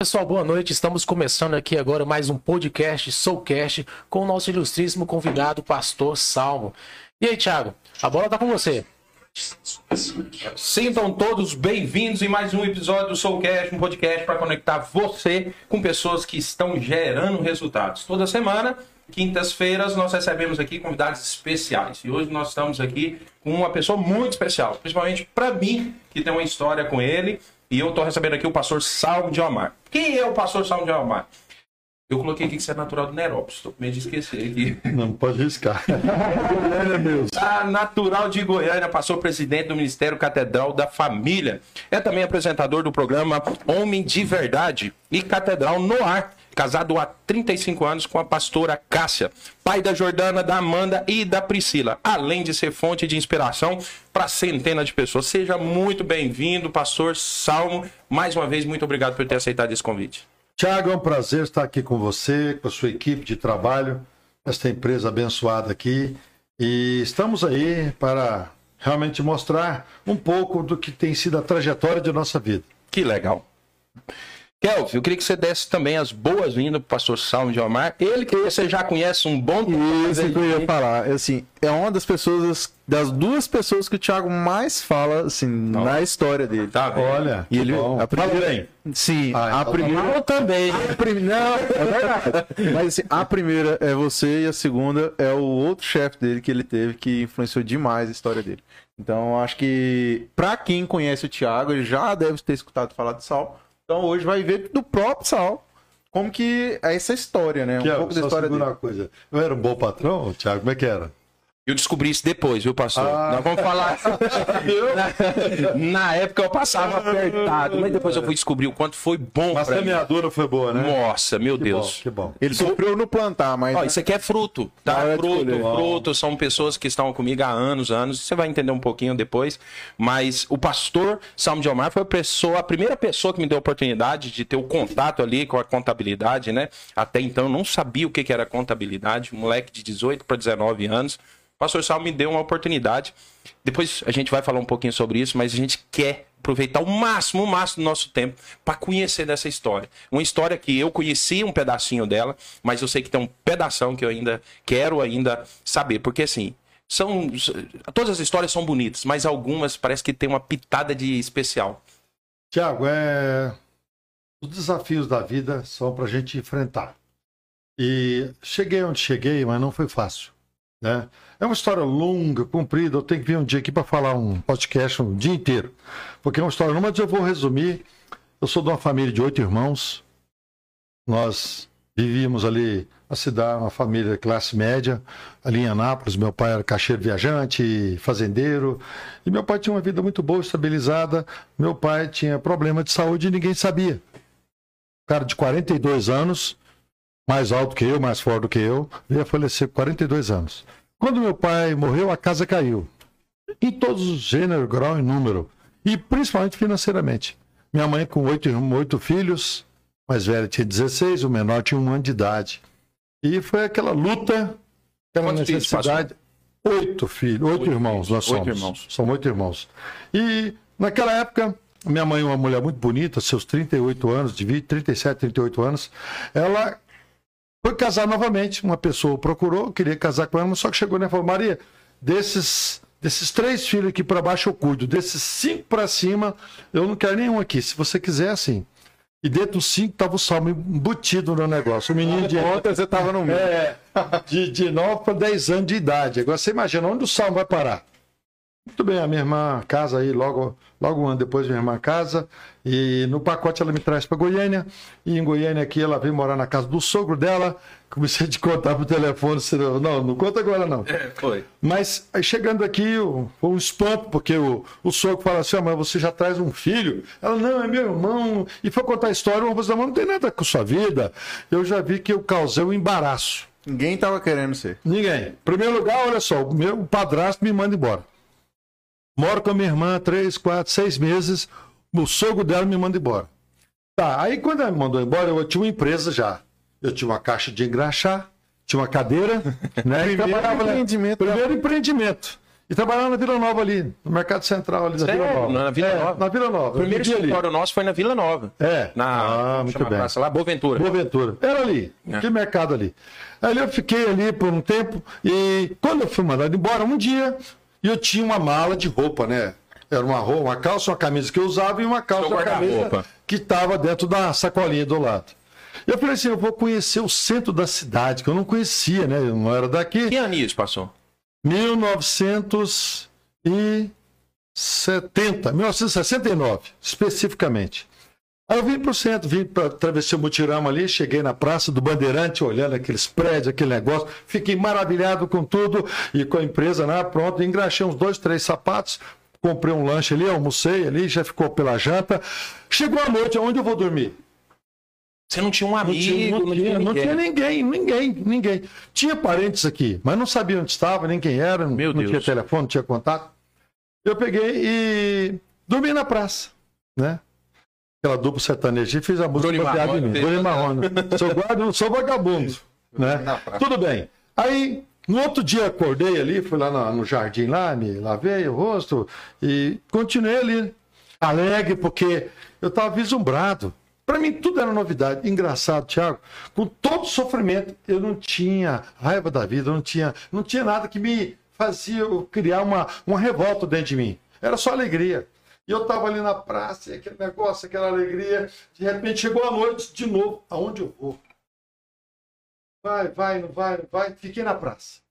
Pessoal, boa noite. Estamos começando aqui agora mais um podcast, Soulcast, com o nosso ilustríssimo convidado, Pastor Salmo. E aí, Thiago, a bola tá com você. Sintam todos bem-vindos em mais um episódio do Soulcast, um podcast para conectar você com pessoas que estão gerando resultados. Toda semana, quintas-feiras, nós recebemos aqui convidados especiais. E hoje nós estamos aqui com uma pessoa muito especial, principalmente para mim, que tem uma história com ele. E eu estou recebendo aqui o pastor Salmo de Omar. Quem é o pastor Salmo de Omar? Eu coloquei aqui que você é natural do Nerópolis, estou com medo de esquecer aqui. Não pode riscar. Goiânia mesmo. Ah, natural de Goiânia, pastor presidente do Ministério Catedral da Família. É também apresentador do programa Homem de Verdade e Catedral no Ar. Casado há 35 anos com a pastora Cássia, pai da Jordana, da Amanda e da Priscila, além de ser fonte de inspiração para centenas de pessoas. Seja muito bem-vindo, pastor Salmo. Mais uma vez, muito obrigado por ter aceitado esse convite. Tiago, é um prazer estar aqui com você, com a sua equipe de trabalho, esta empresa abençoada aqui. E estamos aí para realmente mostrar um pouco do que tem sido a trajetória de nossa vida. Que legal. Kelvin, eu queria que você desse também as boas-vindas pro pastor Salmo de Omar. Ele que você já conhece um bom tempo. Isso que eu ia falar. Assim, é uma das pessoas, das duas pessoas que o Thiago mais fala, assim, na história dele. Tá? Olha, E ele, bom. a primeira, Fala bem. sim, Ah, a então primeira Eu também. a prim- Não, é verdade. Mas assim, a primeira é você e a segunda é o outro chefe dele que ele teve que influenciou demais a história dele. Então, acho que pra quem conhece o Thiago, ele já deve ter escutado falar de Sal. Então, hoje vai ver do próprio Sal como que é essa história, né? Um Tiago, pouco da história dele. uma coisa. Eu era um bom patrão, Tiago? Como é que era? Eu descobri isso depois, viu, pastor? Ah. Nós vamos falar. na, na época eu passava apertado, mas depois eu fui descobrir o quanto foi bom Mas a semeadura foi boa, né? Nossa, meu que Deus. bom, que bom. Ele sofreu no plantar, mas Ó, isso aqui é fruto, tá? de Fruto, fruto, são pessoas que estão comigo há anos, anos. Você vai entender um pouquinho depois. Mas o pastor Salmo de Omar foi a, pessoa, a primeira pessoa que me deu a oportunidade de ter o contato ali com a contabilidade, né? Até então eu não sabia o que que era contabilidade. Um moleque de 18 para 19 anos. Pastor Salmo me deu uma oportunidade. Depois a gente vai falar um pouquinho sobre isso, mas a gente quer aproveitar o máximo, o máximo do nosso tempo para conhecer dessa história. Uma história que eu conheci um pedacinho dela, mas eu sei que tem um pedação que eu ainda quero ainda saber, porque assim, são todas as histórias são bonitas, mas algumas parece que tem uma pitada de especial. Tiago, é... os desafios da vida são para a gente enfrentar. E cheguei onde cheguei, mas não foi fácil. Né? É uma história longa, comprida. Eu tenho que vir um dia aqui para falar um podcast um dia inteiro. Porque é uma história, mas eu vou resumir. Eu sou de uma família de oito irmãos. Nós vivíamos ali na cidade, uma família de classe média, ali em Anápolis. Meu pai era caixeiro viajante, fazendeiro. E meu pai tinha uma vida muito boa, estabilizada. Meu pai tinha problema de saúde e ninguém sabia. Cara de 42 anos, mais alto que eu, mais forte do que eu, veio a falecer com 42 anos. Quando meu pai morreu, a casa caiu. Em todos os gêneros, grau e número. E principalmente financeiramente. Minha mãe com oito, oito filhos, mais velha tinha 16, o menor tinha um ano de idade. E foi aquela luta, aquela Quantos filhos, necessidade. oito filhos, oito, Oito irmãos filhos, nós somos. oito irmãos. São oito irmãos. E naquela época, minha mãe, uma mulher muito bonita, seus 38 anos, de vida, 37, 38 anos, ela foi casar novamente. Uma pessoa procurou, queria casar com ela, mas só que chegou e falou: Maria, desses, desses três filhos aqui para baixo eu cuido, desses cinco para cima eu não quero nenhum aqui. Se você quiser, assim. E dentro dos cinco estava o salmo embutido no negócio. O menino de. ontem você tava no meio. É, de, de 9 para 10 anos de idade. Agora você imagina onde o salmo vai parar. Muito bem, a minha irmã casa aí, logo, logo um ano depois minha irmã casa, e no pacote ela me traz para Goiânia, e em Goiânia aqui ela veio morar na casa do sogro dela, comecei a te contar pro telefone, você não, não, conta agora não. É, foi. Mas aí chegando aqui, o- foi um espanto, porque o, o sogro fala assim, "Ah, mas você já traz um filho? Ela, não, é meu irmão. E foi contar a história, eu falei, não, tem nada com sua vida. Eu já vi que eu causei um embaraço. Ninguém tava querendo ser. Ninguém. Em primeiro lugar, olha só, o meu padrasto me manda embora. Moro com a minha irmã três, quatro, seis meses, o sogro dela me manda embora. Tá, aí quando ela me mandou embora, eu tinha uma empresa já. Eu tinha uma caixa de engraxar, tinha uma cadeira, né? e Primeiro trabalhava empreendimento Primeiro empreendimento. E trabalhava na Vila Nova ali, no Mercado Central ali da Vila? Nova. Na Vila É, Nova? Na Vila Nova. O primeiro ali. escritório nosso foi na Vila Nova. É. Na ah, muito bem. praça lá, Boaventura. Boa Ventura. Era ali, É. naquele mercado ali. Aí eu fiquei ali por um tempo e quando eu fui mandado embora, um dia, eu tinha uma mala de roupa, né? Era uma roupa, uma calça, uma camisa que eu usava e uma calça, uma camisa que estava dentro da sacolinha do lado. Eu falei assim, eu vou conhecer o centro da cidade, que eu não conhecia, né? Eu não era daqui. Que ano isso passou? 1970, 1969, especificamente. Aí eu vim para o centro, vim para atravessar o Mutirama ali, cheguei na Praça do Bandeirante, olhando aqueles prédios, aquele negócio, fiquei maravilhado com tudo e com a empresa lá, pronto, engraxei uns dois, três sapatos, comprei um lanche ali, almocei ali, já ficou pela janta. Chegou a noite, onde eu vou dormir? Você não tinha um Não amigo, tinha, não, tinha, não tinha ninguém, ninguém, ninguém. Tinha parentes aqui, mas não sabia onde estava, nem quem era, não- Meu não Deus. tinha telefone, não tinha contato. Eu peguei e dormi na praça, né? Aquela dupla sertaneja, e fiz a música baseada em mim. Doni Marrone. Sou guarda, sou vagabundo, né? Tudo bem. Aí, no outro dia, acordei ali, fui lá no, no jardim lá, me lavei o rosto e continuei ali, alegre, porque eu estava vislumbrado. Para mim, tudo era novidade. Engraçado, Thiago, com todo o sofrimento, eu não tinha raiva da vida, não tinha, não tinha nada que me fazia criar uma, uma revolta dentro de mim. Era só alegria. E eu estava ali na praça, aquele negócio, aquela alegria. De repente chegou a noite de novo. Aonde eu vou? Vai, vai, não vai, não vai. Fiquei na praça.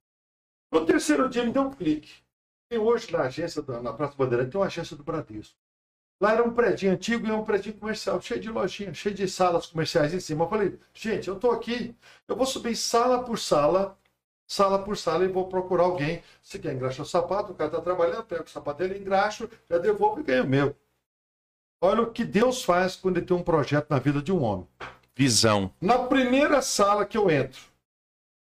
No terceiro dia me deu um clique. Tem hoje na agência, na Praça Bandeirante, tem uma agência do Bradesco. Lá era um prédio antigo e um prédio comercial, cheio de lojinha, cheio de salas comerciais em cima. Eu falei, gente, eu estou aqui, eu vou subir sala por sala, sala por sala e vou procurar alguém. Se quer engraxar o sapato, o cara está trabalhando, pego o sapato dele, engraxo, já devolvo e ganho o meu. Olha o que Deus faz quando ele tem um projeto na vida de um homem. Visão. Na primeira sala que eu entro,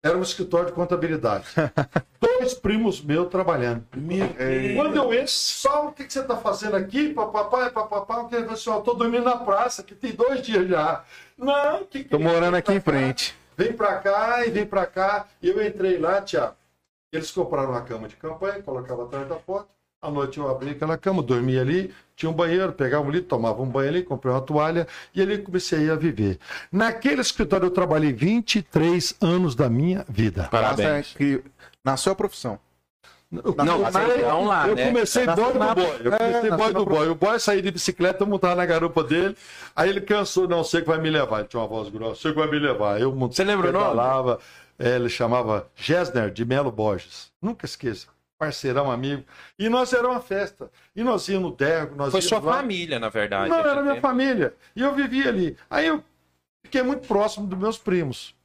era um escritório de contabilidade. Dois primos meus trabalhando. Quando eu entro, só o que, que você está fazendo aqui, papapá, papapá, o que falou assim, ó, tô dormindo na praça, que tem dois dias já. Não, que que Tô morando vem aqui em pra cá, frente. Vem pra cá e vem pra cá. E eu entrei lá, Tiago. Eles compraram uma cama de campanha, colocava atrás da porta. À noite eu abri aquela cama, dormia ali, tinha um banheiro, pegava um litro, tomava um banho ali, comprei uma toalha e ali comecei a viver. Naquele escritório eu trabalhei 23 anos da minha vida. Parabéns. É que- Na sua profissão. Não, mas então lá, eu né? comecei Na- boy do boy. Eu comecei na boy do boy. O boy saía de bicicleta, eu montava na garupa dele. Aí ele cansou, não sei que vai me levar. Ele tinha uma voz grossa, sei que vai me levar. Eu Você lembra o nome? É, ele chamava Gessner de Melo Borges. Nunca esqueça. Parceirão, amigo. E nós era uma festa. E nós íamos no Dergo, nós Foi sua lá. família, na verdade. Não, era minha tempo. família. E eu vivia ali. Aí eu fiquei muito próximo dos meus primos.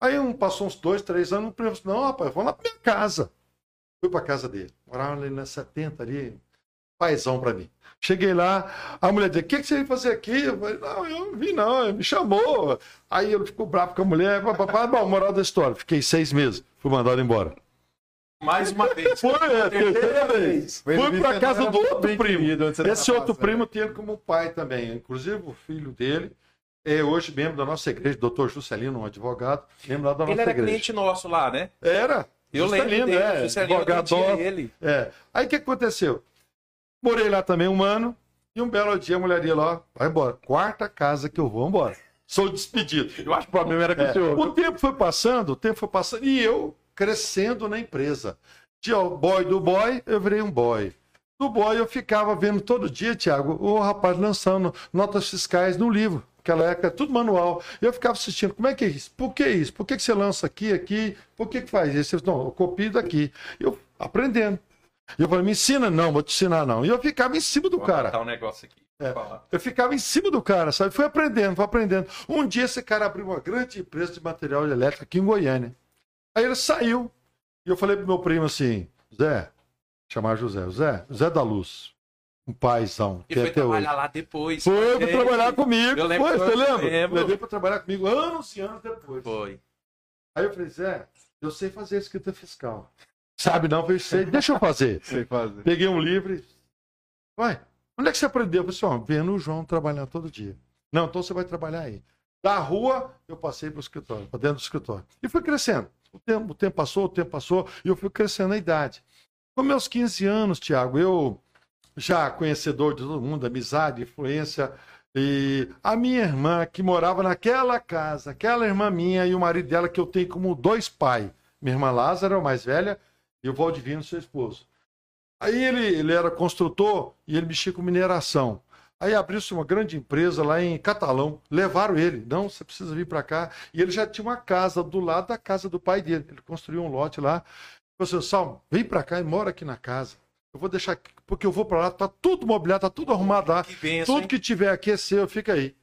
Aí um, passou uns dois, três anos, o primo disse, não, rapaz, vamos lá pra minha casa. Fui pra casa dele. Morava ali na 70 ali, paizão pra mim. Cheguei lá, a mulher disse, o que, que você veio fazer aqui? Eu falei, não, eu não vim não, ele me chamou. Aí ele ficou bravo com a mulher, papapá. Bom, moral da história, fiquei seis meses, fui mandado embora. Mais uma vez. Foi, é, terceira vez. Ele Fui que casa do outro primo. Esse outro primo tinha como pai também. Inclusive, o filho dele é hoje membro da nossa igreja, doutor Juscelino, um advogado, membro lá da nossa Ele era igreja. cliente nosso lá, né? Era. Eu lembro Juscelino, dele. é, Juscelino, advogado. atendia ele. É. Aí o que aconteceu? Morei lá também um ano e um belo dia a mulher ia lá, vai embora. Quarta casa que eu vou embora. Sou despedido. Eu acho que o problema era com É, o senhor. O tempo foi passando, o tempo foi passando e eu crescendo na empresa. De boy do boy, eu virei um boy. Do boy eu ficava vendo todo dia, Tiago, o rapaz lançando notas fiscais no livro. Aquela época, tudo manual. Eu ficava assistindo, como é que é isso? Por que isso? Por que, que você lança aqui, aqui? Por que, que faz isso? Eu, não, eu copio daqui. Eu aprendendo. E eu falei, me ensina? Não, vou te ensinar não. E eu ficava em cima do Vou cara. um negócio aqui. É. Eu ficava em cima do cara, sabe? Fui aprendendo, fui aprendendo. Um dia esse cara abriu uma grande empresa de material elétrico aqui em Goiânia. Aí ele saiu. E eu falei pro meu primo assim, Zé, chamar José, Zé, Zé da Luz, um paizão, E é foi até hoje. trabalhar lá depois. Foi pra É, trabalhar comigo. Eu lembro foi, você eu lembra? lembro. Levei pra trabalhar comigo anos e anos depois. Foi. Aí eu falei, Zé, eu sei fazer escrita fiscal. Sabe não? Eu sei, deixa eu fazer. Sei fazer. Peguei um livro e. Vai, onde é que você aprendeu? Eu falei assim, ó, vendo o João trabalhar todo dia. Não, então você vai trabalhar aí. Da rua, eu passei para o escritório, para dentro do escritório. E fui crescendo. O tempo, o tempo passou, o tempo passou, e eu fui crescendo na idade. Com meus 15 anos, Tiago, eu já conhecedor de todo mundo, amizade, influência, e a minha irmã, que morava naquela casa, aquela irmã minha e o marido dela, que eu tenho como dois pais. Minha irmã Lázara, a mais velha, e o Valdivino, seu esposo. Aí ele, ele era construtor e ele mexia com mineração. Aí abriu-se uma grande empresa lá em Catalão, levaram ele. Não, você precisa vir para cá. E ele já tinha uma casa do lado da casa do pai dele. Ele construiu um lote lá. Falei assim, Salmo, vem para cá e mora aqui na casa. Eu vou deixar porque eu vou para lá, tá tudo mobiliado, tá tudo arrumado lá. Que benção, Tudo hein? que tiver aqui é seu, fica aí.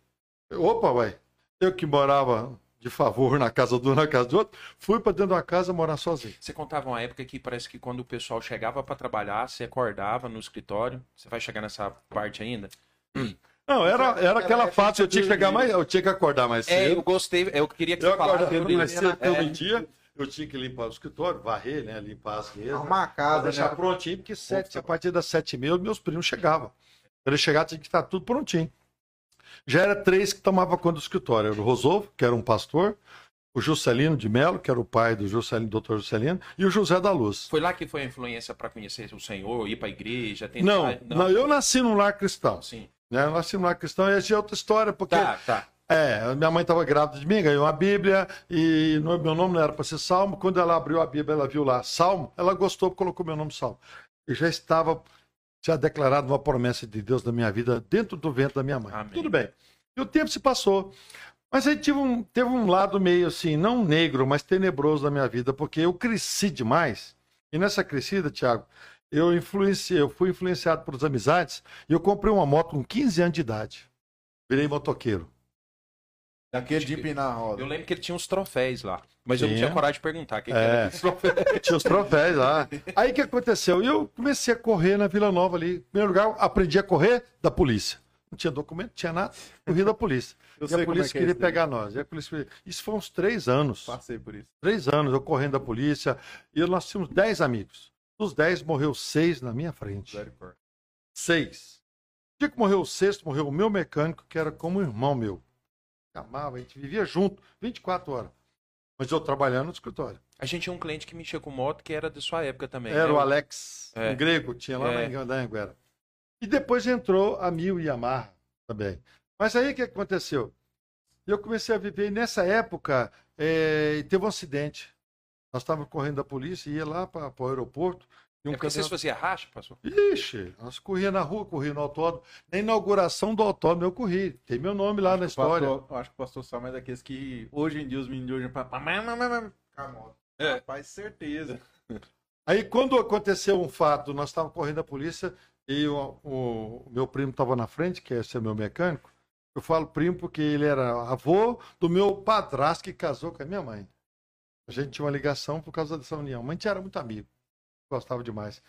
Eu, Opa, ué. Eu que morava de favor na casa do um, na casa do outro, fui para dentro da casa morar sozinho. Você contava uma época que parece que quando o pessoal chegava para trabalhar, você acordava no escritório. Você vai chegar nessa parte ainda? Não, era, era aquela fase, eu tinha que chegar mais, eu tinha que acordar mais É, eu cedo. gostei. Eu queria que Eu você falasse acordava mais cedo todo É. dia. Eu tinha que limpar o escritório, varrer, né? Limpar as mesas. Arrumar a Pra casa, deixar né? prontinho, porque sete, a partir das sete e meia, os meus primos chegavam. Quando eles chegavam, tinha que estar tudo prontinho. Já era três que tomava conta do escritório. Era o Rosolvo, que era um pastor, o Juscelino de Melo, que era o pai do Juscelino, doutor Juscelino, e o José da Luz. Foi lá que foi a influência para conhecer o Senhor, ir para a igreja? Tentar... Não, não, eu nasci num lar cristão. Sim. Né? Eu nasci num lar cristão e essa é outra história, porque Tá, tá. É, minha mãe estava grávida de mim, ganhou uma Bíblia e no- meu nome não era para ser Salmo. Quando ela abriu a Bíblia, ela viu lá Salmo, ela gostou, colocou meu nome Salmo. E já estava já declarado uma promessa de Deus na minha vida dentro do ventre da minha mãe. Amém. Tudo bem. E o tempo se passou. Mas aí tive um, teve um lado meio assim, não negro, mas tenebroso da minha vida, porque eu cresci demais. E nessa crescida, Tiago, eu influenciei, eu fui influenciado por amizades e eu comprei uma moto com 15 anos de idade. Virei motoqueiro. Daquele de empinar a roda. Eu lembro que ele tinha uns troféus lá. Mas eu não Tinha. coragem de perguntar. o Que que É. era aqueles troféus? Tinha os troféus lá. Aí o que aconteceu? Eu comecei a correr na Vila Nova ali. Em primeiro lugar, aprendi a correr da polícia. Não tinha documento, não tinha nada. Corri da polícia. Eu e sei a como polícia é que é queria isso daí. pegar nós. E a polícia... Isso foi uns três anos. Passei por isso. Três anos eu correndo da polícia. E nós tínhamos dez amigos. Dos dez, morreu seis na minha frente. Seis. O dia que morreu o sexto, morreu o meu mecânico, que era como um irmão meu. Amava, a gente vivia junto, 24 horas. Mas eu trabalhando no escritório. A gente tinha um cliente que mexia com moto que era da sua época também. Era né? o Alex, É. um grego, tinha lá É. na Anhanguera. E depois entrou a Mil Yamaha também. Mas aí o que aconteceu? Eu comecei a viver, e nessa época, eh, teve um acidente. Nós estávamos correndo da polícia, ia lá para o aeroporto. E um É porque vocês faziam racha, pastor? Ixi, nós corria na rua, corria no autódromo. Na inauguração do autódromo eu corri. Tem meu nome lá na O história. pastor- eu acho que o pastor Samuel é daqueles que hoje em dia os meninos de hoje é pra. moto. É. Rapaz, certeza. Aí quando aconteceu um fato, nós estávamos correndo a polícia e o, o- o meu primo estava na frente, que é ser meu mecânico. Eu falo primo porque ele era avô do meu padrasto que casou com a minha mãe. A gente tinha uma ligação por causa dessa união. Mas a gente era muito amigo. Gostava demais.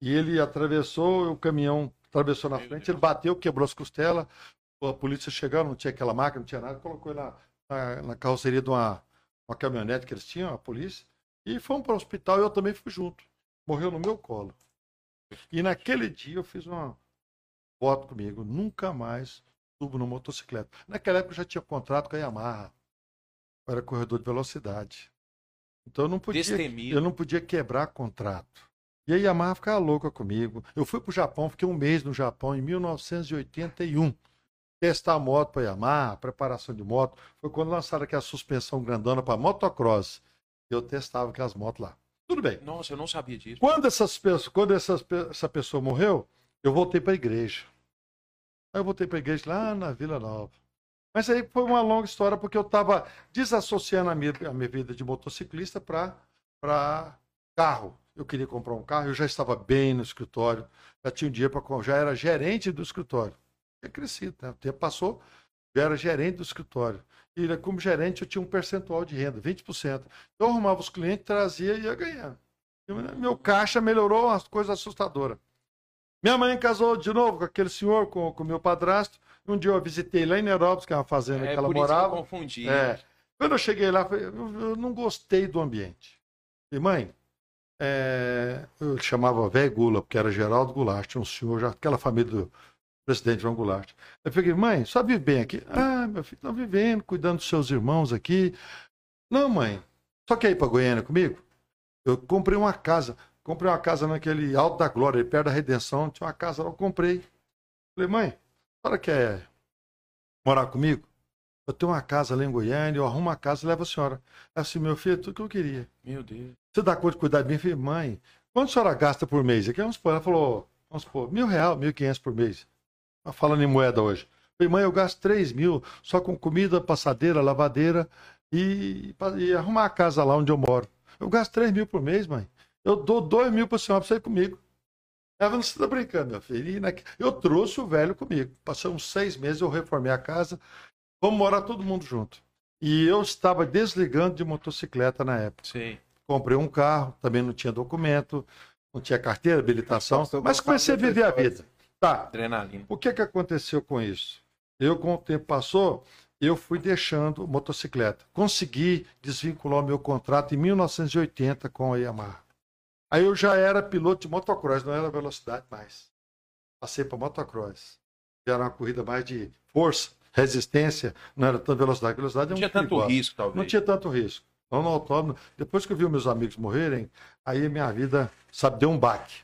E ele atravessou, o caminhão atravessou na Meu frente, Deus. ele bateu, quebrou as costelas. A polícia chegou, não tinha aquela máquina, não tinha nada, colocou ele na, na, na carroceria de uma, uma caminhonete que eles tinham, a polícia. E fomos para o hospital e eu também fui junto. Morreu no meu colo. E naquele dia eu fiz uma voto comigo. Nunca mais subo no motocicleta. Naquela época eu já tinha contrato com a Yamaha. Eu era corredor de velocidade. Então eu não podia, Destemido. eu não podia quebrar contrato. E a Yamaha ficava louca comigo. Eu fui para o Japão, fiquei um mês no Japão em 1981. Testar a moto para Yamaha, preparação de moto. Foi quando lançaram aquela suspensão grandona para motocross. Eu testava aquelas motos lá. Tudo bem. Nossa, eu não sabia disso. Quando, essas quando essas essa pessoa morreu, eu voltei para a igreja. Aí eu voltei para a igreja lá na Vila Nova. Mas aí foi uma longa história, porque eu estava desassociando a minha, a minha vida de motociclista para carro. Eu queria comprar um carro, eu já estava bem no escritório, já tinha um dia para já era gerente do escritório. Tinha crescido, né? O tempo passou, eu era gerente do escritório. E né, como gerente eu tinha um percentual de renda, 20%. Eu arrumava os clientes, trazia e ia ganhando. E Meu caixa melhorou uma coisa assustadora. Minha mãe casou de novo com aquele senhor, com o meu padrasto. Um dia eu visitei lá em Nerópolis, que é uma fazenda É que ela por isso que eu morava. confundi. É. Quando eu cheguei lá, eu eu, eu não gostei do ambiente. E mãe, é, eu chamava velho Gula, porque era Geraldo Goulart, um senhor, já, aquela família do presidente João Goulart. Eu peguei, mãe, só vive bem aqui? Ah, meu filho, tá vivendo, cuidando dos seus irmãos aqui. Não, mãe, só quer ir para Goiânia comigo? Eu comprei uma casa. comprei uma casa naquele Alto da Glória, perto da Redenção. Tinha uma casa lá, eu comprei. Falei, mãe, a quer morar comigo? Eu tenho uma casa lá em Goiânia, eu arrumo uma casa e levo a senhora. Assim, meu filho, tudo que eu queria. Meu Deus. Você dá conta de cuidar de mim? Eu falei, mãe, quanto a senhora gasta por mês? Aqui, vamos supor, ela falou, vamos supor, mil real, mil e quinhentos por mês. Tá falando em moeda hoje. Eu falei, mãe, eu gasto três mil só com comida, passadeira, lavadeira e, e arrumar a casa lá onde eu moro. Eu gasto três mil por mês, mãe. Eu dou dois mil para senhora para você ir comigo. Ela falou, você está brincando, meu filho. E Eu trouxe o velho comigo. Passamos seis meses, eu reformei a casa. Vamos morar todo mundo junto. E eu estava desligando de motocicleta na época. Sei. Comprei um carro, também não tinha documento, não tinha carteira, habilitação, mas comecei a viver a vida. Tá, Adrenalina. o que, que aconteceu com isso? Eu, com o tempo passou, eu fui deixando motocicleta. Consegui desvincular o meu contrato em 1980 com a Yamaha. Aí eu já era piloto de motocross, não era velocidade mais. Passei para motocross. Já era uma corrida mais de força, resistência, não era tanta velocidade. Velocidade é Não tinha tanto perigosa. risco, talvez. Não tinha tanto risco. Não no autódromo. Depois que eu vi meus amigos morrerem, aí minha vida, sabe, deu um baque.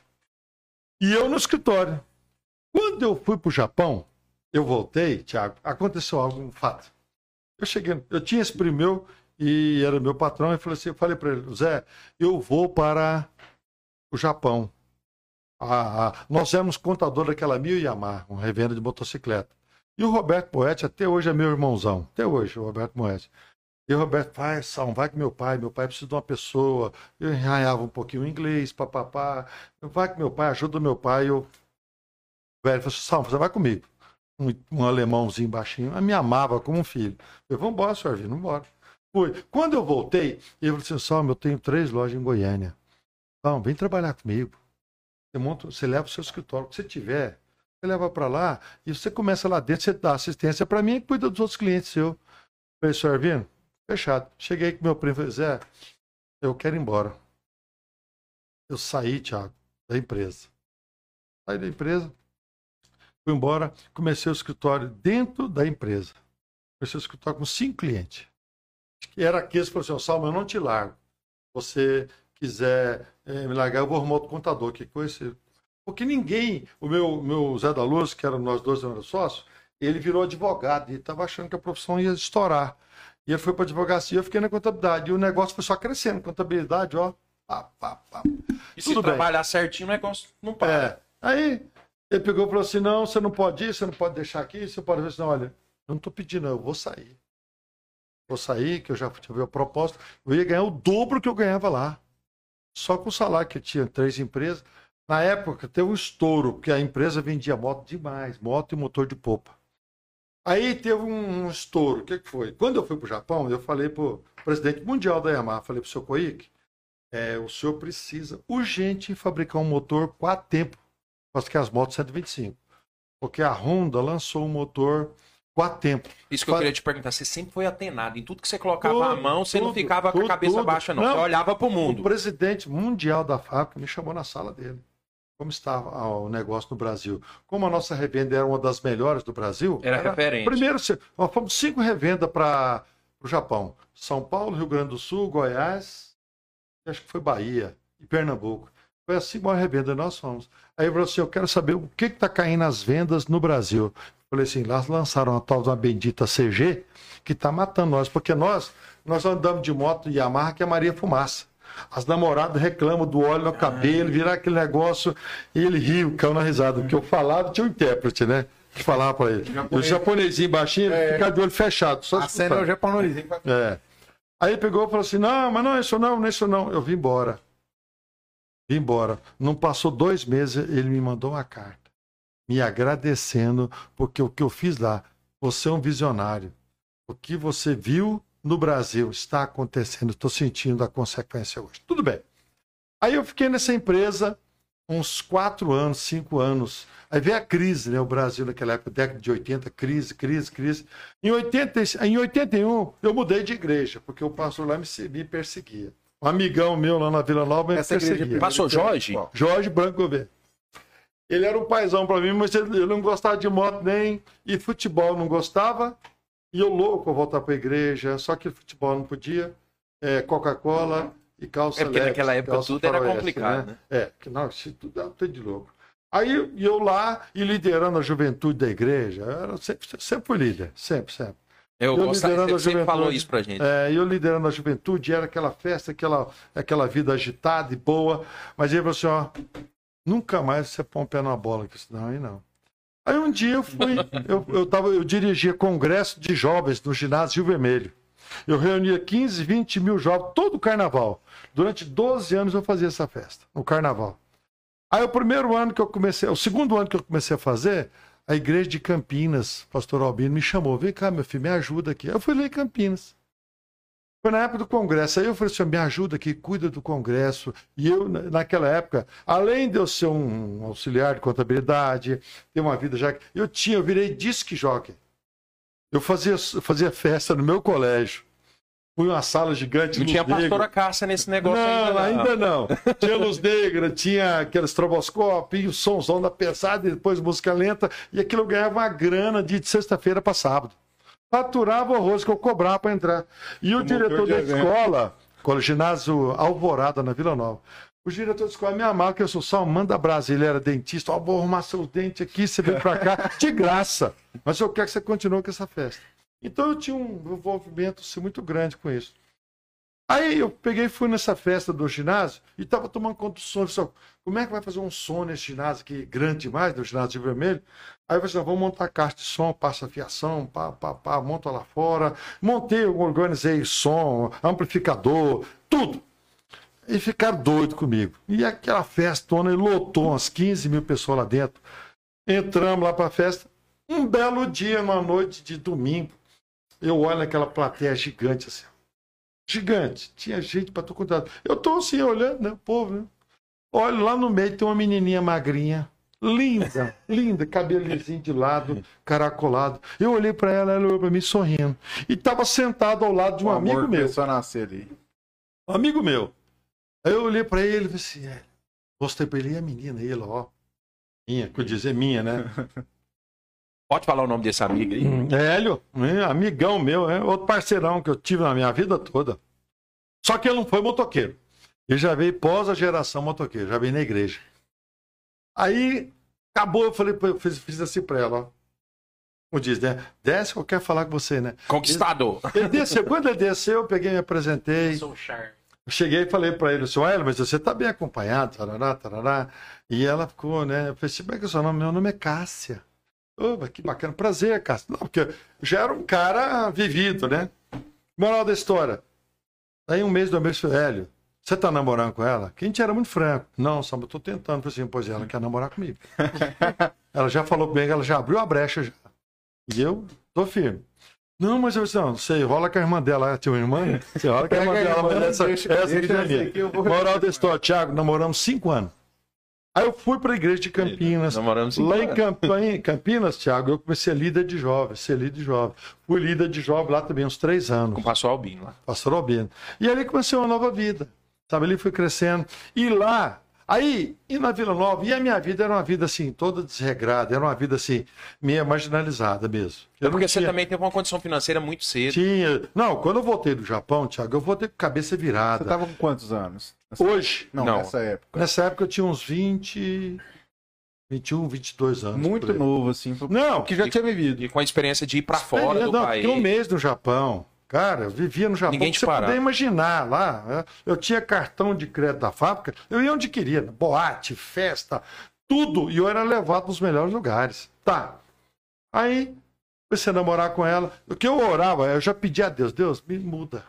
E eu no escritório. Quando eu fui para o Japão, eu voltei, Thiago, aconteceu algo, um fato. Eu cheguei, eu tinha esse primo e era meu patrão, e falei assim, eu falei para ele, Zé, eu vou para o Japão. Ah, nós éramos contador daquela Mil Yamaha, uma revenda de motocicleta. E o Roberto Moetti, até hoje é meu irmãozão, até hoje, o Roberto Moetti. E o Roberto, vai, Sal, vai com meu pai, meu pai precisa de uma pessoa. Eu enranhava um pouquinho o inglês, papapá. Vai com meu pai, ajuda meu pai. Eu... Velho falou assim, Sal, você vai comigo. Um, um alemãozinho baixinho, me amava como um filho. Eu, vamos embora, senhor Vino, embora. Fui. Quando eu voltei, ele falou assim, Sal, eu tenho três lojas em Goiânia. Sal, vem trabalhar comigo. Você, monta, você leva o seu escritório, o que você tiver, você leva para lá e você começa lá dentro, você dá assistência para mim e cuida dos outros clientes seus. Falei, senhor Vino, Fechado. Cheguei com meu primo e falei, Zé, eu quero ir embora. Eu saí, Thiago, da empresa. Saí da empresa, fui embora, comecei o escritório dentro da empresa. Comecei o escritório com cinco clientes. Que era aqueles que falaram assim, Salmo, eu não te largo. Você quiser eh, me largar, eu vou arrumar outro contador. Que coisa. Porque ninguém, o meu, meu Zé da Luz, que era nós dois éramos sócios, ele virou advogado e estava achando que a profissão ia estourar. E ele foi para advocacia, eu fiquei na contabilidade. E o negócio foi só crescendo. Contabilidade, ó. Pá, pá, pá. E se Tudo bem. trabalhar certinho, o negócio não para. É. Aí ele pegou e falou assim: não, você não pode ir, você não pode deixar aqui, você pode ver assim, olha, eu não estou pedindo, não, eu vou sair. Vou sair, que eu já tive a proposta, eu ia ganhar o dobro que eu ganhava lá. Só com o salário que eu tinha, três empresas. Na época teve um estouro, porque a empresa vendia moto demais, moto e motor de popa. Aí teve um, estouro. O que, que foi? Quando eu fui para o Japão, eu falei para o presidente mundial da Yamaha, falei para o senhor Koike, é, o senhor precisa urgente fabricar um motor quatro tempos, quase que as motos 125. Porque a Honda lançou um motor quatro tempos. Isso que eu queria te perguntar. Você sempre foi atenado. Em tudo que você colocava Tudo, a mão, você não tudo, ficava com a tudo, cabeça tudo. baixa, não. Não. Você olhava pro O mundo. presidente mundial da fábrica me chamou na sala dele. Como estava ah, o negócio no Brasil. Como a nossa revenda era uma das melhores do Brasil. Era referente. Primeiro, nós fomos cinco revendas para o Japão: São Paulo, Rio Grande do Sul, Goiás, acho que foi Bahia e Pernambuco. Foi assim uma revenda nós fomos. Aí ele falou assim: Eu quero saber o que está caindo nas vendas no Brasil. Eu falei assim: lá lançaram a tal de uma bendita CG que está matando nós, porque nós, nós andamos de moto Yamaha que é Maria Fumaça. As namoradas reclamam do óleo no cabelo, virar aquele negócio, e ele riu, caiu na risada. Porque eu falava, tinha um intérprete, né? Que falava para ele. E o japonesinho baixinho, ele fica de olho fechado. Só A cena é o japonês. É. Aí ele pegou e falou assim: não, mas não, isso não, não, isso não. Eu vim embora. Vim embora. Não passou dois meses, ele me mandou uma carta, me agradecendo, porque o que eu fiz lá, você é um visionário. O que você viu no Brasil está acontecendo, estou sentindo a consequência hoje. Tudo bem. Aí eu fiquei nessa empresa uns quatro anos, cinco anos. Aí veio a crise, né? O Brasil naquela época, década de 80, crise, crise, crise. Em, 80, em 81, eu mudei de igreja, porque o pastor lá me, me perseguia. Um amigão meu lá na Vila Nova me Essa igreja perseguia. Passou Jorge? Jorge Branco Gouveia. Ele era um paizão para mim, mas ele, ele não gostava de moto nem. E futebol não gostava. E eu louco a voltar para a igreja, só que futebol não podia. É, Coca-Cola e calça É porque naquela época tudo era complicado, né? É, que não, isso tudo é um tanto de louco. Aí eu lá e liderando a juventude da igreja, eu era sempre, sempre fui líder, sempre, sempre. Eu, Eu gostava, liderando você sempre falou isso pra gente. É, e eu liderando a juventude, era aquela festa, aquela, aquela vida agitada e boa, mas aí você, ó, nunca mais você põe um pé na bola, que senão aí não. Aí um dia eu fui, eu, eu, tava, eu dirigia congresso de jovens no ginásio Rio Vermelho. Eu reunia 15, 20 mil jovens todo carnaval. Durante 12 anos eu fazia essa festa, no carnaval. Aí o primeiro ano que eu comecei, o segundo ano que eu comecei a fazer, a igreja de Campinas, pastor Albino, me chamou, vem cá, meu filho, me ajuda aqui. Eu fui lá em Campinas. Foi na época do congresso. Aí eu falei assim, me ajuda aqui, cuida do congresso. E eu, na- naquela época, além de eu ser um auxiliar de contabilidade, ter uma vida já... Eu tinha, eu virei disque jockey. Eu fazia, fazia festa no meu colégio. Fui uma sala gigante. Não tinha negra. pastora Cássia nesse negócio Não, ainda. ainda não. Tinha luz negra, tinha aquele estroboscópio, o somzão da pesada, e depois música lenta, e aquilo eu ganhava uma grana de sexta-feira para sábado. Faturava o arroz que eu cobrava para entrar. E o diretor de da evento. escola, com o ginásio Alvorada, na Vila Nova, o diretor da escola me amava, que eu sou Salmão da Brasília, era dentista, ó, vou arrumar seus dentes aqui, você vem para cá, de graça. Mas eu quero que você continue com essa festa. Então eu tinha um envolvimento assim, muito grande com isso. Aí eu peguei e fui nessa festa do ginásio e estava tomando conta do assim, como é que vai fazer um som nesse ginásio aqui grande demais, no ginásio de vermelho? Aí assim, vamos montar caixa de som, passa fiação, pá, pá, pá, monta lá fora. Montei, organizei som, amplificador, tudo. E ficaram doidos comigo. E aquela festona e lotou umas 15 mil pessoas lá dentro. Entramos lá para a festa. Um belo dia, numa noite de domingo, eu olho naquela plateia gigante assim gigante. Tinha gente para todo quanto lado. Eu tô assim olhando, né? O povo, né? Olha, lá no meio tem uma menininha magrinha. Linda, linda, cabelo lisinho de lado, caracolado. Eu olhei para ela, ela olhou para mim sorrindo. E estava sentado ao lado de um O amigo meu. a nascer ali. Um amigo meu. Aí eu olhei para ele e falei assim: é. mostrei para ele e a menina, ele, ó. Minha, que eu dizer minha, né? Pode falar o nome desse amigo aí? Hum, Hélio, é, amigão meu, é outro parceirão que eu tive na minha vida toda. Só que ele não foi motoqueiro. Ele já veio pós a geração motoqueiro, já veio na igreja. Aí acabou, eu falei, eu fiz, fiz assim pra ela, ó. Como diz, né? Desce que eu quero falar com você, né? Conquistador. Ele desceu, quando ele desceu, eu peguei, me apresentei. Sou charme. Cheguei e falei pra ele assim, Hélio, mas você tá bem acompanhado, tarará, tarará. E ela ficou, né? Eu falei assim, como é que é o seu nome? Meu nome é Cássia. Ô, mas que bacana, prazer, Cássia. Não, porque eu já era um cara vivido, né? Moral da história. Aí um mês, dois meses, Hélio, você tá namorando com ela? Que a gente era muito franco. Não, Samba, eu tô tentando. Falei assim, pois ela quer namorar comigo. ela já falou comigo, ela já abriu a brecha já. E eu tô firme. Não, mas eu disse, não, você rola com a irmã dela, ela tinha uma irmã? Você rola com a irmã dela, mas essa, deixa- essa deixa aqui é minha. aqui, vou- Moral da história, Thiago, namoramos cinco anos. Aí eu fui para a igreja de Campinas. Namoramos cinco Lá em anos. Campi- Campinas, Thiago, eu comecei a líder de jovens, ser líder de jovens. Fui líder de jovens lá também uns três anos, Com o pastor Albino lá. pastor Albino. E ali comecei uma nova vida, sabe? Ali fui crescendo. E lá, aí, e na Vila Nova, e a minha vida era uma vida assim, toda desregrada, era uma vida assim, meio marginalizada mesmo. Eu É porque não você tinha- também teve uma condição financeira muito cedo. tinha. Não, quando eu voltei do Japão, Thiago, eu voltei com cabeça Você virada. tava com quantos anos? Nessa- Hoje, Não, Não. nessa época. nessa época eu tinha uns 20, 21, 22 anos. Muito novo, assim. Não, Que já tinha vivido. E com a experiência de ir pra fora do não, país. fiquei um mês no Japão. Cara, eu vivia no Japão. Ninguém te você poder imaginar lá. né? Eu tinha cartão de crédito da fábrica, eu ia onde queria. Boate, festa, tudo. E eu era levado para os melhores lugares. Tá. Aí, comecei a namorar com ela. O que eu orava, eu já pedi a Deus, Deus, me muda.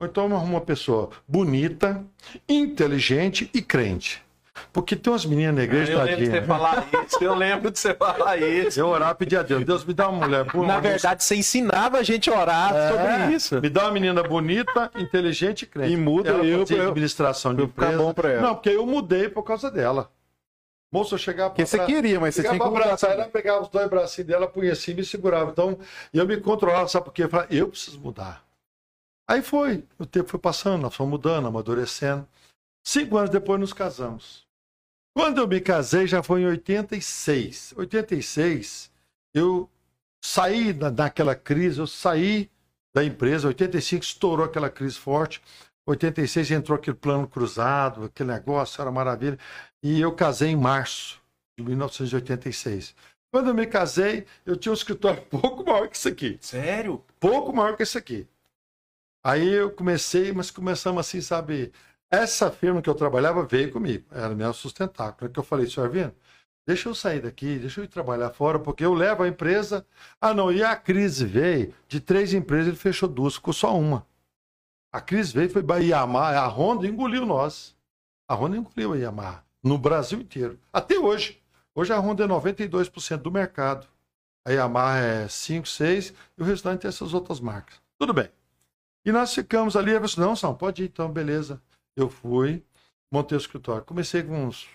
Ou então eu arrumo uma pessoa bonita, inteligente e crente. Porque tem umas meninas na igreja, Eu lembro de você falar isso. Eu lembro de você falar isso. Eu orava, pedi a Deus, Deus me dá uma mulher boa. Na verdade, você ensinava a gente a orar É, sobre isso. Me dá uma menina bonita, inteligente e crente. E muda ela eu pra- administração de pra eu ficar empresa. bom pra ela. Não, porque eu mudei por causa dela. Moço, eu chegava Porque você pra- queria, mas você Chegava tinha que pra mudar. abraçar, ela pegava os dois bracinhos dela, punha assim e me segurava. Então, eu me controlava, sabe por quê? Eu falava, eu preciso mudar. Aí foi, o tempo foi passando, nós fomos mudando, amadurecendo. Cinco anos depois nos casamos. Quando eu me casei, já foi em 86. 86, eu saí da, daquela crise, eu saí da empresa, 85 estourou aquela crise forte. 86 entrou aquele plano cruzado, aquele negócio, era maravilha. E eu casei em março de 1986. Quando eu me casei, eu tinha um escritório pouco maior que isso aqui. Sério? Pouco maior que esse aqui. Aí eu comecei, mas começamos assim, sabe? Essa firma que eu trabalhava veio comigo. Era minha sustentáculo. Que eu falei, senhor Arvino, deixa eu sair daqui, deixa eu ir trabalhar fora, porque eu levo a empresa. Ah, não, e a crise veio, de três empresas ele fechou duas, ficou só uma. A crise veio, foi a Yamaha, a Honda engoliu nós. A Honda engoliu a Yamaha, no Brasil inteiro. Até hoje. Hoje a Honda é 92% do mercado. A Yamaha é 5, 6 e o restante é essas outras marcas. Tudo bem. E nós ficamos ali, eu disse, não, São, pode ir, então, beleza. Eu fui, montei o escritório. Comecei com uns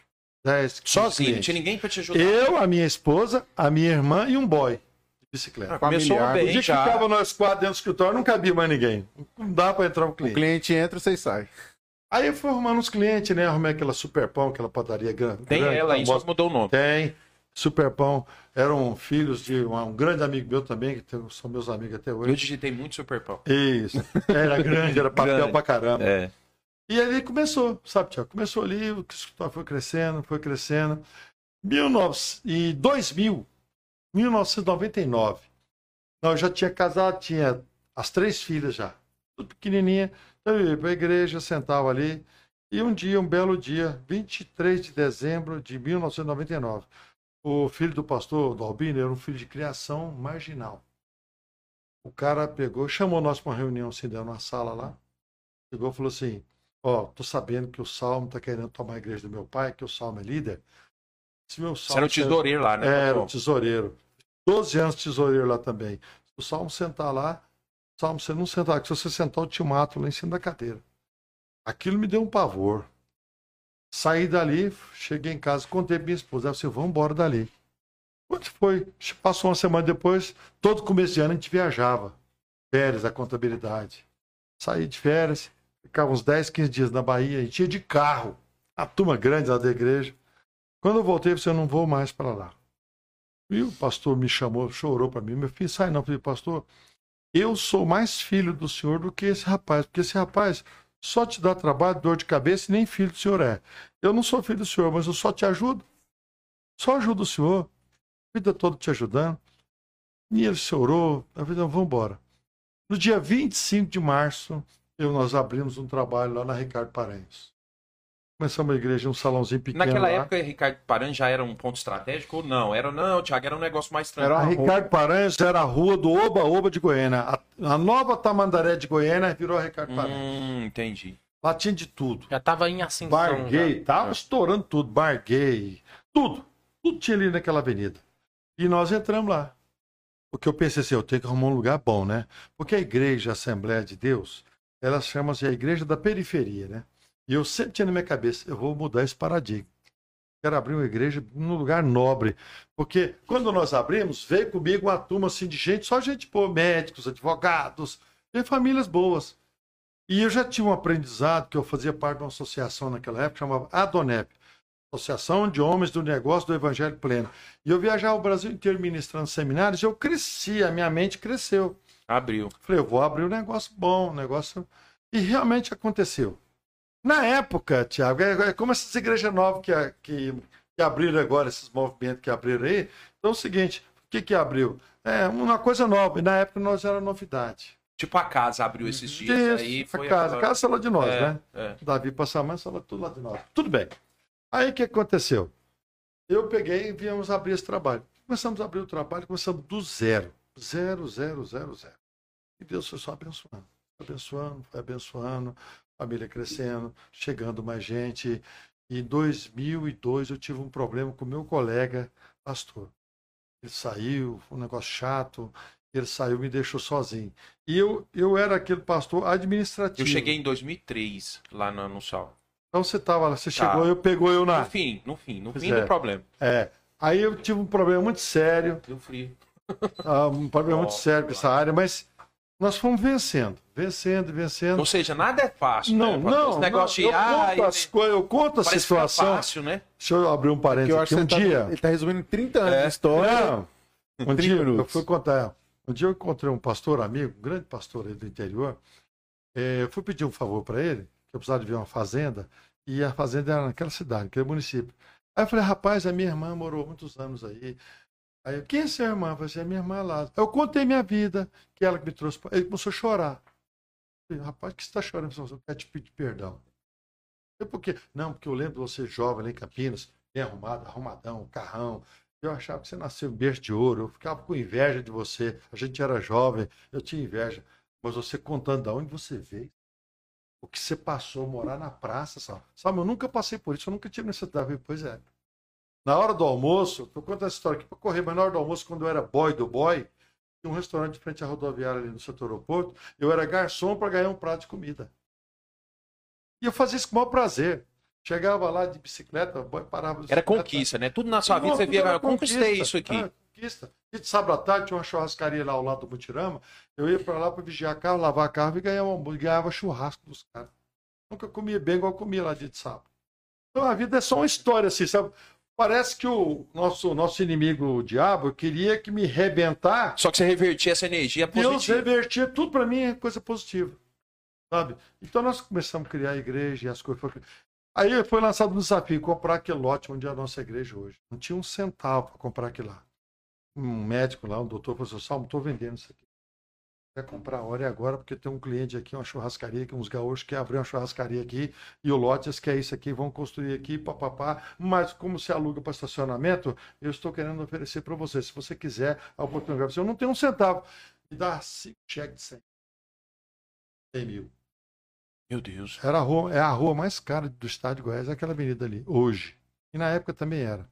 10, 15 Sozinho, não clientes. tinha ninguém pra te ajudar. Eu, a minha esposa, a minha irmã e um boy de bicicleta. Ah, começou familiar. O bem dia que já. ficava nós quatro dentro do escritório, não cabia mais ninguém. Não dá para entrar um O cliente. cliente entra, vocês saem. Aí eu fui arrumando uns clientes, né? Arrumei aquela super pão, aquela padaria grande. Tem grande, ela aí, só mudou o nome. Tem. Super pão. Eram filhos de um, um grande amigo meu também, que são meus amigos até Eu hoje. digitei muito super pão. Isso. Era grande, era papel Grande. pra caramba. É. E ali começou, sabe, Tiago? Começou ali, o escritório foi crescendo, foi crescendo. 19... E 2000, 1999, não, eu já tinha casado, tinha as três filhas já, tudo pequenininha. Então eu ia para a igreja, sentava ali. E um dia, um belo dia, 23 de dezembro de 1999, o filho do pastor, do Albino, era um filho de criação marginal. O cara pegou, chamou nós para uma reunião, assim, deu numa sala lá. Chegou e falou assim: Ó, tô sabendo que o Salmo tá querendo tomar a igreja do meu pai, que o Salmo é líder. Se meu Você era o Salmo tesoureiro lá, né? Era o tesoureiro. 12 anos tesoureiro lá também. Se o Salmo sentar lá, Salmo, você não sentar, porque se você sentar, eu te mato lá em cima da cadeira. Aquilo me deu um pavor. Saí dali, cheguei em casa, contei pra minha esposa. Ela disse, vamos embora dali. Quando foi? Passou uma semana depois, todo começo de ano a gente viajava. Férias, a contabilidade. Saí de férias, ficava uns 10, 15 dias na Bahia, a gente ia de carro. A turma grande lá da igreja. Quando eu voltei, eu disse, eu não vou mais para lá. E o pastor me chamou, chorou para mim. Meu filho, sai não. Eu falei, pastor, eu sou mais filho do senhor do que esse rapaz, porque esse rapaz só te dá trabalho, dor de cabeça e nem filho do senhor é. Eu não sou filho do senhor, mas eu só te ajudo. Só ajudo o senhor. A vida toda te ajudando. E ele chorou. Falei, não, vamos embora. No dia 25 de março, eu, nós abrimos um trabalho lá na Ricardo Paranhos. Começamos a igreja, um salãozinho pequeno Naquela lá. época, Ricardo Paran já era um ponto estratégico ou não? Era, não, Thiago, era um negócio mais Era A tranquilo. Ricardo Paranhos era a rua do Oba-Oba de Goiânia. A, a nova Tamandaré de Goiânia virou a Ricardo Paranhos. Hum, entendi. Lá tinha de tudo. Já tava em ascensão. Bar gay, já. tava estourando tudo. Bar gay, tudo. Tudo tinha ali naquela avenida. E nós entramos lá. Porque eu pensei assim, eu tenho que arrumar um lugar bom, né? Porque a igreja, a Assembleia de Deus, ela chama-se a igreja da periferia, né? E eu sempre tinha na minha cabeça, eu vou mudar esse paradigma. Quero abrir uma igreja num lugar nobre. Porque quando nós abrimos, veio comigo uma turma assim de gente, só gente boa, médicos, advogados, e famílias boas. E eu já tinha um aprendizado que eu fazia parte de uma associação naquela época, chamava ADONEP Associação de Homens do Negócio do Evangelho Pleno. E eu viajava o Brasil inteiro ministrando seminários, e eu cresci, a minha mente cresceu. Abriu. Falei, eu vou abrir um negócio bom, um negócio. E realmente aconteceu. Na época, Tiago, é, é como essas igrejas novas que, que, que abriram agora, esses movimentos que abriram aí. Então é o seguinte: o que, que abriu? É uma coisa nova, e na época nós era novidade. Tipo a casa abriu esses dias Isso, aí. a Foi casa, aquela- casa sala de nós, é, né? é. Davi Passamã, sala tudo lá de nós. Tudo bem. Aí o que aconteceu? Eu peguei e viemos abrir esse trabalho. Começamos a abrir o trabalho, começamos do zero. Zero, zero, zero, zero. E Deus foi só abençoando. Abençoando, foi abençoando, família crescendo, chegando mais gente. Em 2002 eu tive um problema com meu colega pastor. Ele saiu, foi um negócio chato. Ele saiu, me deixou sozinho. E eu, eu era aquele pastor administrativo. Eu cheguei em 2003 lá no, no Sal. Então você tava lá, você Tá. chegou, eu pegou eu na. No fim, no fim, no Pois fim é. do problema. É. Aí eu tive um problema muito sério, Deu frio. ah, um problema muito Nossa, sério com essa área, mas nós fomos vencendo, vencendo, vencendo. Ou seja, nada é fácil. Não, né? não, Esse negócio não, de, eu, ah, conto as coisas, eu conto a parece que é situação. fácil, né? Deixa eu abrir um parênteses eu aqui. Um ele, dia. tá, ele tá resumindo 30 anos É. de história. Não, um 30 dia eu minutos. fui contar. Um dia eu encontrei um pastor amigo, um grande pastor aí do interior. É, eu fui pedir um favor para ele, que eu precisava de ver uma fazenda, e a fazenda era naquela cidade, naquele município. Aí eu falei, rapaz, a minha irmã morou muitos anos aí. Aí, eu, quem é sua irmã? Eu falei, assim, é minha irmã lá. Eu contei minha vida, que ela que me trouxe. Ele começou a chorar. Eu falei, rapaz, que você está chorando? Eu quero te pedir perdão. Eu, por quê? Não, porque eu lembro de você jovem lá em Campinas, bem arrumado, arrumadão, carrão. Eu achava que você nasceu em berço de ouro. Eu ficava com inveja de você. A gente era jovem, eu tinha inveja. Mas você contando de onde você veio, o que você passou, morar na praça, sabe? Sabe, eu nunca passei por isso, eu nunca tive necessidade. Pois é. Na hora do almoço, eu conto essa história aqui para correr, mas na hora do almoço, quando eu era boy do boy, tinha um restaurante de frente à rodoviária ali no setor aeroporto, eu era garçom para ganhar um prato de comida. E eu fazia isso com o maior prazer. Chegava lá de bicicleta, boy, parava de Era bicicleta. conquista, né? Tudo na sua vida você via, era eu conquistei isso aqui. Ah, conquista. E de sábado à tarde tinha uma churrascaria lá ao lado do Mutirama. Eu ia para lá para vigiar carro, lavar carro e ganhava, ganhava churrasco dos caras. Nunca comia bem igual eu comia lá dia de sábado. Então a vida é só uma história assim, sabe? Parece que o nosso, nosso inimigo, o diabo, queria que me rebentar. Só que você revertia essa energia Deus positiva. revertia tudo para mim é coisa positiva. Sabe? Então nós começamos a criar a igreja e as coisas. foram- Aí foi lançado um desafio, comprar aquele lote onde é a nossa igreja hoje. Não tinha um centavo para comprar aquilo lá. Um médico lá, um doutor, falou assim, Salmo, estou vendendo isso aqui. Quer comprar a hora é agora, porque tem um cliente aqui, uma churrascaria, que uns gaúchos querem abrir uma churrascaria aqui, e o lote eles querem isso aqui, vão construir aqui, papapá. Mas como se aluga para estacionamento, eu estou querendo oferecer para você. Se você quiser a oportunidade, eu não tenho um centavo. Me dá cinco cheques de 100. 100 mil. Meu Deus. Era a rua, é a rua mais cara do estado de Goiás, é aquela avenida ali, hoje. E na época também era.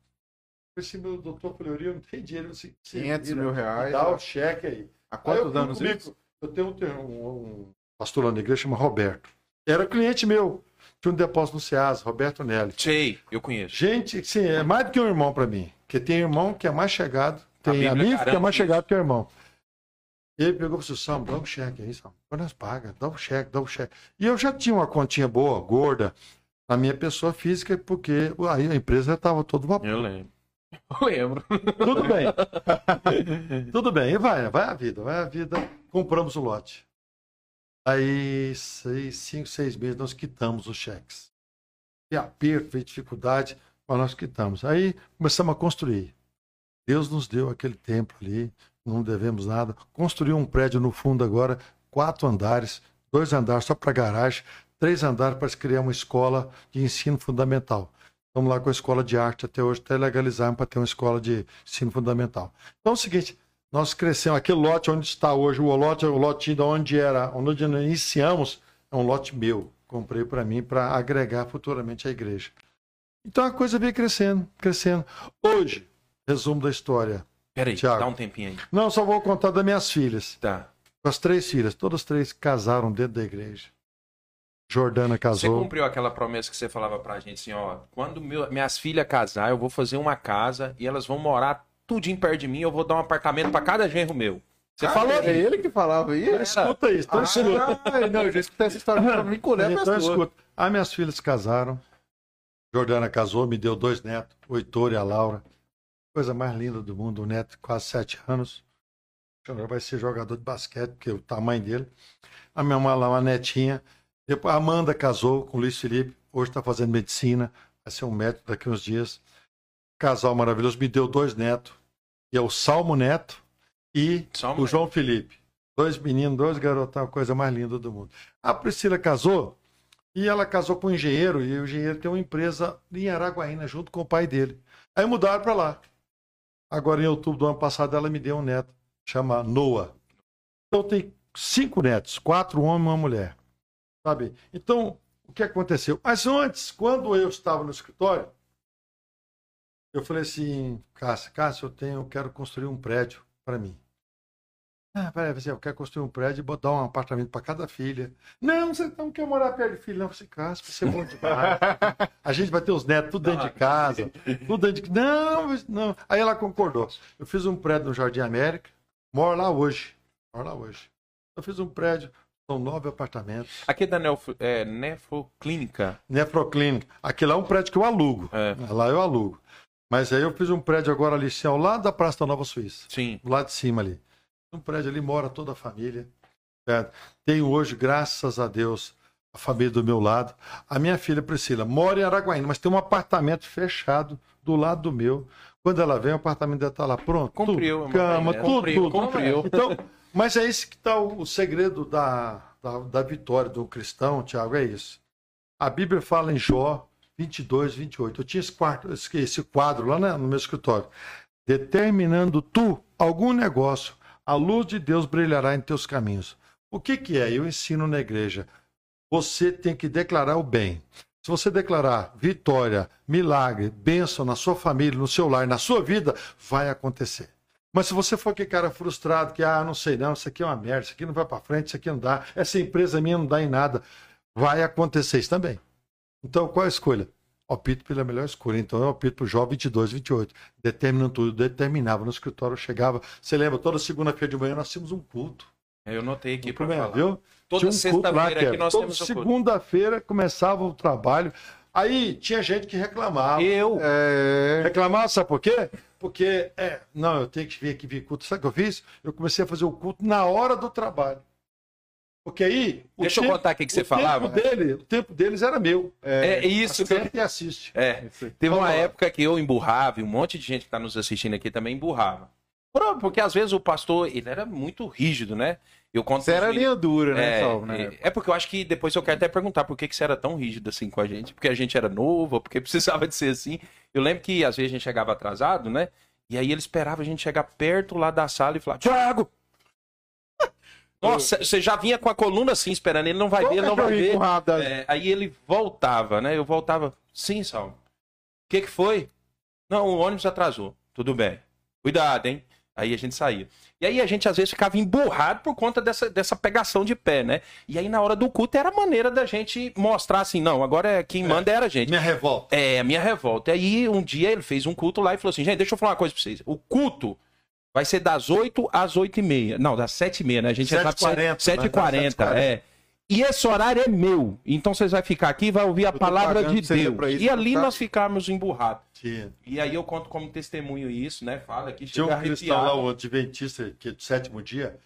Esse meu doutor Fleury, eu não tenho dinheiro. Assim, 500 mil reais. Dá o cheque aí. Há eu quantos fui anos comigo, isso? Eu tenho um, um, um pastor lá na igreja, chama Roberto. Era cliente meu. Tinha um depósito no Ceasa, Roberto Nelly. Sei, eu conheço. Gente, sim, é mais do que um irmão para mim. Porque tem irmão que é mais chegado, tem Bíblia amigo que é mais isso. chegado que o irmão. E ele pegou e falou assim, Sam, dá um cheque aí, Sam. Quando nós paga, dá um cheque, dá um cheque. E eu já tinha uma continha boa, gorda, na minha pessoa física, porque aí a empresa estava todo vapor. Eu lembro. Lembro. Tudo bem. Tudo bem. E vai, vai a vida, vai a vida. Compramos o lote. Aí, seis, cinco, seis meses, nós quitamos os cheques. E aperto, veio dificuldade, mas nós quitamos. Aí começamos a construir. Deus nos deu aquele templo ali, não devemos nada. Construiu um prédio no fundo agora, quatro andares, dois andares só para garagem, três andares para criar uma escola de ensino fundamental. Estamos lá com a escola de arte até hoje, até legalizarmos para ter uma escola de ensino fundamental. Então é o seguinte, nós crescemos, aquele lote onde está hoje, o lote, o lote de onde era, onde nós iniciamos, é um lote meu. Comprei para mim para agregar futuramente a igreja. Então a coisa veio crescendo, crescendo. Hoje, resumo da história. Peraí, Thiago. dá um tempinho aí. Não, só vou contar das minhas filhas. Tá. As três filhas, todas três casaram dentro da igreja. Jordana Você casou. cumpriu aquela promessa que você falava pra gente assim, ó, quando meu- minhas filhas casar, eu vou fazer uma casa e elas vão morar tudinho perto de mim, eu vou dar um apartamento pra cada genro meu. Você Ah, falou É ele que falava aí? Então escuta isso, então escuta. Ah, não, eu já escutei essa história pra mim colher Então pra sua. escuta. As minhas filhas casaram. Jordana casou, me deu dois netos, o Heitor e a Laura. Coisa mais linda do mundo, um neto de quase sete anos. Agora vai ser jogador de basquete, porque é o tamanho dele. A minha mãe lá, uma netinha. Depois a Amanda casou com o Luiz Felipe, hoje está fazendo medicina, vai ser um médico daqui a uns dias. Casal maravilhoso, me deu dois netos, que é o Salmo Neto e um o João Felipe. Dois meninos, dois garotão, a coisa mais linda do mundo. A Priscila casou e ela casou com um engenheiro, e o engenheiro tem uma empresa em Araguaína, junto com o pai dele. Aí mudaram para lá. Agora, em outubro do ano passado, ela me deu um neto, chama Noah. Então, tem cinco netos, quatro homens e uma mulher. Sabe? Então, o que aconteceu? Mas antes, quando eu estava no escritório, eu falei assim, Cássio, Cássio, eu tenho, eu quero construir um prédio para mim. Ah, peraí, você, eu quero construir um prédio e botar um apartamento para cada filha. Não, você não quer morar perto de filho, não. Eu falei, Cássio, vai ser bom demais. A gente vai ter os netos tudo dentro de casa, tudo dentro de Não, não. Aí ela concordou. Eu fiz um prédio no Jardim América, moro lá hoje. Moro lá hoje. Eu fiz um prédio, são nove apartamentos. Aqui da Nefro, é, Nefroclínica. Nefroclínica. Aquele lá é um prédio que eu alugo. É. Lá eu alugo. Mas aí eu fiz um prédio agora ali, assim, ao lado da Praça da Nova Suíça. Sim. Lado de cima ali. Um prédio ali mora toda a família. certo? Tenho hoje, graças a Deus, a família do meu lado. A minha filha Priscila mora em Araguaína, mas tem um apartamento fechado do lado do meu. Quando ela vem, o apartamento dela está lá pronto. Cumpriu, tudo, cama, é, tudo, cumpriu, tudo. cumpriu. Então, mas é esse que está o, o segredo da, da, da vitória do cristão, Tiago, é isso. A Bíblia fala em Jó 22, 28. Eu tinha esse, esse, esse quadro lá né, no meu escritório. Determinando tu algum negócio, a luz de Deus brilhará em teus caminhos. O que, que é? Eu ensino na igreja. Você tem que declarar o bem. Se você declarar vitória, milagre, bênção na sua família, no seu lar, na sua vida, vai acontecer. Mas se você for aquele cara frustrado, que, ah, não sei não, isso aqui é uma merda, isso aqui não vai para frente, isso aqui não dá, essa empresa minha não dá em nada, vai acontecer isso também. Então, qual a escolha? Opito pela melhor escolha. Então, eu opito por Jó 22, 28. Determinando tudo, determinava no escritório, chegava. Você lembra, toda segunda-feira de manhã nós tínhamos um culto. Eu notei aqui para falar. viu? Toda um sexta-feira aqui Kevin. nós Toda temos o culto. segunda-feira começava o trabalho. Aí tinha gente que reclamava. Eu. É... Reclamava, sabe por quê? Porque, é, não, eu tenho que vir aqui vir culto. Sabe o que eu fiz? Eu comecei a fazer o culto na hora do trabalho. Porque aí. Deixa eu tempo- contar o que você o falava. Tempo dele, o tempo deles era meu. É isso que eu... Assiste assiste. É. Teve uma época que eu emburrava, e um monte de gente que está nos assistindo aqui também emburrava. Por- Porque às vezes o pastor, ele era muito rígido, né? Eu conto Você era linha dura, né, É, né? é, é porque eu acho que depois eu quero até perguntar por que, que você era tão rígido assim com a gente. Porque a gente era novo, porque precisava de ser assim. Eu lembro que às vezes a gente chegava atrasado, né? E aí ele esperava a gente chegar perto lá da sala e falar: Tiago! Nossa, você já vinha com a coluna assim esperando, ele não vai ver, ele não vai ver. É, aí ele voltava, né? Eu voltava, sim, Salmo. O que, que foi? Não, o ônibus atrasou. Tudo bem. Cuidado, hein? Aí a gente saía. E aí a gente às vezes ficava emburrado por conta dessa, dessa pegação de pé, né? E aí na hora do culto era a maneira da gente mostrar assim, não, agora é- quem manda era a gente. Minha revolta. É, a minha revolta. Aí um dia ele fez um culto lá e falou assim, gente, deixa eu falar uma coisa pra vocês. O culto vai ser das 8 às 8 e meia. Não, das 7 e meia, né? A gente já sabe 7h40, 7 e 40 né? é. E esse horário é meu. Então vocês vão ficar aqui e vai ouvir a palavra de Deus. isso, E ali tá? nós ficamos emburrados. Tinha, E aí eu conto como testemunho isso, né? Fala aqui, tinha um cristão lá, o Adventista, que é do sétimo dia,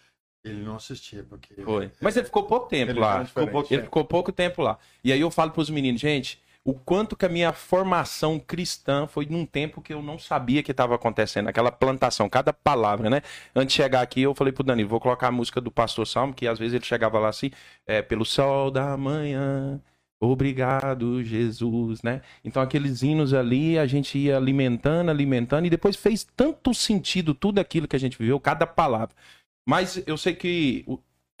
ele não assistia, porque. Foi. Mas ele ficou pouco tempo Ele lá. ficou pouco Ele tempo. ficou pouco tempo lá. E aí eu falo pros meninos, gente, o quanto que a minha formação cristã foi num tempo que eu não sabia que estava acontecendo, aquela plantação, cada palavra, né? Antes de chegar aqui, eu falei pro Danilo, vou colocar a música do Pastor Salmo, que às vezes ele chegava lá assim, é, pelo sol da manhã, obrigado, Jesus, né? Então aqueles hinos ali, a gente ia alimentando, alimentando, e depois fez tanto sentido tudo aquilo que a gente viveu, cada palavra. Mas eu sei que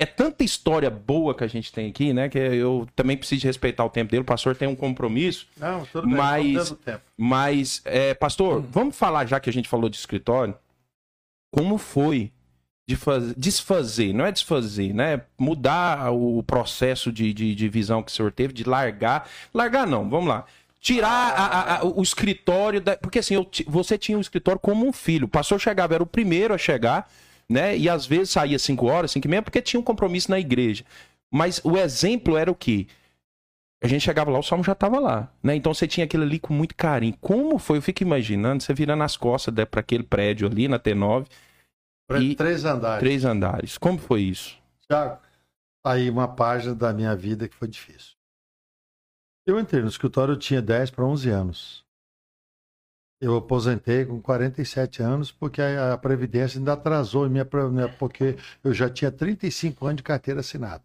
é tanta história boa que a gente tem aqui, né? Que eu também preciso respeitar o tempo dele. O pastor tem um compromisso. Não, tudo bem, Mas- tempo. Mas, é, pastor, vamos falar, já que a gente falou de escritório, como foi de faz- desfazer, não é desfazer, né? Mudar o processo de, de, de visão que o senhor teve, de largar. Largar não, vamos lá. Tirar a- a- o escritório. Da... Porque assim, eu você tinha o escritório como um filho. O pastor chegava, era o primeiro a chegar, né? E às vezes saía 5 horas, 5 e meia, porque tinha um compromisso na igreja. Mas o exemplo era o quê? A gente chegava lá, o Salmo já estava lá, né? Então você tinha aquilo ali com muito carinho. Como foi? Eu fico imaginando você virando as costas para aquele prédio ali na T9, Pra E- Três andares. três andares. Como foi isso? Tiago, tá aí uma página da minha vida que foi difícil. Eu entrei no escritório, eu tinha 10 para 11 anos. Eu aposentei com 47 anos porque a, a Previdência ainda atrasou, minha, minha- porque eu já tinha 35 anos de carteira assinada.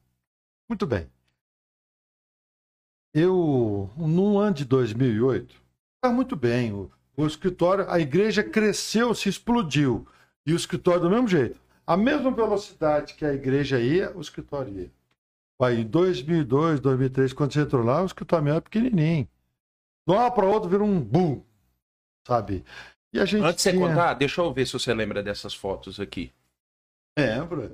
Muito bem. Eu, no ano de 2008, está muito bem. O, o escritório, a igreja cresceu, se explodiu. E o escritório do mesmo jeito. A mesma velocidade que a igreja ia, o escritório ia. Aí, em 2002, 2003, quando você entrou lá, o escritório era pequenininho. De uma para outra, vira um boom, sabe? E a gente Antes de você tinha... contar, deixa eu ver se você lembra dessas fotos aqui. Lembro.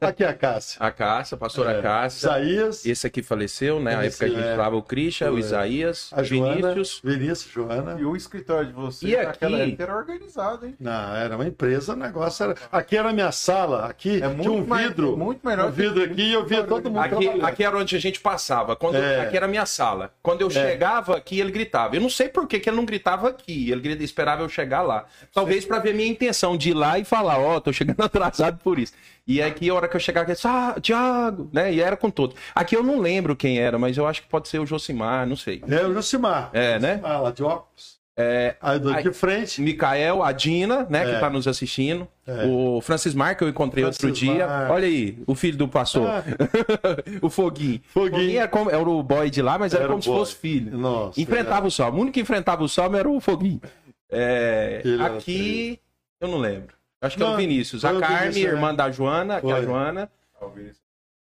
Aqui é a Cássia. A Cássia, a pastora É. Cássia. Isaías, Esse aqui faleceu, né? A Faleceu, época a gente é. falava o Christian, o É. Isaías, a Joana, Vinícius. Vinícius, Joana. E o escritório de vocês E naquela aqui? época era organizado, hein? Não, era uma empresa, o negócio era... Aqui era a minha sala, aqui É tinha um mais- vidro. muito melhor um vidro aqui e eu via todo mundo Aqui, aqui era onde a gente passava. Quando, É. Aqui era a minha sala. Quando eu chegava aqui, ele gritava. Eu não sei por que, que ele não gritava aqui. Ele esperava eu chegar lá. Talvez para ver minha intenção de ir lá e falar: Ó, tô chegando atrasado, por isso. E aqui, a hora que eu chegava, aqui, ah, Thiago, né? E era com todos. Aqui eu não lembro quem era, mas eu acho que pode ser o Josimar, não sei. É o Josimar. É, né? Josimar, lá de óculos. É, Aí do de frente. Micael, a Dina, né, que É. tá nos assistindo. É. O Francis Mar, que eu encontrei outro Francis dia. Mar. Olha aí, o filho do pastor. Ah. o Foguinho. Foguinho. era, como, era o boy de lá, mas era, Era como se fosse filho. Nossa. Enfrentava o Salmo. O único que enfrentava o Salmo era o Foguinho. É, aqui, eu não lembro. Acho que é o Vinícius. A o Carme, Vinícius, irmã né? da Joana, que é a. Joana.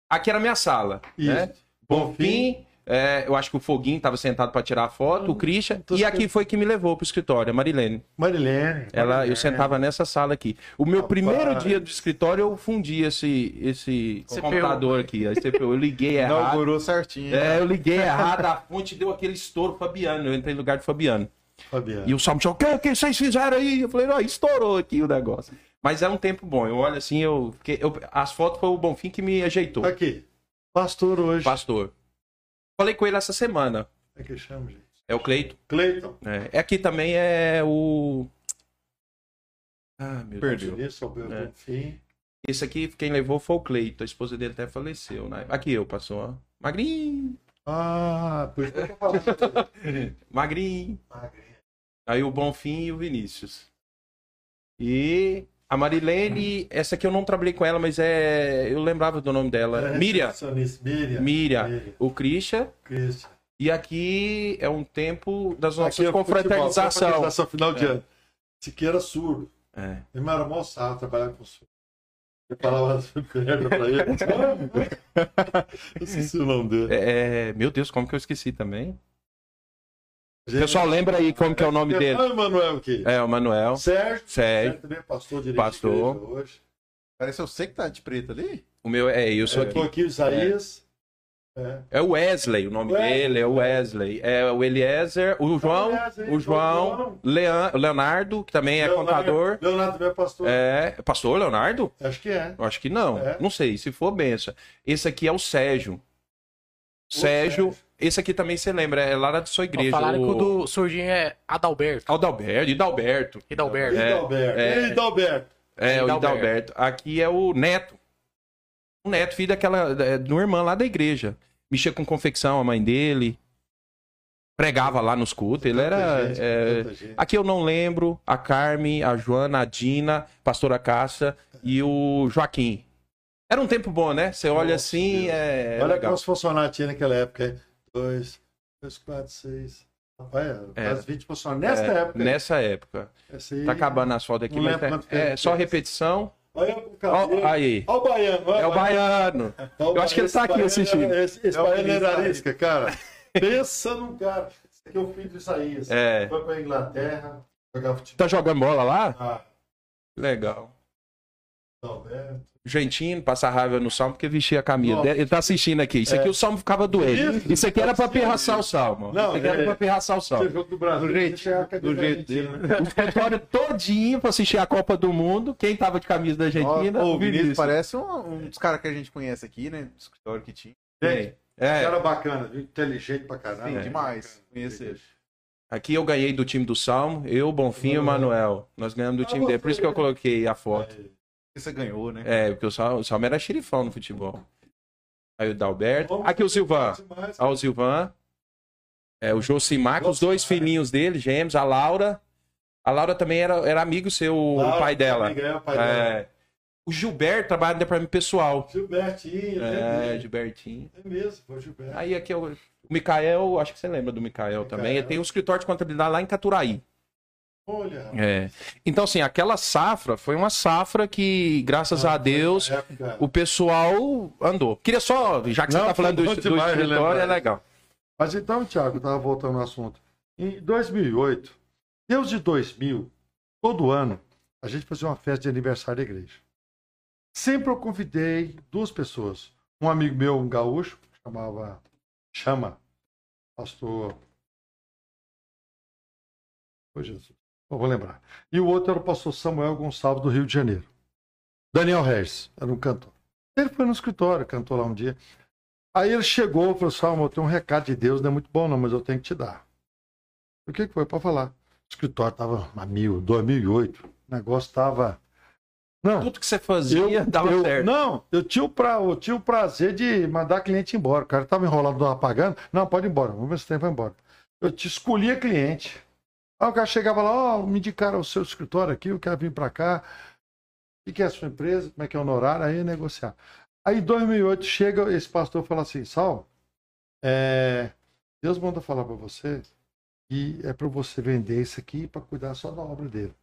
Aqui era a minha sala. Isso. Né? Bonfim, é, eu acho que o Foguinho estava sentado para tirar a foto, o Christian. tô E aqui foi que me levou pro escritório, a Marilene. Marilene. Ela, eu Marilene. sentava nessa sala aqui. O meu Rapaz. primeiro dia do escritório, eu fundi esse, esse CPU. computador aqui. A CPU. Eu liguei errado. Inaugurou certinho. É, eu liguei errado, a fonte deu aquele estouro Fabiano. Eu entrei no lugar de Fabiano. Fabiano. E o Salmo tinha, o que, que vocês fizeram aí? Eu falei, não, estourou aqui o negócio. Mas é um tempo bom. Eu olho assim, eu, eu- as fotos foi o Bonfim que me ajeitou. Aqui. Pastor hoje. Pastor. Falei com ele essa semana. É que chama, gente? É o Cleito. Cleiton. É, aqui também é o. Ah, meu Perdeu. Deus. Isso, É. Bonfim. Esse aqui, quem levou foi o Cleito. A esposa dele até faleceu, né? Aqui eu, passou, ó. Magrinho. Ah, por isso que eu tô falando. Magrinho. Magrinha. Aí o Bonfim e o Vinícius. E a Marilene, essa aqui eu não trabalhei com ela, mas é. Eu lembrava do nome dela. Ela é Miriam. Miriam. Miriam. O Christian. Christian. E aqui é um tempo das nossas é futebol, confraternização. confraternização final de É. ano. Siqueira surdo. É. Ele era mó sarro trabalhar com surdo. Eu falava merda pra ele. Eu esqueci o nome dele. É, meu Deus, como que eu esqueci também? Pessoal, lembra aí como que é o nome dele? Ah, Emanuel aqui. É, o Manuel. Sérgio. Sérgio. também é pastor direito Pastor. hoje. Parece você que tá de preto ali. O meu é, eu sou É, tô aqui. aqui o Isaías. É. É o Wesley, o nome Wesley. dele é o Wesley. É o Eliezer, o João, o o João, João. Lean- o Leonardo, que também é Leonardo- contador. Leonardo também é pastor. É, pastor Leonardo? Acho que é. Eu acho que não. É. Não sei, se for benção. Esse aqui é o Sérgio. Sérgio, Sérgio. Esse aqui também você lembra, é lá da sua igreja. Falaram o... que o do Surdinho é Adalberto. Adalberto, Idalberto. Hidalberto. É, Idalberto. é. Idalberto. É, o Hidalberto. Hidalberto. Aqui é o Neto. O Neto, filho daquela. é, de uma irmã lá da igreja. Mexia com confecção, a mãe dele. Pregava lá nos cultos. Ele era. Gente, é. Aqui eu não lembro. A Carme, a Joana, a Dina, pastora Cássia e o Joaquim. Era um tempo bom, né? Você olha Nossa, assim, Deus. é. Olha legal. quantos funcionários tinha naquela época. hein? Dois, dois, quatro, seis. Rapaz, É. quase 20 funcionários. Nessa É, época. Nessa época. Aí- Tá acabando as fotos aqui, mas lembro é, é só é. repetição. Olha o Ó, cabelo. aí. Olha o baiano. olha É o baiano. Olha Eu acho que ele tá aqui baiano, assistindo. Esse, esse É baiano era arisca, cara. Pensa num cara. Esse aqui é o filho do Isaías. É. Foi pra Inglaterra, jogar futebol. Tá jogando bola lá? Ah, Legal. Alberto. Gentinho, passar raiva no salmo porque vestia a camisa. Nossa. Ele tá assistindo aqui. Isso aqui o salmo ficava doente. Isso, Isso aqui era pra pirraçar o salmo. Não, Isso aqui era é- pra pirraçar o salmo. jogo do Brasil. Do jeito- é do jeito dele, né? O escritório todinho pra assistir a Copa do Mundo. Quem tava de camisa da Argentina? Ó, o Vinícius parece um, um dos caras que a gente conhece aqui, né? Do escritório que tinha. Gente, É. cara bacana, inteligente pra caralho. Sim, É. demais. Conhecer ele. Aqui eu ganhei do time do Salmo. Eu, Bonfim e o Manuel. Nós ganhamos do Ah, time dele. Por isso que eu coloquei a foto. Você ganhou, né? É, porque o Salmo, o Salmo era xerifão no futebol. Aí o Dalberto. Aqui o Silvan. mais. Ó, o Silvan. É, o Josimar, com os dois Josimar. filhinhos dele, gêmeos, a Laura. A Laura também era, era amigo seu, o Laura, pai dela. amiga, é o pai dela. É. O Gilberto trabalha no departamento pessoal. Gilbertinho, É, é, Gilbertinho. é mesmo, foi o Gilberto. Aí aqui é o, o Mikael, acho que você lembra do Mikael também. Ele tem um escritório de contabilidade lá em Caturaí. Olha, É. Então, assim, aquela safra foi uma safra que, graças a Deus, o pessoal andou. Queria só, já que Não, você tá falando do, bom do demais escritório, é legal. Mas então, Thiago, eu estava voltando ao assunto. Em 2008, Deus de 2000, todo ano, a gente fazia uma festa de aniversário da igreja. Sempre eu convidei duas pessoas. Um amigo meu, um gaúcho, chamava Chama, pastor. Ô, Jesus, eu vou lembrar. E o outro era o pastor Samuel Gonçalves, do Rio de Janeiro. Daniel Regis, era um cantor. Ele foi no escritório, cantou lá um dia. Aí ele chegou e falou: Salmo, eu tenho um recado de Deus, não é muito bom, não, mas eu tenho que te dar. O que, foi? Para falar. O escritório estava a mil, 2008. O negócio estava Não. Tudo que você fazia dava eu- certo. Não, eu tinha, o pra, eu tinha o prazer de mandar cliente embora. O cara tava enrolando, não tava pagando. Não, pode ir embora. Vamos ver se tem, vai embora. Eu te escolhia cliente. Aí o cara chegava lá, ó, me indicaram o seu escritório aqui, eu quero vir para cá. O que é a sua empresa? Como é que é o honorário? Aí ia negociar. Aí em 2008 chega esse pastor e fala assim, Sal, é, Deus manda falar para você que é para você vender isso aqui para cuidar só da obra dele.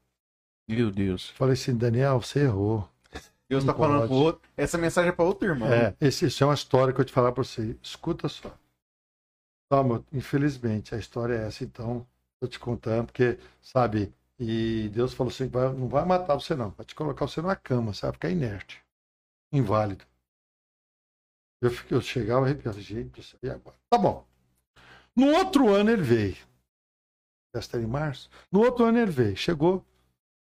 Meu Deus. Falei assim, Daniel, você errou. Deus tá Não falando pro outro. Essa mensagem é pra outro irmão. É, esse, isso é uma história que eu te falar para você. Escuta só. Toma, infelizmente, a história é essa, então, tô te contando, porque, sabe, e Deus falou assim, vai, não vai matar você não, vai te colocar você numa cama, você vai ficar inerte, inválido. Eu, fiquei, eu chegava arrepiado, gente, céu, e agora? Tá bom. No outro ano ele veio. Festa em março. No outro ano ele veio, chegou.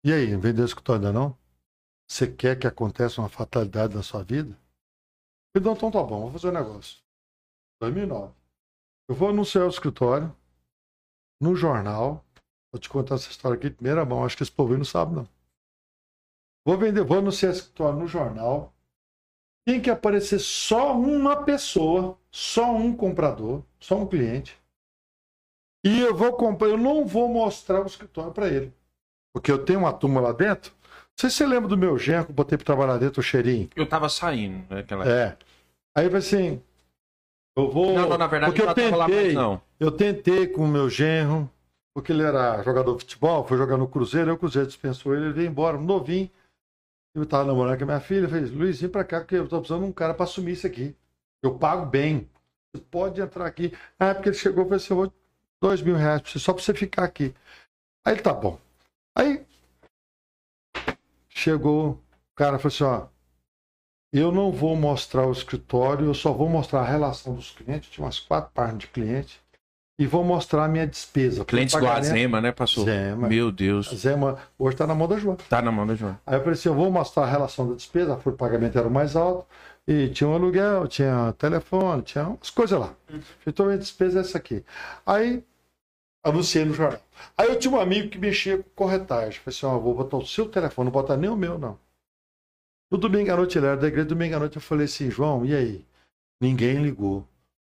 E aí, não vendeu escritório ainda não? Você quer que aconteça uma fatalidade na sua vida? Não, então tá bom, vou fazer um negócio. 2009. Eu vou anunciar o escritório no jornal. Vou te contar essa história aqui de primeira mão. Acho que esse povo aí não sabe, não. Vou vender, vou anunciar o escritório no jornal. Tem que aparecer só uma pessoa, só um comprador, só um cliente. E eu vou comprar, eu não vou mostrar o escritório para ele. Porque eu tenho uma turma lá dentro. Não sei se você lembra do meu genro que eu botei para trabalhar dentro, o cheirinho. Eu tava saindo naquela É. Aí vai assim. Eu vou. Não, não, na verdade porque eu eu tava lá mais tentei, não. eu tentei com o meu genro, porque ele era jogador de futebol, foi jogar no Cruzeiro, aí o Cruzeiro dispensou ele, ele veio embora, novinho. Eu tava namorando com a minha filha, eu falei, Luiz, vem pra cá, porque eu tô precisando de um cara pra assumir isso aqui. Eu pago bem. Você pode entrar aqui. Na época ele chegou e falou assim, eu vou dois mil reais pra você, só pra você ficar aqui. Aí ele tá bom. Aí chegou, o cara falou assim, ó, eu não vou mostrar o escritório, eu só vou mostrar a relação dos clientes, tinha umas quatro páginas de cliente, e vou mostrar a minha despesa. Clientes do Azema, né, pastor? Zema. Meu Deus. Zema, hoje está na mão da Joana. Tá na mão da João. Aí eu falei assim, eu vou mostrar a relação da despesa, a folha de pagamento era o mais alto, e tinha um aluguel, tinha telefone, tinha umas coisas lá. Então a minha despesa é essa aqui. Aí anunciei no jornal. Aí eu tinha um amigo que mexia com corretagem. Falei assim, ó, vou botar o seu telefone, não vou botar nem o meu, não. No domingo à noite, ele era da igreja, domingo à noite eu falei assim, João, e aí? Ninguém ligou.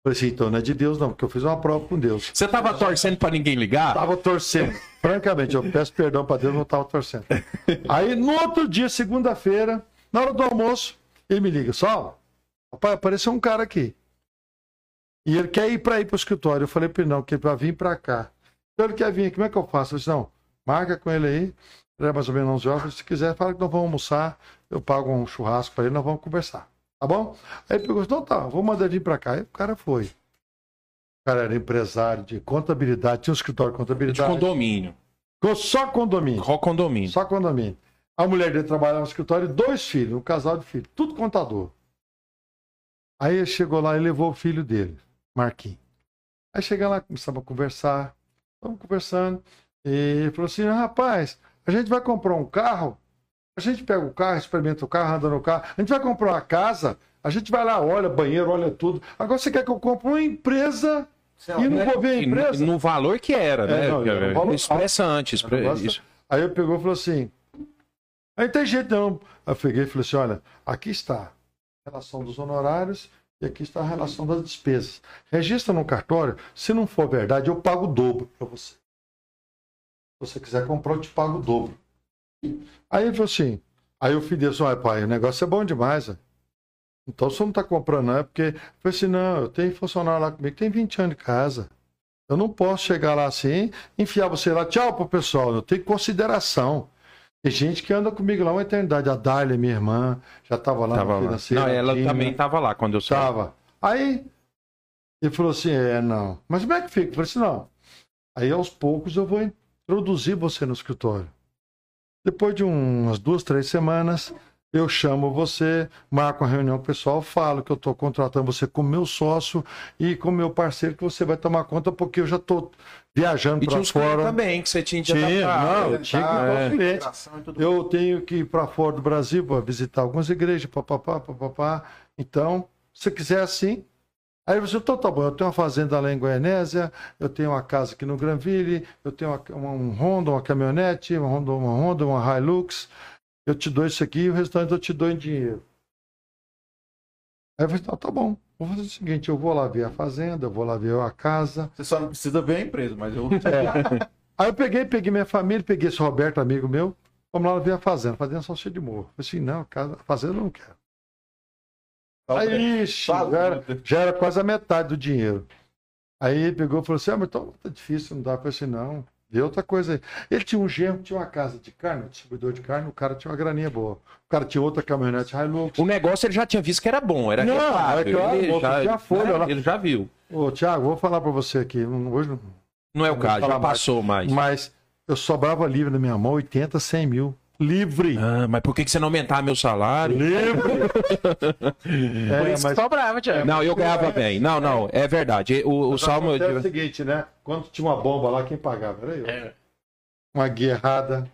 Falei assim, então não é de Deus não, porque eu fiz uma prova com Deus. Você tava torcendo pra ninguém ligar? Tava torcendo. Francamente, eu peço perdão para Deus, não tava torcendo. Aí, no outro dia, segunda-feira, na hora do almoço, ele me liga, Só, rapaz, apareceu um cara aqui. E ele quer ir para ir para o escritório. Eu falei para ele, não, que para vir para cá. Então ele quer vir aqui, como é que eu faço? Eu disse, não, marca com ele aí, é mais ou menos 11 horas. Se quiser, fala que nós vamos almoçar, eu pago um churrasco para ele, nós vamos conversar. Tá bom? Aí ele pegou, então tá, vou mandar ele vir para cá. Aí o cara foi. O cara era empresário de contabilidade, tinha um escritório de De contabilidade. condomínio. Ficou só condomínio. Qual condomínio? Só condomínio. A mulher dele trabalhava no escritório, dois filhos, um casal de filhos, tudo contador. Aí ele chegou lá e levou o filho dele, Marquinhos. Aí chega lá, começamos a conversar, estamos conversando, e ele falou assim: rapaz, a gente vai comprar um carro, a gente pega o carro, experimenta o carro, anda no carro, a gente vai comprar uma casa, a gente vai lá, olha banheiro, olha tudo. Agora você quer que eu compre uma empresa e não vou ver a empresa? no, no valor que era, É, né? não, era valor Expressa antes. Gosto- Isso. Aí eu pegou e falou assim: aí não tem jeito não. Aí eu peguei e falei assim: olha, aqui está a relação dos honorários e aqui está a relação das despesas. Registra no cartório, se não for verdade, eu pago o dobro para você. Se você quiser comprar, eu te pago o dobro. Aí ele falou assim: aí o filho disse: olha, pai, o negócio é bom demais. ó. Então você não está comprando, não é? Porque eu falei assim: não, eu tenho funcionário lá comigo, que tem 20 anos de casa. Eu não posso chegar lá assim, enfiar você lá, tchau pro pessoal. Eu tenho consideração. Tem gente que anda comigo lá uma eternidade. A Dália, minha irmã, já estava lá Tava financeiro. Não, ela também tava lá quando eu saí. Tava. Aí ele falou assim: é, não. Mas como é que fica? Eu falei assim: não. Aí aos poucos eu vou introduzir você no escritório. Depois de umas duas, três semanas, eu chamo você, marco uma reunião pessoal, falo que eu estou contratando você como meu sócio e como meu parceiro, que você vai tomar conta, porque eu já estou viajando para fora. também que você tinha de Tinha, adaptar. não, eu tinha que clientes. Eu tenho que ir para fora do Brasil para visitar algumas igrejas, papapá, papapá. Então, se quiser assim. Aí você, então tá bom, eu tenho uma fazenda lá em Goianésia, eu tenho uma casa aqui no Granville, eu tenho uma- uma- um Honda, uma caminhonete, uma Honda, uma Honda, uma Hilux, eu te dou isso aqui e o restante eu te dou em dinheiro. Aí eu falei, tá, tá bom, vou fazer o seguinte, eu vou lá ver a fazenda, eu vou lá ver a casa. Você só não precisa ver a empresa, mas eu. É. Aí eu peguei, peguei minha família, peguei esse Roberto, amigo meu, vamos lá ver a fazenda. A fazenda é só cheia de morro. Eu falei assim, não, casa, a fazenda eu não quero. Aí, ixi, Tá já era, já era quase a metade do dinheiro. Aí ele pegou e falou assim: Ah, mas então tá difícil, não dá. Falei assim: não, vê outra coisa aí. Ele tinha um genro, tinha uma casa de carne, um distribuidor de carne, o cara tinha uma graninha boa. O cara tinha outra caminhonete Hilux. O negócio ele já tinha visto que era bom, era Não, é claro, ele, já, tinha folha lá. ele já viu. Ô, Tiago, vou falar pra você aqui. Hoje não. Não é o caso, já mais. passou mais. Mas eu sobrava livre na minha mão 80, 100 mil. Livre! Ah, mas por que, que você não aumentar meu salário? Livre! Por é, isso mas que sobrava, Thiago. Não, eu ganhava bem. Não, não, é verdade. O, o Salmo. acontece o seguinte, né? Quando tinha uma bomba lá, quem pagava? Era eu. É. Uma guia errada,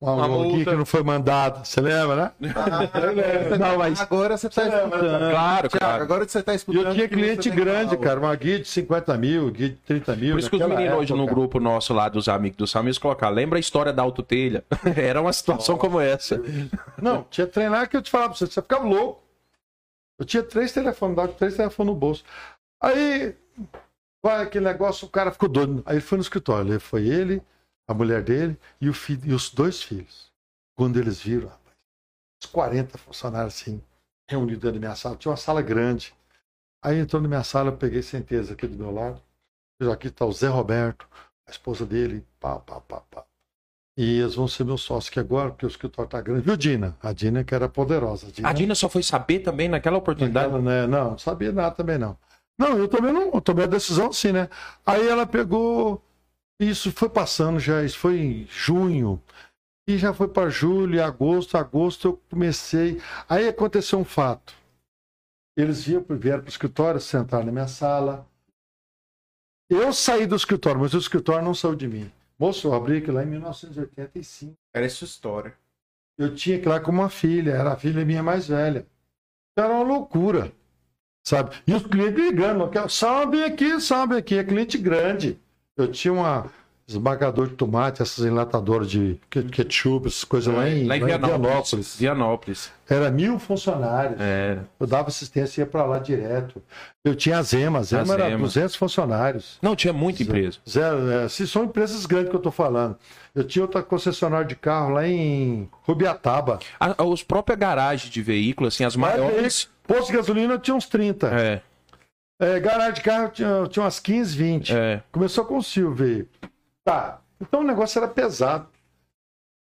uma, Uma multa. que não foi mandada. Você lembra, né? Não, mas. Agora você tá escutando. Claro, Thiago, claro. agora você tá E escutando. eu tinha cliente grande, cara. Uma guia de 50 mil, guia de 30 mil. Por isso que os meninos hoje no grupo nosso lá dos amigos do Salmo, eles colocaram. Lembra a história da autotelha? Era uma situação como essa. Não, tinha lá que eu te falava pra você, você ficava louco. Eu tinha três telefones, dava três telefones no bolso. Aí, vai aquele negócio, o cara ficou doido. Aí foi no escritório. Ele foi ele, a mulher dele e, o filho, e os dois filhos. Quando eles viram, rapaz, uns 40 funcionários assim, reunidos dentro da minha sala. Tinha uma sala grande. Aí entrou na minha sala, eu peguei certeza aqui do meu lado. Aqui está o Zé Roberto, a esposa dele, pá, pá, pá, pá. E eles vão ser meus sócios aqui agora, porque o escritório tá grande. Viu, Dina? A Dina que era poderosa. A Dina só foi saber também naquela oportunidade. Ela, né, não, não sabia nada também não. Não, eu também não eu tomei a decisão assim, né? Aí ela pegou, isso foi passando já, isso foi em junho, e já foi para julho, agosto, agosto eu comecei. Aí aconteceu um fato. Eles vieram, vieram para o escritório, sentaram na minha sala. Eu saí do escritório, mas o escritório não saiu de mim. Moço, eu abri aquilo lá em 1985. Era essa história. Eu tinha que ir lá com uma filha, era a filha minha mais velha. Era uma loucura, sabe? E os clientes ligando, salve aqui, salve aqui, é cliente grande. Eu tinha uma esmagador de tomate, essas enlatadoras de ketchup, essas coisas lá em, Lá em lá Vianópolis. Vianópolis. Era mil funcionários. É. Eu dava assistência e ia para lá direto. Eu tinha a Zema, a Zema A era Zema. 200 funcionários. Não, tinha muita empresa. Zero, é, se são empresas grandes que eu estou falando. Eu tinha outra concessionária de carro lá em Rubiataba. A- os próprias garagens de veículos, assim, as maiores. Posto de gasolina eu tinha uns 30. É, É, garagem de carro eu tinha, tinha umas 15, 20. é. Começou com o Silvio. Tá. Então o negócio era pesado.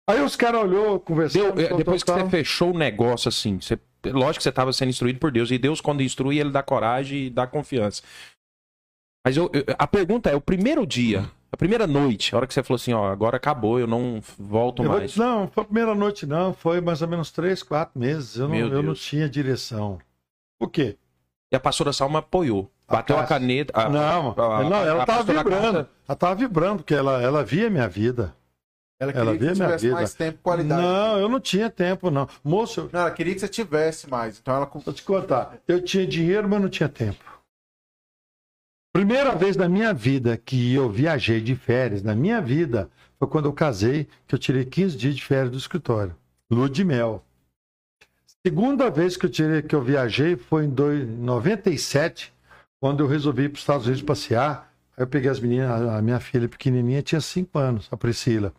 Aí os caras olhou, conversou. É, depois que você fechou o negócio, assim, você, lógico que você estava sendo instruído por Deus, e Deus, quando instrui, ele dá coragem e dá confiança. Mas eu- eu- a pergunta é: o primeiro dia, a primeira noite, a hora que você falou assim, ó, agora acabou, eu não volto Eu vou mais. te- não, foi a primeira noite, não. Foi mais ou menos três, quatro meses. Eu, não, eu não tinha direção. Por quê? E a pastora Salma apoiou. Bateu a, Cássia. caneta. a- não, a- não, ela a estava vibrando. Ela estava vibrando, porque ela, ela via minha vida. Ela Ela queria via que você minha tivesse vida. mais tempo e qualidade. Não, eu não tinha tempo, não. Moço, eu- Não, ela queria que você tivesse mais. Então ela. Vou te contar. Eu tinha dinheiro, mas não tinha tempo. Primeira vez na minha vida que eu viajei de férias, na minha vida, foi quando eu casei, que eu tirei 15 dias de férias do escritório. Lua de mel. Segunda vez que eu, tirei, que eu viajei foi em dois- 97, quando eu resolvi ir para os Estados Unidos passear. Aí eu peguei as meninas, a minha filha pequenininha tinha 5 anos, a Priscila.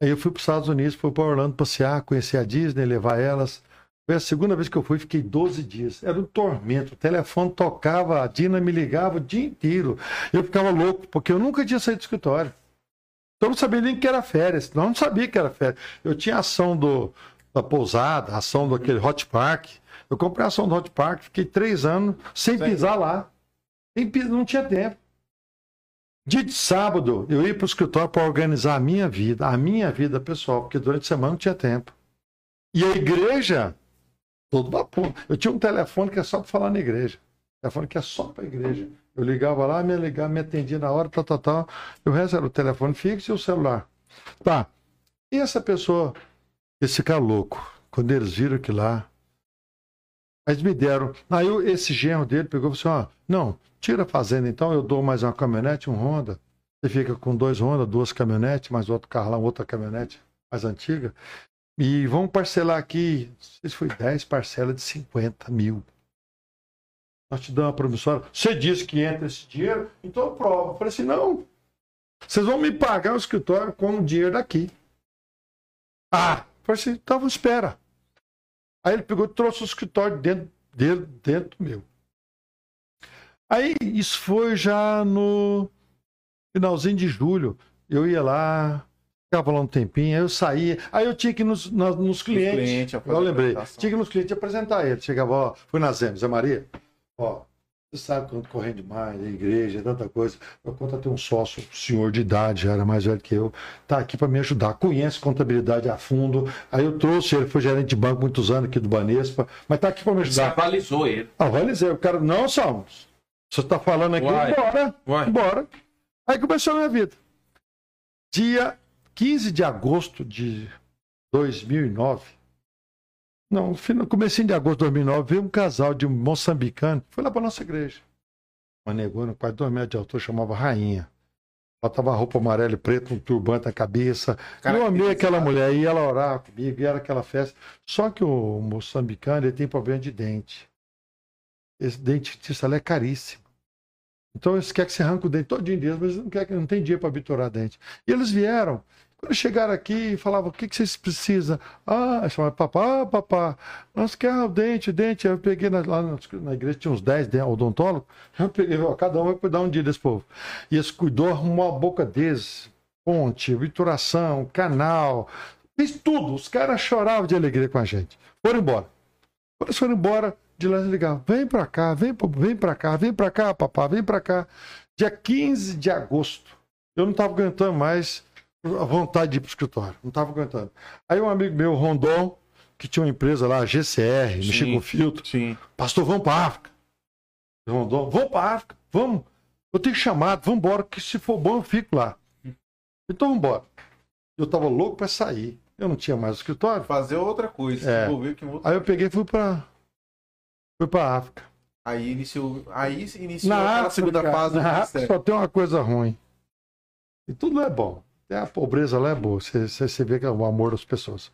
Aí eu fui para os Estados Unidos, fui para Orlando passear, conhecer a Disney, levar elas. Foi a segunda vez que eu fui, fiquei 12 dias. Era um tormento. O telefone tocava, a Dina me ligava o dia inteiro. Eu ficava louco, porque eu nunca tinha saído do escritório. Então eu não sabia nem que era férias. Eu não sabia que era férias. Eu tinha ação do, da pousada, ação daquele Hot Park. Eu comprei a ação do Hot Park, fiquei três anos sem pisar lá. Sem pis- não tinha tempo. Dia de sábado, eu ia para o escritório para organizar a minha vida, a minha vida pessoal, porque durante a semana não tinha tempo. E a igreja, todo vapor. Eu tinha um telefone que é só para falar na igreja. Telefone que é só para a igreja. Eu ligava lá, me ligava, me atendia na hora, tal, tal, tal. E o resto era o telefone fixo e o celular. Tá. E essa pessoa, esse cara louco, quando eles viram que lá, eles me deram. Aí eu- esse genro dele pegou e falou assim: ó, não, tira a fazenda então, eu dou mais uma caminhonete, um Honda. Você fica com dois Honda, duas caminhonetes, mais outro carro lá, outra caminhonete mais antiga. E vamos parcelar aqui, não sei se foi 10 parcelas de 50 mil. Nós te damos uma promissória. Você disse que entra esse dinheiro, então eu provo. Eu falei assim, não. Vocês vão me pagar o escritório com o dinheiro daqui. Ah, falei assim, então espera. Aí ele pegou e trouxe o escritório dentro, dentro, dentro meu. Aí isso foi já no finalzinho de julho. Eu ia lá, ficava lá um tempinho, aí eu saía. Aí eu tinha que ir nos, na- nos clientes. a eu lembrei. Tinha que ir nos clientes apresentar ele. Chegava, ó, fui na Zé, Zé Maria. Ó, você sabe quanto correndo demais, a igreja, tanta coisa. Eu contratei um sócio, um senhor de idade, já era mais velho que eu, tá aqui para me ajudar. Conhece contabilidade a fundo. Aí eu trouxe ele, foi gerente de banco muitos anos aqui do Banespa, mas tá aqui para me Você ajudar. avalizou ele. Ah, vai dizer, o cara, não, Salmos. Você tá falando aqui, Uai. bora, Uai. bora. Aí começou a minha vida. Dia 15 de agosto de 2009, não, no comecinho de agosto de 2009, veio um casal de moçambicano, foi lá pra nossa igreja. Uma negona, quase dois metros de altura, chamava Rainha. Ela tava roupa amarela e preta, um turbante na cabeça. Cara, eu amei que aquela mulher, e ela orava comigo, e era aquela festa. Só que o moçambicano, ele tem problema de dente. Esse dentista é caríssimo. Então eles querem que você arranque o dente todinho deles, mas não, quer, não tem dinheiro para bitorar dente. E eles vieram. Quando chegaram aqui, falavam, o que, que vocês precisam? Ah, chamava papá, papá, nós queremos o dente, dente. Eu peguei na, lá na, na igreja, tinha uns 10 de- odontólogos. Eu peguei, ó, cada um vai cuidar um dia desse povo. E eles cuidou, arrumou a boca deles, ponte, vituração, canal, fez tudo. Os caras choravam de alegria com a gente. Foram embora. Quando eles foram embora, de lá ligavam, vem pra cá, vem, vem pra cá, vem pra cá, papá, vem pra cá. Dia 15 de agosto, eu não tava aguentando mais a vontade de ir pro escritório, não tava aguentando. Aí um amigo meu, Rondon, que tinha uma empresa lá, GCR, mexia Sim. com filtro, Sim. pastor, vamos pra África. Rondon, vamos pra África, vamos. Eu tenho chamado, vamos embora, que se for bom eu fico lá. Então vamos embora. Eu tava louco pra sair. Eu não tinha mais o escritório. Fazer outra coisa. É. Outra... Aí eu peguei e fui pra, fui pra África. Aí iniciou, aí iniciou Na aquela África, segunda fase do na África ministério. só tem uma coisa ruim. E tudo é bom. Até a pobreza lá é boa. Você, você, você vê que é o amor das pessoas.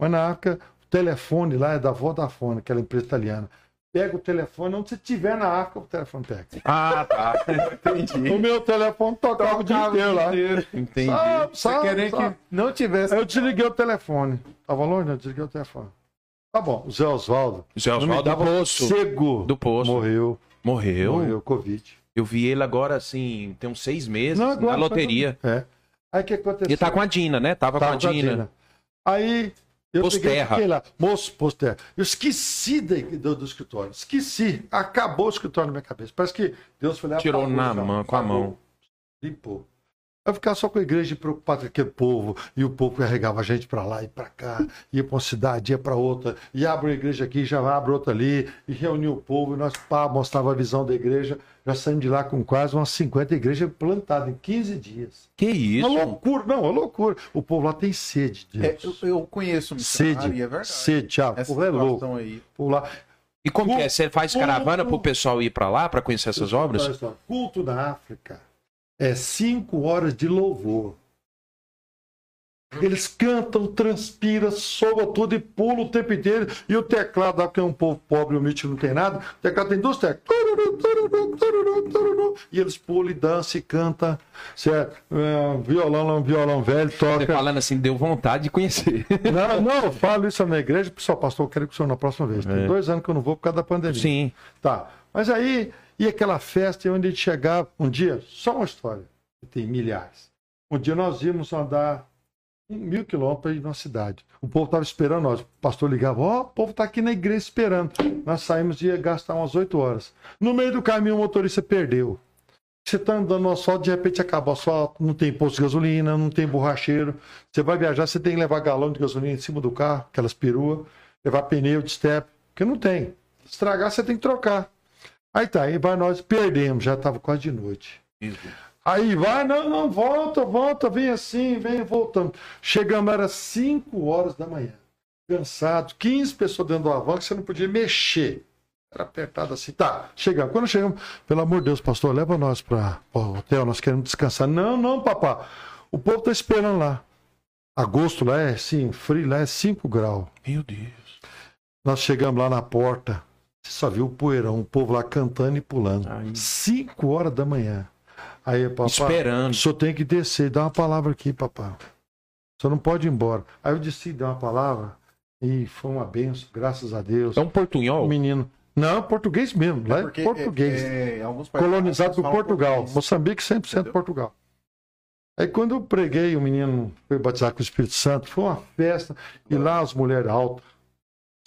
Mas na África, o telefone lá é da Vodafone, aquela empresa italiana. Pega o telefone, onde você estiver na África, o telefone pega. Ah, tá. Entendi. O meu telefone tocava o dia inteiro lá. Entendi. Sabe, Você sabe, querer sabe. que não tivesse. Eu desliguei o telefone. Tava longe? Eu desliguei o telefone. Tá bom, o Zé Osvaldo. Zé Oswaldo do Poço. Cego. Do Poço. Morreu. Morreu. Morreu, Covid. Eu vi ele agora, assim, tem uns seis meses, Não, na agora, loteria. É. Aí o que aconteceu? E tá com a Dina, né? Tava Tava com a Dina. Dina. Aí eu peguei, fiquei lá, moço, posto terra. Eu esqueci da- do, do escritório. Esqueci. Acabou o escritório na minha cabeça. Parece que Deus foi lá. Tirou apagou, na mão, com a mão. Limpou. Eu ficava só com a igreja preocupado com aquele povo, e o povo carregava a gente para lá e para cá, ia para uma cidade, ia para outra, e abre uma igreja aqui, já abre outra ali, e reunia o povo, e nós pá, mostrava a visão da igreja, já saímos de lá com quase umas 50 igrejas plantadas em 15 dias. Que isso? Uma loucura, não, uma loucura. O povo lá tem sede de É, eu, eu conheço um Sede, é verdade. sede, Thiago. O povo é louco. aí. O lá. E como que é? Culto- Você faz caravana pro pessoal ir pra lá pra conhecer essas obras? Culto na África é cinco horas de louvor. Eles cantam, transpiram, soam tudo e pulam o tempo inteiro. E o teclado, porque é um povo pobre, humilde, não tem nada. O teclado tem duas teclas. E eles pulam e dançam e cantam. Certo? É, violão, é um violão velho, Você toca. falando assim, deu vontade de conhecer. Não, não, eu falo isso na igreja, pessoal, pastor, eu quero com o senhor na próxima vez. Tem É. dois anos que eu não vou por causa da pandemia. Sim. Tá. Mas aí, e aquela festa e onde a gente chegava, um dia, só uma história, tem milhares. Um dia nós íamos andar mil quilômetros ir na cidade. O povo estava esperando nós. O pastor ligava, ó, o povo está aqui na igreja esperando. Nós saímos e ia gastar umas oito horas. No meio do caminho, o motorista perdeu. Você está andando no asfalto, de repente acaba o asfalto, não tem posto de gasolina, não tem borracheiro. Você vai viajar, você tem que levar galão de gasolina em cima do carro, aquelas peruas, levar pneu de step, porque não tem. Estragar, você tem que trocar. Aí tá, aí vai nós, perdemos, já estava quase de noite. Aí vai, não, não, volta, volta, vem assim, vem voltando. Chegamos, era 5 horas da manhã. Cansado, 15 pessoas dentro do avan que você não podia mexer. Era apertado assim. Tá, chegamos. Quando chegamos, pelo amor de Deus, pastor, leva nós para o hotel, nós queremos descansar. Não, não, papá. O povo tá esperando lá. Agosto lá é assim, frio lá é 5 graus. Meu Deus. Nós chegamos lá na porta, você só viu o poeirão, o povo lá cantando e pulando. Ai. 5 horas da manhã. Aí, papai, Esperando. senhor tem que descer, dá uma palavra aqui, papai. O senhor não pode ir embora. Aí eu desci, dei uma palavra e foi uma benção, graças a Deus. É um portunhol? Menino. Não, português mesmo, lá é, português. é, é, alguns países colonizado por Portugal. português. Moçambique 100% Entendeu? Portugal. Aí quando eu preguei, o menino foi batizar com o Espírito Santo, foi uma festa, e lá as mulheres altas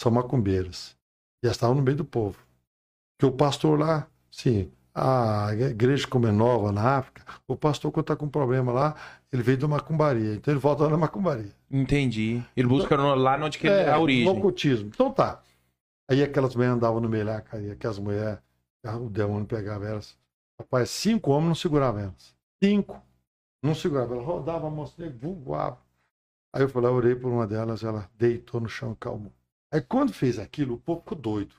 são macumbeiras. E estavam no meio do povo. Que o pastor lá, sim, a igreja como é nova na África, o pastor quando está com problema lá, ele veio da macumbaria, então ele volta na macumbaria. Entendi. Ele busca no- lá onde que é a no origem. ocultismo. Então tá. Aí aquelas mulheres andavam no meio lá, cara, e aquelas mulheres, o demônio pegava elas. Rapaz, cinco homens não seguravam elas. Cinco. Não segurava. Ela rodava a assim, voava. Aí eu falei, eu orei por uma delas, ela deitou no chão e calmou. Aí quando fez aquilo, o povo ficou doido.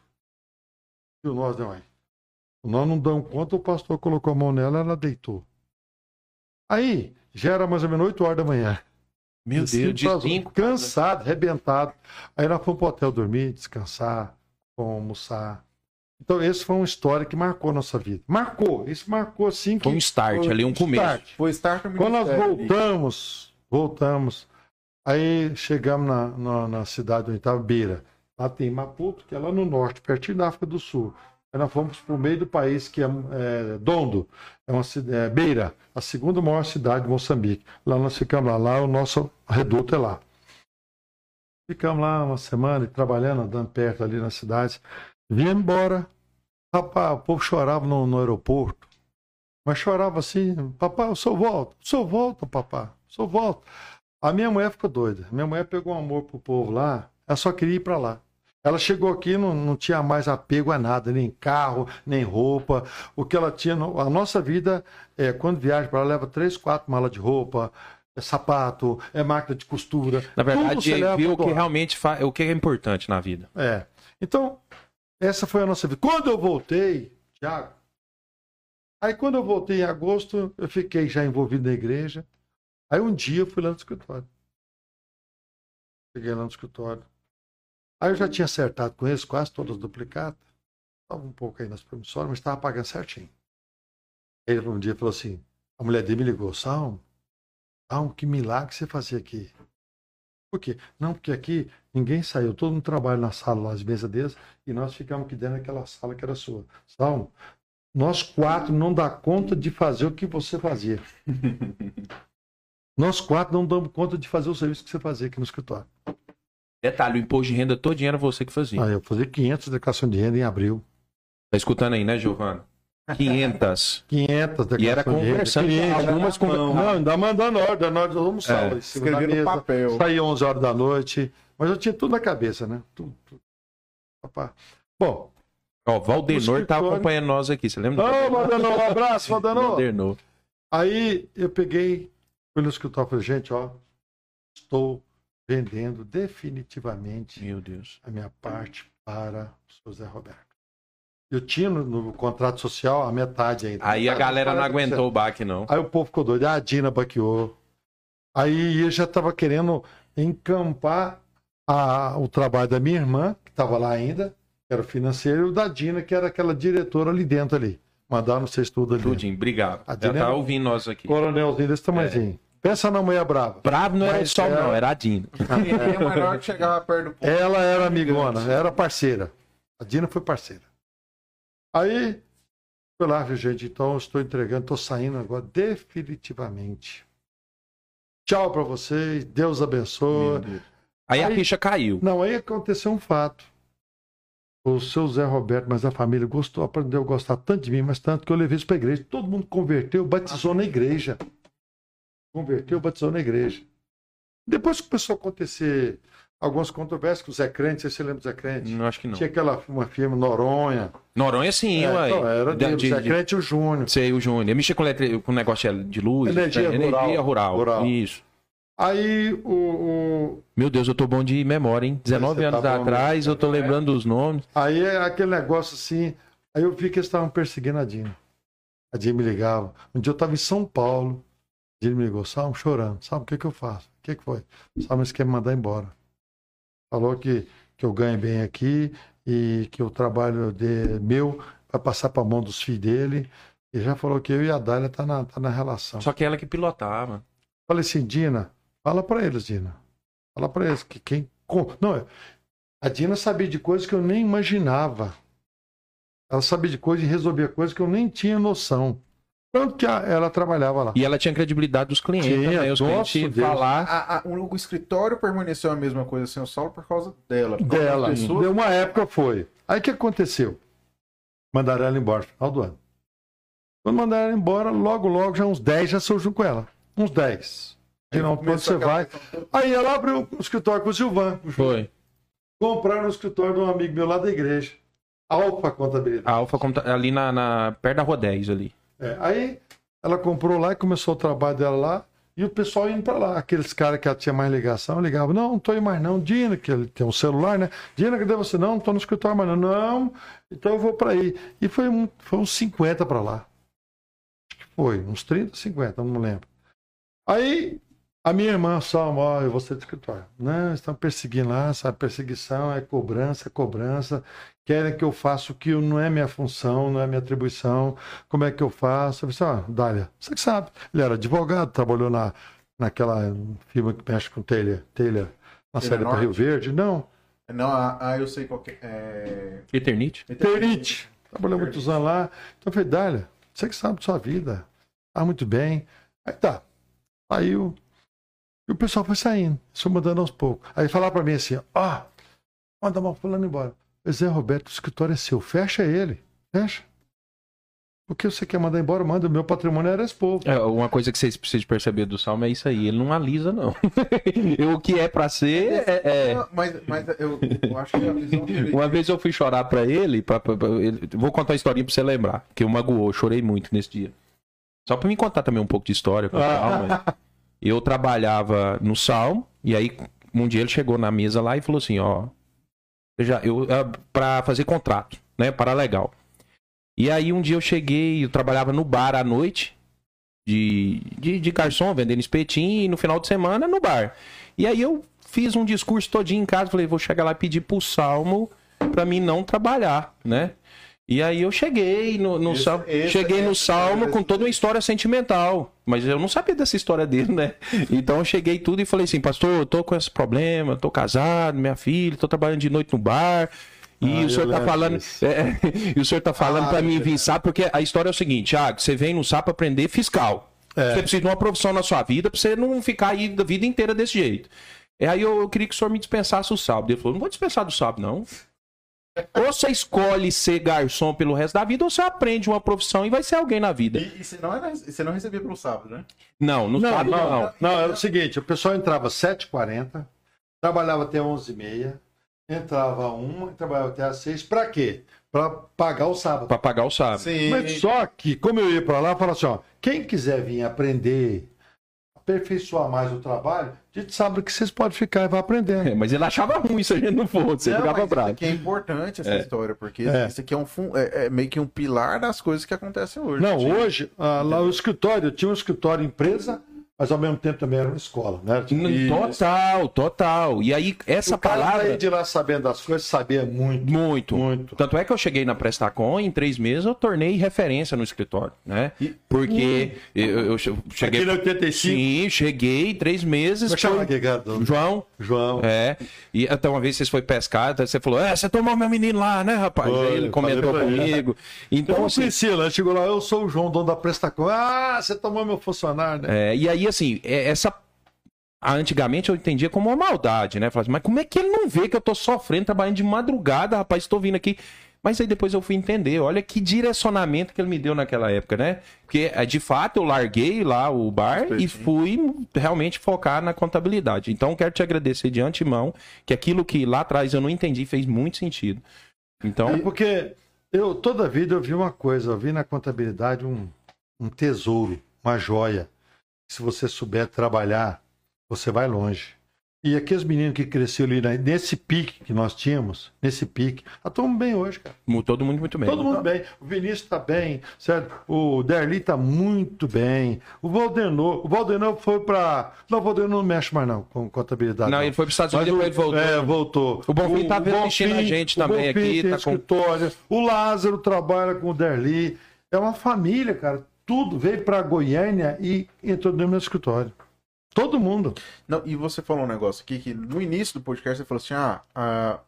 E nós não aí. Nós não damos conta, o pastor colocou a mão nela, ela deitou. Aí, já era mais ou menos 8 horas da manhã. Meu De Deus, de cinco. Cansado, arrebentado. Aí nós fomos pro hotel dormir, descansar, almoçar. Então, esse foi uma história que marcou a nossa vida. Marcou, isso marcou assim que. Foi um start ali, um começo. start. Foi start Quando nós voltamos, voltamos. Aí chegamos na, na, na cidade onde estava Beira. Lá tem Maputo, que é lá no norte, pertinho da África do Sul. Aí nós fomos para o meio do país, que é, é Dondo, é uma é Beira, a segunda maior cidade de Moçambique. Lá nós ficamos lá, lá o nosso reduto é lá. Ficamos lá uma semana trabalhando, andando perto ali na cidade. Viemos embora. Rapaz, o povo chorava no, no aeroporto. Mas chorava assim, papai, eu sou volta, eu sou volta, papai, eu sou volta. A minha mulher ficou doida. Minha mulher pegou um amor pro povo lá, ela só queria ir para lá. Ela chegou aqui não, não tinha mais apego a nada, nem carro, nem roupa. O que ela tinha, a nossa vida, é, quando viaja para lá, leva três, quatro malas de roupa, é sapato, é máquina de costura. Na verdade, leva viu o que realmente fa... o que é importante na vida. É. Então, essa foi a nossa vida. Quando eu voltei, Tiago, aí quando eu voltei em agosto, eu fiquei já envolvido na igreja. Aí um dia eu fui lá no escritório. Cheguei lá no escritório. Aí eu já tinha acertado com eles quase todas as duplicatas. Estava um pouco aí nas promissórias, mas estava pagando certinho. Ele um dia falou assim, a mulher dele me ligou, Salmo, Salmo, que milagre você fazia aqui. Por quê? Não, porque aqui ninguém saiu, todo mundo trabalha na sala lá, as mesas deles, e nós ficamos aqui dentro daquela sala que era sua. Salmo, nós quatro não dá conta de fazer o que você fazia. nós quatro não damos conta de fazer o serviço que você fazia aqui no escritório. Detalhe, o imposto de renda todo era você que fazia. Aí eu fazia 500 declarações de renda em abril. Tá escutando aí, né, Giovana? 500. 500 declarações E era de renda. conversando com algumas Não, ainda mandando ordem, nós vamos É, Escrever no papel. Saí 11 horas da noite, mas eu tinha tudo na cabeça, né? Tudo, tudo. Papá. Bom, Ó, Valdenor tá acompanhando nós aqui, você lembra? ô, Valdenor, um abraço, Valdenor. Valdenor. Aí eu peguei, fui no escritório e falei, gente, ó, estou vendendo definitivamente Meu Deus. a minha parte para o seu Zé Roberto. Eu tinha no, no contrato social a metade ainda. Aí a Metade, galera não 40%. aguentou o baque, não. Aí o povo ficou doido. Ah, a Dina baqueou. Aí eu já estava querendo encampar a- o trabalho da minha irmã, que estava lá ainda, que era o financeiro, e o da Dina, que era aquela diretora ali dentro ali. Mandaram vocês tudo ali. Tudinho, obrigado. A Já Dina tá era- ouvindo nós aqui. Coronelzinho desse tamanhozinho. Pensa na mulher brava. Bravo não era Mas só, era- não, era a Dina. É melhor que chegava perto do povo. Ela era amigona, era parceira. A Dina foi parceira. Aí, foi lá, viu, gente? Então, estou entregando, estou saindo agora definitivamente. Tchau para vocês, Deus abençoe. Aí a Aí- ficha caiu. Não, aí aconteceu um fato. O seu Zé Roberto, mas a família gostou, aprendeu a gostar tanto de mim, mas tanto que eu levei isso para a igreja. Todo mundo converteu, batizou na igreja. Converteu, batizou na igreja. Depois começou a acontecer algumas controvérsias com o Zé Crente, sei se você lembra do Zé Crente. Não, acho que não. Tinha aquela uma firma Noronha. Noronha sim, É, ué. então, era De- dele, de- Zé Crente e o Júnior. Sei, o Júnior. Mexia com, eletri... com negócio de- luz. Energia né? rural. Energia rural. Rural. Isso. Aí o, o- Meu Deus, eu tô bom de memória, hein? 19 Você tá anos bom atrás, eu tô lembrando dos nomes. Aí é aquele negócio assim. Aí eu vi que eles estavam perseguindo a Dina. A Dina me ligava. Um dia eu estava em São Paulo. A Dina me ligou, Salmo, chorando. Sabe o que, que eu faço? O que, que foi? O Salmes quer me mandar embora. Falou que, que eu ganho bem aqui e que o trabalho de, meu vai passar para a mão dos filhos dele. E já falou que eu e a Dália tá na, tá na relação. Só que ela que pilotava. Falei assim, Dina, fala para eles, Dina. Fala para eles que quem. Não, é- a Dina sabia de coisas que eu nem imaginava. Ela sabia de coisas e resolvia coisas que eu nem tinha noção. Tanto que a- ela trabalhava lá. E ela tinha credibilidade dos clientes, Tinha, né? Os clientes Deus. falar. A- a- o, escritório permaneceu a mesma coisa sem o Saulo por causa dela. Por causa Dela. das pessoas. Deu uma época foi. Aí o que aconteceu? Mandaram ela embora no final do ano. Quando mandaram ela embora, logo, logo, já uns 10 já surgiu com ela. Uns 10. Não, pra onde você vai? questão. Aí ela abriu o escritório com o Silvan. Foi. Compraram o escritório de um amigo meu lá da igreja. Alfa Contabilidade. A Alfa conta- ali na, na- perto da Rodéis ali. É, aí ela comprou lá e começou o trabalho dela lá. E o pessoal indo pra lá. Aqueles caras que ela tinha mais ligação, ligavam. Não, não tô indo mais não. Dina, que ele tem um celular, né? Dina, cadê você? Não, não tô no escritório mais não. Não, então eu vou pra aí. E foi, um, foi uns 50 pra lá. Acho que foi, uns 30, 50, não lembro. Aí a minha irmã, Salma, ó, eu vou ser do escritório. Não, estão perseguindo lá, essa perseguição é cobrança, é cobrança. Querem que eu faça o que não é minha função, não é minha atribuição. Como é que eu faço? Eu falei assim, ó, Dália, você que sabe. Ele era advogado, trabalhou na, naquela firma que mexe com telha, telha na série para Rio? Verde. Não, Não, ah, ah, eu sei qual que é. é... Eternite? Perite. Trabalhou muitos anos lá. Então eu falei, Dália, você que sabe de sua vida. Tá muito bem. Aí tá. Saiu. E o pessoal foi saindo. Foi mudando aos poucos. Aí falaram pra mim assim, ó, manda mal fulano embora. Zé Roberto, o escritório é seu. Fecha ele. Fecha. O que você quer mandar embora? Manda. O meu patrimônio era esse povo. É, uma coisa que vocês precisam perceber do Salmo é isso aí. Ele não alisa, não. o que é pra ser, é. é. Mas, mas eu, eu acho que a visão dele. Uma vez eu fui chorar pra ele, pra, pra- pra- ele- vou contar a historinha pra você lembrar, que eu magoou, eu chorei muito nesse dia. Só pra me contar também um pouco de história com o Salmo. Eu trabalhava no Salmo, e aí um dia ele chegou na mesa lá e falou assim, ó, já, eu, ah, pra fazer contrato, né, para legal. E aí um dia eu cheguei, eu trabalhava no bar à noite, de, de, de garçom, vendendo espetinho, e no final de semana no bar. E aí eu fiz um discurso todinho em casa, falei, vou chegar lá e pedir pro Salmo pra mim não trabalhar, né? E aí eu cheguei no, no Esse- Salmo, esse- cheguei no esse- Salmo esse- com toda uma história sentimental, mas eu não sabia dessa história dele, né? Então eu cheguei tudo e falei assim, pastor, eu tô com esse problema, tô casado, minha filha, tô trabalhando de noite no bar. E Ah, o senhor tá falando, é, e o senhor tá falando Ah, pra mim vir SAP, porque a história é o seguinte, ah, você vem no SAP aprender fiscal. É. Você precisa de uma profissão na sua vida pra você não ficar aí a vida inteira desse jeito. E aí eu, eu queria que o senhor me dispensasse o sábado. Ele falou, não vou dispensar do sábado, não. Ou você escolhe ser garçom pelo resto da vida, ou você aprende uma profissão e vai ser alguém na vida. E, e você, não era, você não recebia pelo sábado, né? Não, no Não, sábado não, não. não, não. Era o seguinte: o pessoal entrava às 7h40, trabalhava até 11h30, entrava uma e trabalhava até às 6 Pra quê? Pra pagar o sábado. Pra pagar o sábado. Sim. Mas só que, como eu ia pra lá, eu falava assim: ó, quem quiser vir aprender, aperfeiçoar mais o trabalho, a gente sabe que vocês podem ficar e vai aprendendo. É, mas ele achava ruim se a gente não fosse, você Não, ficava isso bravo. aqui é importante essa É. história, porque É. isso aqui é, um é- é meio que um pilar das coisas que acontecem hoje. Não, hoje, ah, lá o escritório, eu tinha um escritório empresa, mas ao mesmo tempo também era uma escola, né? E Total, total. E aí, essa o cara palavra. saía de lá sabendo das coisas, sabia muito, Muito. muito. Tanto é que eu cheguei na Prestacom, em três meses eu tornei referência no escritório, né? Porque eu, eu che- cheguei. Aqui em 85, Sim, cheguei, três meses. como é chama aquele cara? João. João. É. E até uma vez vocês foi pescar, até você falou: É, você tomou meu menino lá, né, rapaz? Foi, Aí ele comentou comigo. Então, Então, assim. Priscila, chegou lá, eu sou o João, dono da Prestacom. Ah, você tomou meu funcionário, né? É, e aí, assim, é- essa. Antigamente eu entendia como uma maldade, né? Falava assim, mas como é que ele não vê que eu tô sofrendo, trabalhando de madrugada, rapaz, estou vindo aqui. Mas aí depois eu fui entender, olha que direcionamento que ele me deu naquela época, né? Porque, eh, de fato, eu larguei lá o bar e fui realmente focar na contabilidade. Então, quero te agradecer de antemão, que aquilo que lá atrás eu não entendi fez muito sentido. Então, É porque eu, toda a vida eu vi uma coisa, eu vi na contabilidade um, um tesouro, uma joia. Se você souber trabalhar, você vai longe. E aqueles meninos que cresceram ali nesse pique que nós tínhamos, nesse pique, estão bem hoje, cara. Todo mundo muito bem. Todo mundo bem. O Vinícius está bem, certo? O Derli está muito bem. O Valdenor, o Valdenor foi para. Não, o Valdenor não mexe mais não com contabilidade. Não, ele foi para os Estados Mas Unidos o- e depois voltou. É, voltou. O Bonfim tá vendo, mexendo a gente o também Bonfim aqui, tá com- escritório. O Lázaro trabalha com o Derli. É uma família, cara. Tudo veio para Goiânia e entrou no meu escritório. Todo mundo. Não, e você falou um negócio aqui que no início do podcast você falou assim: ah, ah,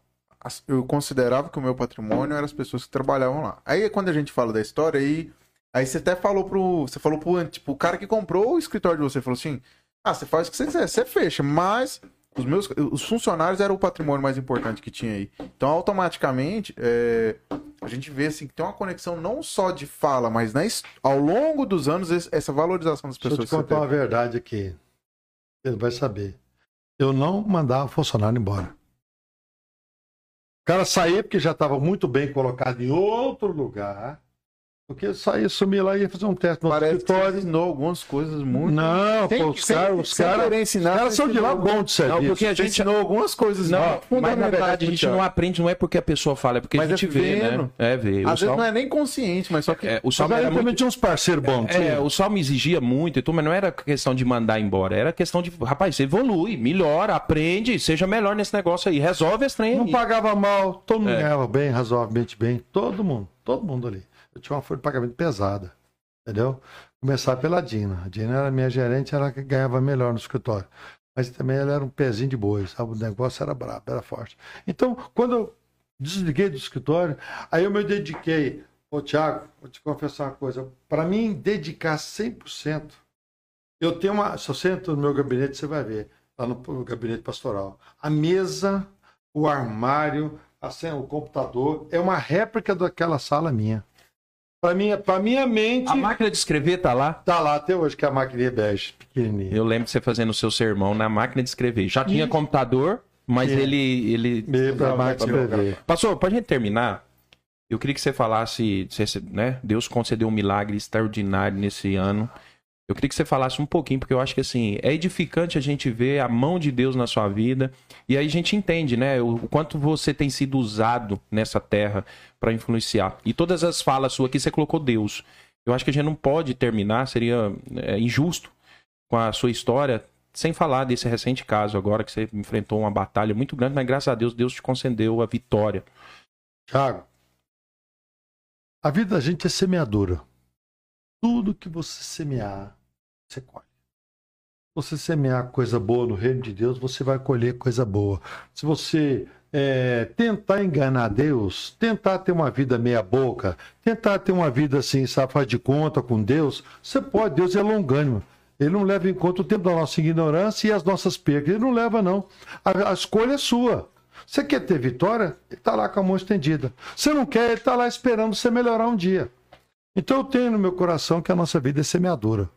eu considerava que o meu patrimônio eram as pessoas que trabalhavam lá. Aí quando a gente fala da história, aí, aí você até falou pro. Você falou pro tipo, o cara que comprou o escritório de você, falou assim: ah, você faz o que você quiser, você fecha, mas. Os meus os funcionários eram o patrimônio mais importante que tinha aí. Então, automaticamente, é, a gente vê assim, que tem uma conexão não só de fala, mas na, ao longo dos anos, essa valorização das Deixa eu pessoas. te você contar uma verdade aqui. Ele vai saber. Eu não mandava funcionário embora. O cara saía porque já estava muito bem colocado em outro lugar. Porque eu saía, sumia lá e ia fazer um teste no Parece que você escritório. ensinou algumas coisas muito. Não, Sem- pô, os caras, os ensinar, são de lá bom de serviço. Não, porque a gente ensinou algumas coisas Não, ó, mas na verdade a gente não aprende, não é porque a pessoa fala, é porque Mas a gente é vê, né? É, vê. O Às vezes Salmo, não é nem consciente, mas só que. é, o Salmo era também muito... tinha uns parceiros bons. É, tinha. o Salmo exigia muito, e tudo, mas não era questão de mandar embora, era questão de, rapaz, você evolui, melhora, aprende, seja melhor nesse negócio aí, resolve esse trem Não aí. pagava mal, todo mundo É. ganhava bem, razoavelmente bem. Todo mundo, todo mundo ali. Eu tinha uma folha de pagamento pesada, entendeu? Começar pela Dina. A Dina era minha gerente, ela ganhava melhor no escritório. Mas também ela era um pezinho de boi, sabe? O negócio era brabo, era forte. Então, quando eu desliguei do escritório, aí eu me dediquei. Ô, Tiago, vou te confessar uma coisa. Para mim, dedicar 100%, eu tenho uma. Se você entra no meu gabinete, você vai ver, lá no gabinete pastoral. A mesa, o armário, a sen- o computador, é uma réplica daquela sala minha. Para minha, pra minha mente, A máquina de escrever tá lá. tá lá até hoje, que é a maquininha bege, pequenininha. Eu lembro de você fazendo o seu sermão na máquina de escrever. Já tinha Isso. computador, mas É. ele. ele... Meio pra máquina de escrever. Pastor, pra gente terminar, eu queria que você falasse, se- né? Deus concedeu um milagre extraordinário nesse ano. Eu queria que você falasse um pouquinho, porque eu acho que assim, é edificante a gente ver a mão de Deus na sua vida. E aí a gente entende, né? O quanto você tem sido usado nessa terra para influenciar. E todas as falas suas aqui, você colocou Deus. Eu acho que a gente não pode terminar, seria é, injusto com a sua história, sem falar desse recente caso agora, que você enfrentou uma batalha muito grande, mas graças a Deus, Deus te concedeu a vitória. Tiago, a vida da gente é semeadura. Tudo que você semear, você colhe. Você semear coisa boa no reino de Deus, você vai colher coisa boa. Se você é, tentar enganar Deus, tentar ter uma vida meia boca, tentar ter uma vida assim, sabe, faz de conta com Deus, você pode, Deus é longânimo. Ele não leva em conta o tempo da nossa ignorância e as nossas percas. Ele não leva, não. A, a escolha é sua. Você quer ter vitória? Ele está lá com a mão estendida. Você não quer? Ele está lá esperando você melhorar um dia. Então eu tenho no meu coração que a nossa vida é semeadura.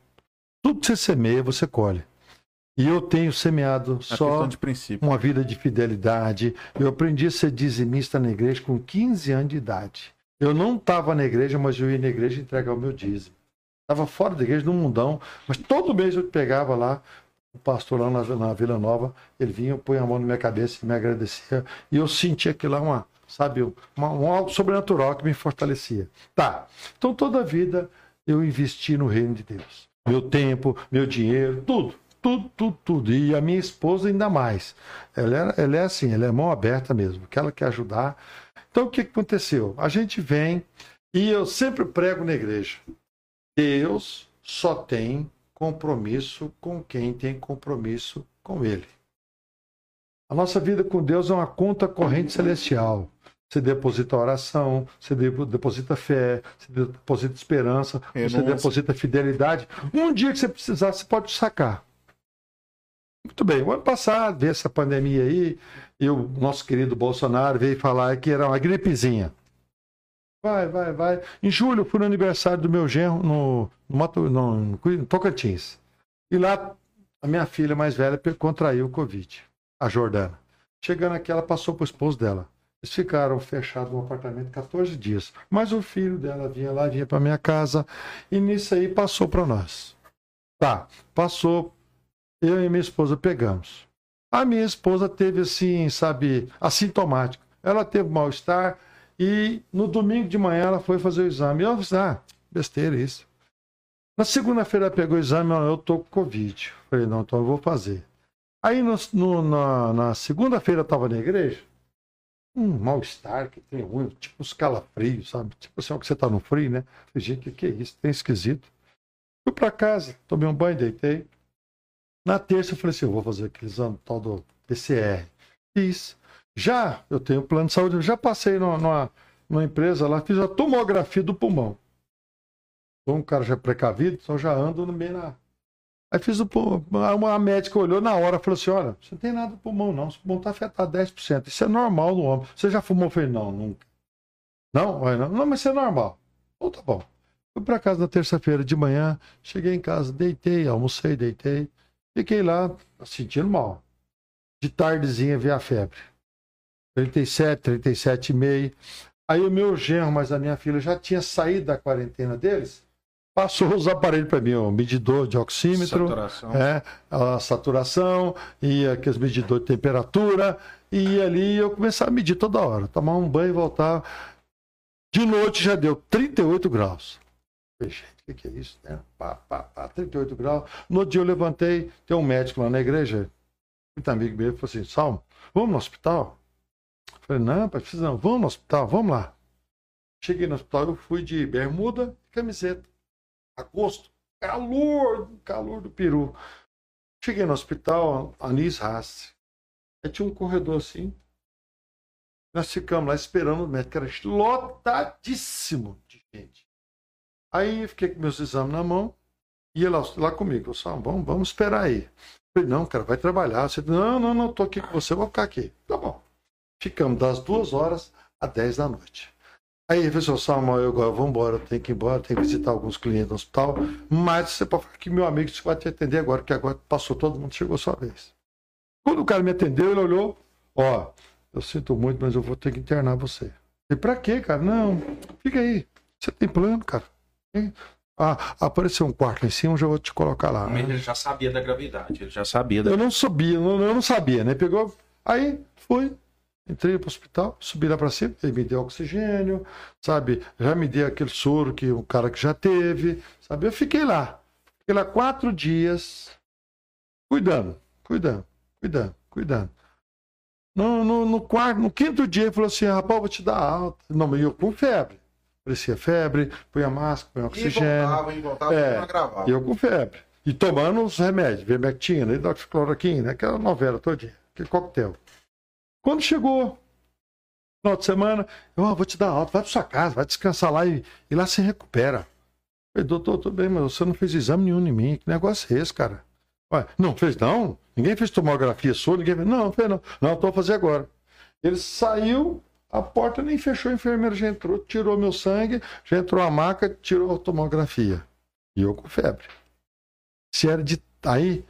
Tudo que você semeia, você colhe. E eu tenho semeado A só uma vida de fidelidade. Eu aprendi a ser dizimista na igreja com 15 anos de idade. Eu não estava na igreja, mas eu ia na igreja entregar o meu dízimo. Estava fora da igreja, no mundão, mas todo mês eu pegava lá, o pastor lá na, na Vila Nova, ele vinha, põe a mão na minha cabeça e me agradecia. E eu sentia aquilo lá, uma, sabe, uma, um algo sobrenatural que me fortalecia. Tá, então toda a vida eu investi no reino de Deus. Meu tempo, meu dinheiro, tudo. Tudo, tudo, tudo. E a minha esposa ainda mais. Ela é, ela é assim, ela é mão aberta mesmo, que ela quer ajudar. Então o que aconteceu? A gente vem e eu sempre prego na igreja. Deus só tem compromisso com quem tem compromisso com Ele. A nossa vida com Deus é uma conta corrente celestial. Você deposita oração, você de- deposita fé, você deposita esperança, você deposita fidelidade. Um dia que você precisar, você pode sacar. Muito bem, o ano passado, veio essa pandemia aí, e o nosso querido Bolsonaro veio falar que era uma gripezinha. Vai, vai, vai. Em julho, fui no aniversário do meu genro no, no, no, no Tocantins. E lá, a minha filha mais velha contraiu o Covid, a Jordana. Chegando aqui, ela passou para o esposo dela. Eles ficaram fechados no apartamento 14 dias. Mas o filho dela vinha lá, vinha para minha casa, e nisso aí passou para nós. Tá, passou. Eu e minha esposa pegamos. A minha esposa teve assim, sabe, assintomático. Ela teve mal-estar e no domingo de manhã ela foi fazer o exame. Eu disse, ah, besteira isso. Na segunda-feira pegou o exame, eu tô com Covid. Falei, não, então eu vou fazer. Aí no, no- na, na segunda-feira eu tava na igreja, um mal-estar que tem ruim, tipo uns calafrios, sabe? Tipo assim, que você tá no frio, né? Falei, gente, o que, que é isso? Tem esquisito. Fui pra casa, tomei um banho, deitei. Na terça eu falei assim, eu vou fazer aquele exame tal do PCR. Fiz. Já, eu tenho plano de saúde, eu já passei numa, numa, numa empresa lá, fiz a tomografia do pulmão. Sou um cara já precavido, então já ando no meio na. Aí fiz o pulmão. A médica olhou na hora e falou assim: olha, você não tem nada no pulmão, não. O pulmão está afetado 10%. Isso é normal no homem. Você já fumou? Eu falei, não, nunca. Não? Não, não, mas isso é normal. Então tá bom. Fui para casa na terça-feira de manhã, cheguei em casa, deitei, almocei, deitei. Fiquei lá sentindo mal. De tardezinha vi a febre. 37, 37,5. Aí o meu genro, mas a minha filha já tinha saído da quarentena deles, passou os aparelhos para mim, o medidor de oxímetro, Saturação. é, a saturação e aqueles medidores de temperatura. E ali eu começava a medir toda hora, tomar um banho e voltar. De noite já deu 38 graus. O que, que é isso? né? Pá, pá, pá, 38 graus. No dia eu levantei, tem um médico lá na igreja, muito amigo meu, falou assim: Salmo, vamos no hospital? Falei, não, pai, precisa não, vamos no hospital, vamos lá. Cheguei no hospital, eu fui de bermuda e camiseta. Agosto, calor, calor do peru. Cheguei no hospital, Anis Haas. Aí tinha um corredor assim. Nós ficamos lá esperando o médico, era lotadíssimo de gente. Aí fiquei com meus exames na mão, ia lá, lá comigo. Eu falei, vamos, vamos esperar aí. Falei, não, cara, vai trabalhar. Você, não, não, não, tô aqui com você, vou ficar aqui. Tá bom. Ficamos das duas horas às 10 da noite. Aí ele falou, Samuel, eu agora vou embora, eu tenho que ir embora, tenho que visitar alguns clientes no hospital. Mas você pode ficar aqui, meu amigo, você vai te atender agora, que agora passou todo mundo, chegou a sua vez. Quando o cara me atendeu, ele olhou, ó, eu sinto muito, mas eu vou ter que internar você. E pra quê, cara? Não, fica aí. Você tem plano, cara. Ah, apareceu um quarto lá em cima, eu já vou te colocar lá. Mas ele já sabia da gravidade, ele já sabia da Eu não sabia, não- eu não sabia, né? Pegou. Aí fui, entrei pro hospital, subi lá pra cima, ele me deu oxigênio, sabe? Já me deu aquele soro que o cara que já teve, sabe? Eu fiquei lá. Fiquei lá quatro dias, cuidando, cuidando, cuidando, cuidando. No, no, no quarto, no quinto dia, ele falou assim: rapaz, eu vou te dar alta. Não, mas eu com febre. Parecia febre, põe a máscara, põe oxigênio. voltava, e voltava, É. E eu com febre. E tomando os remédios, vermectina, hidroxicloroquina, aquela novela todinha, aquele coquetel. Quando chegou, final de semana, eu ah, vou te dar alta, vai pra sua casa, vai descansar lá e, e lá se recupera. Eu falei, doutor, tudo bem, mas você não fez exame nenhum em mim. Que negócio é esse, cara? Ué, não fez não? Ninguém fez tomografia sua, ninguém fez. Não, não fez não. Não, eu tô a fazer agora. Ele saiu, a porta nem fechou, a enfermeira já entrou, tirou meu sangue, já entrou a maca, tirou a tomografia. E eu com febre. Se era de. Aí,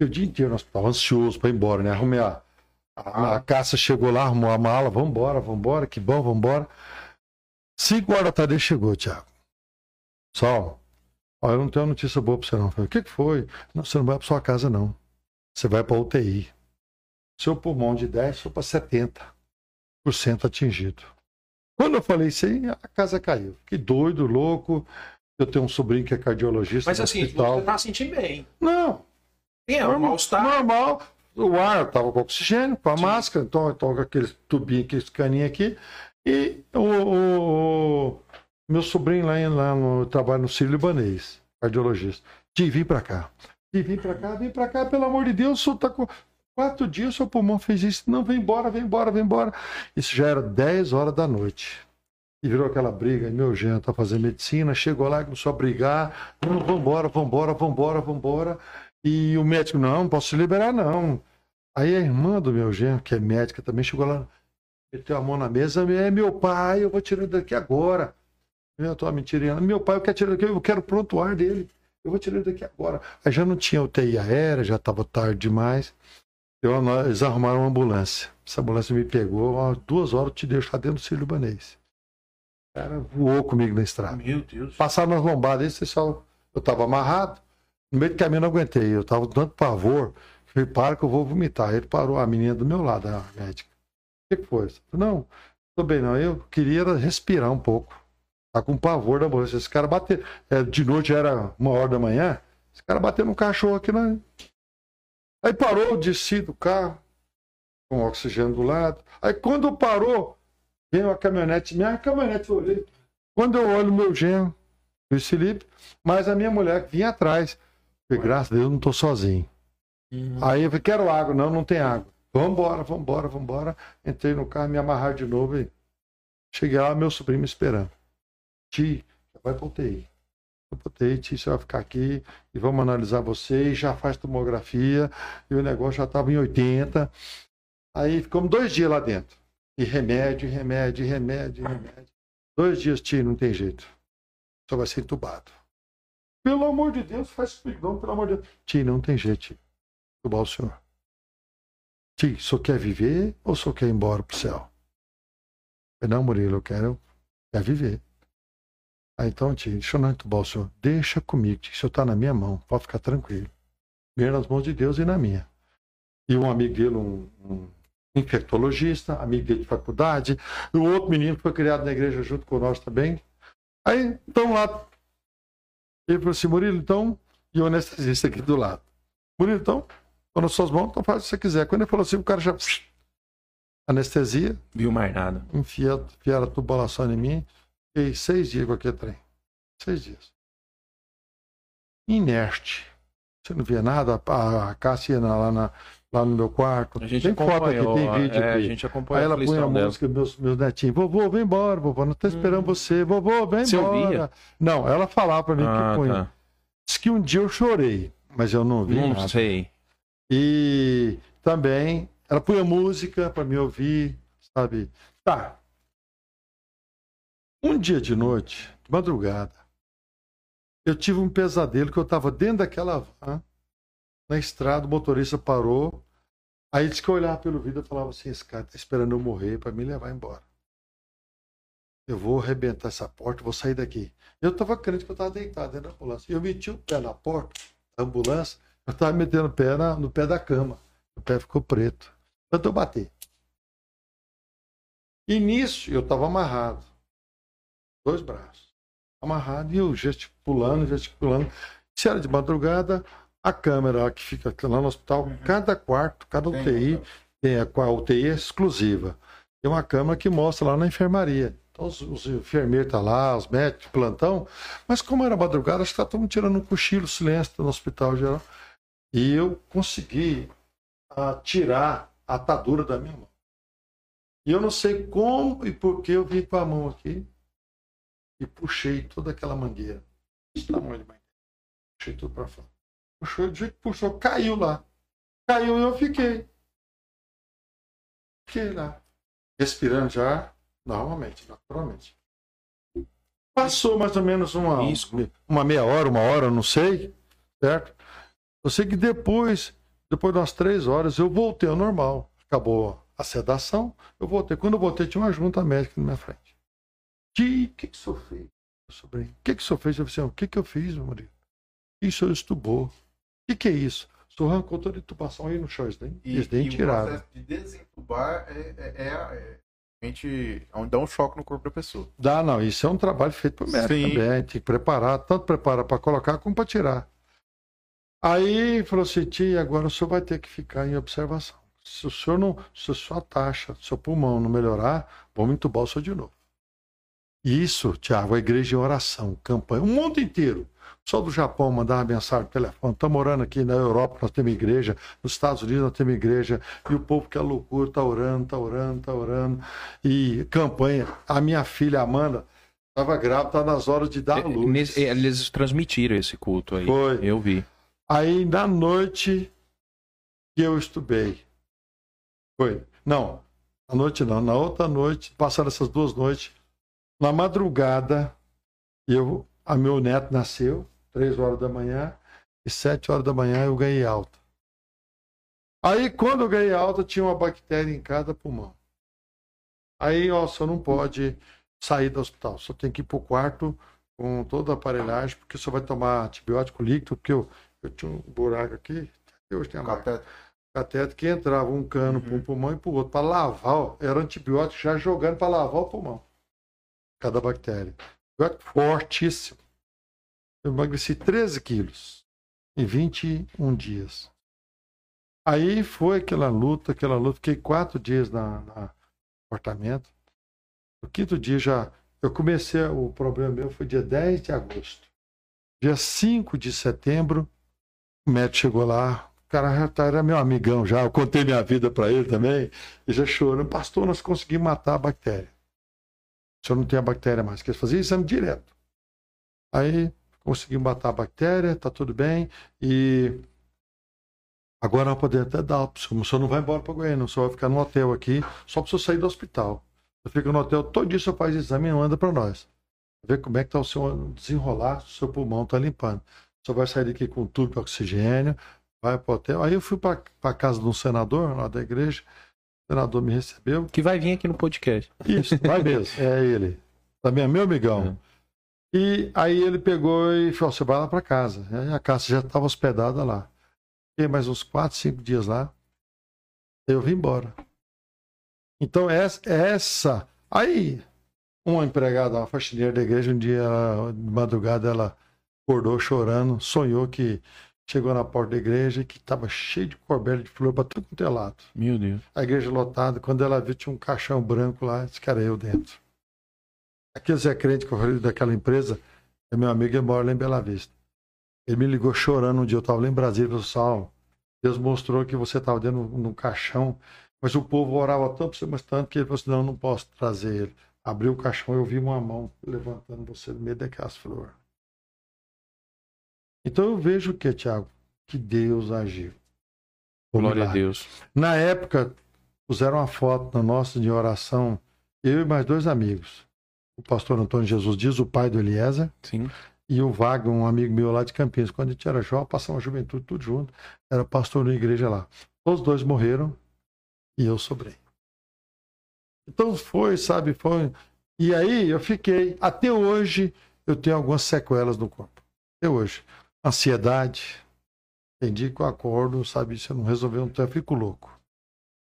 eu o dia inteiro no hospital, ansioso para ir embora, né? Arrumei a. A, a caça chegou lá, arrumou a mala, vambora, vambora, que bom, vambora. Cinco horas da tarde chegou, Thiago. Sol, ó, eu não tenho uma notícia boa pra você não. Falei, o que, que foi? Não, você não vai pra sua casa, não. Você vai pra UTI. Seu pulmão de 10 foi pra 70% atingido. Quando eu falei isso aí, a casa caiu. Fiquei doido, louco. Eu tenho um sobrinho que é cardiologista Mas assim, hospital. você tá sentindo bem. Não, É, o mal-estar. Normal. O ar estava com oxigênio, com a máscara, então, com aquele tubinho, aquele caninho aqui. E o, o- o meu sobrinho lá, lá no trabalho no Sírio Libanês, cardiologista. De vir para cá. De vir para cá, vem para cá, pelo amor de Deus, o senhor tá com quatro dias, seu pulmão fez isso. Não, vem embora, vem embora, vem embora. Isso já era 10 horas da noite. E virou aquela briga, meu genro tá fazendo medicina, chegou lá, começou a brigar. Não, vambora, vambora, vambora, vambora. E o médico, não, não posso te liberar, não. Aí a irmã do meu genro, que é médica, também chegou lá, meteu a mão na mesa, é meu pai, eu vou tirar ele daqui agora. Eu tô mentira. Ela, Meu pai, eu quero tirar daqui, eu quero o prontuário dele. Eu vou tirar ele daqui agora. Aí já não tinha UTI aérea, já estava tarde demais. Eu, nós- eles arrumaram uma ambulância. Essa ambulância me pegou, ó, duas horas eu te deixo lá dentro do Sírio Libanês. O cara voou comigo na estrada. Meu Deus. Passaram nas lombadas, esse pessoal, eu tava amarrado, no meio do caminho eu não aguentei, eu tava com tanto pavor, falei, para que eu vou vomitar. Ele parou, a menina do meu lado, a médica. O que que foi? Falei, não, tô bem, não. Eu queria respirar um pouco. Tá com pavor da ambulância. Esse cara bateu. É, de noite era uma hora da manhã. Esse cara bateu no cachorro aqui na. Aí parou, desci do carro, com oxigênio do lado. Aí quando parou, veio a caminhonete. Minha caminhonete, eu olhei. Quando eu olho meu genro, Luiz Felipe, mas a minha mulher que vinha atrás. Falei, graças a Deus, eu não tô sozinho. Aí eu falei, quero água. Não, não tem água. Vambora, vambora, vambora. Entrei no carro, me amarrar de novo e cheguei lá, meu sobrinho me esperando. Ti, já vai pra UTI. Ti, você vai ficar aqui e vamos analisar você, e já faz tomografia, e o negócio já estava em 80. Aí ficamos dois dias lá dentro. E remédio, remédio, remédio, remédio. Dois dias, Ti, não tem jeito. Só vai ser entubado. Pelo amor de Deus, faz não, pelo amor de Deus. Ti, não tem jeito, Ti. Entubar o senhor. Ti, o senhor quer viver ou senhor quer ir embora pro céu? Não, Murilo, eu quero, quero viver. Ah, então, tio, deixa eu não entubar o senhor. Deixa comigo, tio. O senhor está na minha mão. Pode ficar tranquilo. Primeiro nas mãos de Deus e na minha. E um amigo dele, um, um infectologista, amigo dele de faculdade. E o outro menino que foi criado na igreja junto com nós também. Aí, então lá. Ele falou assim, Murilo, então. E o anestesista aqui do lado. Murilo, então, estou nas suas mãos, então faz o que você quiser. Quando ele falou assim, o cara já. Anestesia, Viu mais nada. enfia, enfiaram a tubulação em mim. Fiquei seis dias com aquele trem. Seis dias. Inerte. Você não via nada. A, a Cássia lá, na- lá no meu quarto. A gente tem foto aqui, tem vídeo é, aqui. a gente Aí acompanhou ela a põe a aflição dela. música, meus, meus netinhos. Vovô, vem embora, vovô. Não tô esperando Hum. você. Vovô, vem Você embora. ouvia? Não, ela falava pra mim Ah, que punha. tá. Diz que um dia eu chorei, mas eu não vi Não nada. sei. E também ela punha música para me ouvir, sabe? Tá. Um dia de noite, de madrugada, eu tive um pesadelo que eu estava dentro daquela van, na estrada, o motorista parou. Aí disse que eu olhava pelo vidro e falava assim: esse cara tá esperando eu morrer para me levar embora. Eu vou arrebentar essa porta, vou sair daqui. Eu estava crente que eu estava deitado dentro da ambulância. Eu meti o pé na porta da ambulância, eu estava metendo o pé na- no pé da cama. O pé ficou preto. Tanto eu bater. E nisso eu estava amarrado. Dois braços. Amarrado e eu gesticulando, gesticulando. Se era de madrugada, a câmera que fica lá no hospital, cada quarto, cada UTI, tem a, a UTI é exclusiva. Tem uma câmera que mostra lá na enfermaria. Então os, os enfermeiros estão lá, os médicos, plantão. Mas como era madrugada, acho que estavam tirando um cochilo, silêncio no hospital geral. E eu consegui ah, tirar a atadura da minha mão. E eu não sei como e por que eu vim com a mão aqui e puxei toda aquela mangueira. Esse tamanho de mangueira. Puxei tudo para fora. Puxou, do jeito que puxou, caiu lá. Caiu e eu fiquei. Fiquei lá. Respirando já normalmente, naturalmente. Passou mais ou menos uma, uma meia hora, uma hora, não sei, certo? Eu sei que depois, depois de umas três horas, eu voltei ao normal. Acabou a sedação, eu voltei. Quando eu voltei, tinha uma junta médica na minha frente. Que que, que o senhor fez, meu sobrinho? O que, que o senhor fez? Eu falei assim, o que, que eu fiz, meu marido? Isso eu estubou. O que, que é isso? O senhor arrancou toda a intubação aí no chão, eles nem, E, eles nem e o tiraram. processo de desentubar é, é, é, é realmente onde dá um choque no corpo da pessoa. Dá, não. Isso é um trabalho feito por médico Sim. também. Tem que preparar, tanto preparar para colocar como para tirar. Aí falou assim, tia, agora o senhor vai ter que ficar em observação. Se o senhor não, se a sua taxa, seu pulmão não melhorar, vamos entubar o senhor de novo. Isso, Tiago, a igreja em oração, campanha, o mundo inteiro. Só do Japão mandava mensagem no telefone. Estamos morando aqui na Europa, nós temos igreja. Nos Estados Unidos, nós temos igreja. E o povo que é loucura, está orando, está orando, está orando. E campanha. A minha filha, Amanda, estava grávida, está nas horas de dar a É, luz. é, Eles transmitiram esse culto aí. Foi. Eu vi. Aí, na noite que eu estubei. Foi. Não, na noite não. Na outra noite, passaram essas duas noites, na madrugada, eu, a meu neto nasceu, três horas da manhã, e sete horas da manhã eu ganhei alta. Aí, quando eu ganhei alta, tinha uma bactéria em cada pulmão. Aí, ó, só não pode sair do hospital, só tem que ir para o quarto com toda a aparelhagem, porque só vai tomar antibiótico líquido, porque eu, eu tinha um buraco aqui, hoje tem a marca. Cateto. Que entrava um cano para um pulmão e para o outro, para lavar, ó, era antibiótico já jogando para lavar o pulmão. Cada bactéria. Antibiótico fortíssimo. Eu emagreci 13 quilos em 21 dias. Aí foi aquela luta, aquela luta. Fiquei quatro dias na, na apartamento. No quinto dia já. Eu comecei, o problema meu foi dia 10 de agosto. Dia 5 de setembro, o médico chegou lá. O cara já tá- era meu amigão já. Eu contei minha vida para ele também. E já chorando. Pastor, nós conseguimos matar a bactéria. O senhor não tem a bactéria mais. Eles faziam exame direto. Aí conseguimos matar a bactéria, tá tudo bem. E agora nós podemos até dar para o senhor. O senhor não vai embora para Goiânia. O senhor vai ficar no hotel aqui, só para o senhor sair do hospital. Você fica no hotel, todo dia o faz exame e manda para nós. Ver como é que está o seu desenrolar, se o seu pulmão está limpando. O senhor vai sair daqui com tubo de oxigênio, vai para o hotel. Aí eu fui para a casa de um senador lá da igreja. O senador me recebeu. Que vai vir aqui no podcast. Isso, vai mesmo. É ele. Também é meu amigão. E aí ele pegou e falou: você vai lá para casa. Aí a casa já estava hospedada lá. Fiquei mais uns 4, 5 dias lá. Eu vim embora. Então, essa. essa aí, uma empregada, uma faxineira da igreja, um dia, de madrugada, ela acordou chorando, sonhou que chegou na porta da igreja e que estava cheio de corbelha de flor para tudo quanto é lado Meu Deus. a igreja lotada. Quando ela viu, tinha um caixão branco lá, disse que era eu dentro. Aquele Zé Crente que eu falei daquela empresa, é meu amigo, ele mora lá em Bela Vista. Ele me ligou chorando um dia, eu estava lá em Brasília, falou, Salmo, Deus mostrou que você estava dentro de um caixão, mas o povo orava tanto você, mas tanto que ele falou assim, não, não posso trazer ele. Abriu o caixão, eu vi uma mão levantando você no meio daquelas flores. Então eu vejo o que, Tiago? Que Deus agiu. Glória a milagre. Deus. Na época, puseram uma foto na nossa de oração, eu e mais dois amigos. O pastor Antônio Jesus Dias, o pai do Eliezer, Sim. e o Wagner, um amigo meu lá de Campinas. Quando a gente era jovem, passamos a juventude tudo junto. Era pastor na igreja lá. Todos dois morreram e eu sobrei. Então foi, sabe, foi. E aí eu fiquei. Até hoje eu tenho algumas sequelas no corpo. Até hoje. Ansiedade. Tem dia que eu acordo, sabe, se eu não resolver um tempo, eu fico louco.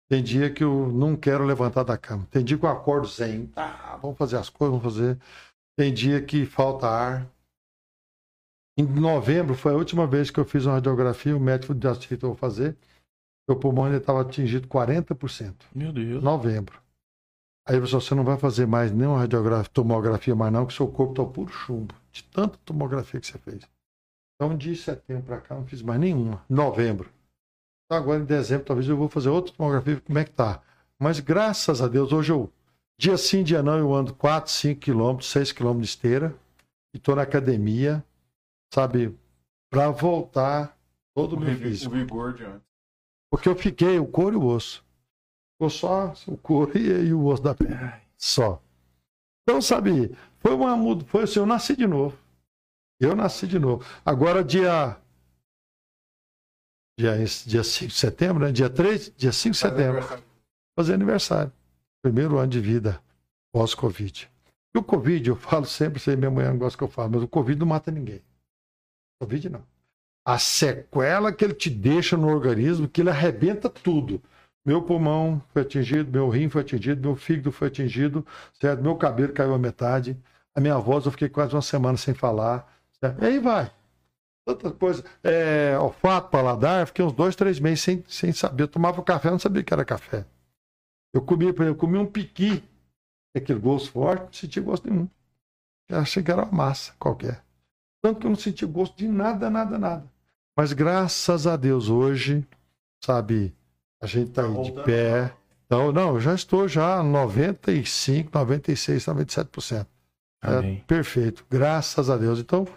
Tem dia que eu não quero levantar da cama. Tem dia que eu acordo zen. Ah, vamos fazer as coisas, vamos fazer. Tem dia que falta ar. Em novembro foi a última vez que eu fiz uma radiografia, o médico eu fazer. Meu pulmão ainda estava atingido 40%. Meu Deus. Novembro. Aí ele falou, você não vai fazer mais nenhuma radiografia, tomografia mais não, que seu corpo está puro chumbo, de tanta tomografia que você fez. Então, de setembro para cá, não fiz mais nenhuma. Novembro. Então, agora em dezembro, talvez eu vou fazer outra tomografia, como é que tá. Mas graças a Deus, hoje eu, dia sim, dia não, eu ando 4, 5 quilômetros, 6 quilômetros de esteira, e estou na academia, sabe, para voltar todo o meu físico. vigor de antes. Porque eu fiquei o couro e o osso. Ficou só o couro e, e o osso da perna. Só. Então, sabe, foi uma muda. Foi assim, eu nasci de novo. Eu nasci de novo. Agora, dia. Dia, dia 5 de setembro, né? Dia 3, dia 5 de setembro. Fazer aniversário. Primeiro ano de vida pós-Covid. E o Covid, eu falo sempre, sei, minha mulher não gosta que eu falo, mas o Covid não mata ninguém. Covid não. A sequela que ele te deixa no organismo, que ele arrebenta tudo. Meu pulmão foi atingido, meu rim foi atingido, meu fígado foi atingido, certo? Meu cabelo caiu a metade, a minha voz eu fiquei quase uma semana sem falar? E aí vai. Tanta coisa. É, olfato, paladar, fiquei uns dois, três meses sem, sem saber. Eu tomava café, não sabia que era café. Eu comia, por exemplo, eu comia um piqui, aquele gosto forte, não sentia gosto nenhum. Eu achei que era uma massa qualquer. Tanto que eu não sentia gosto de nada, nada, nada. Mas graças a Deus, hoje, sabe, a gente está aí de pé. Então, não, eu já estou já 95, 96, 97%. É perfeito, graças a Deus. Então,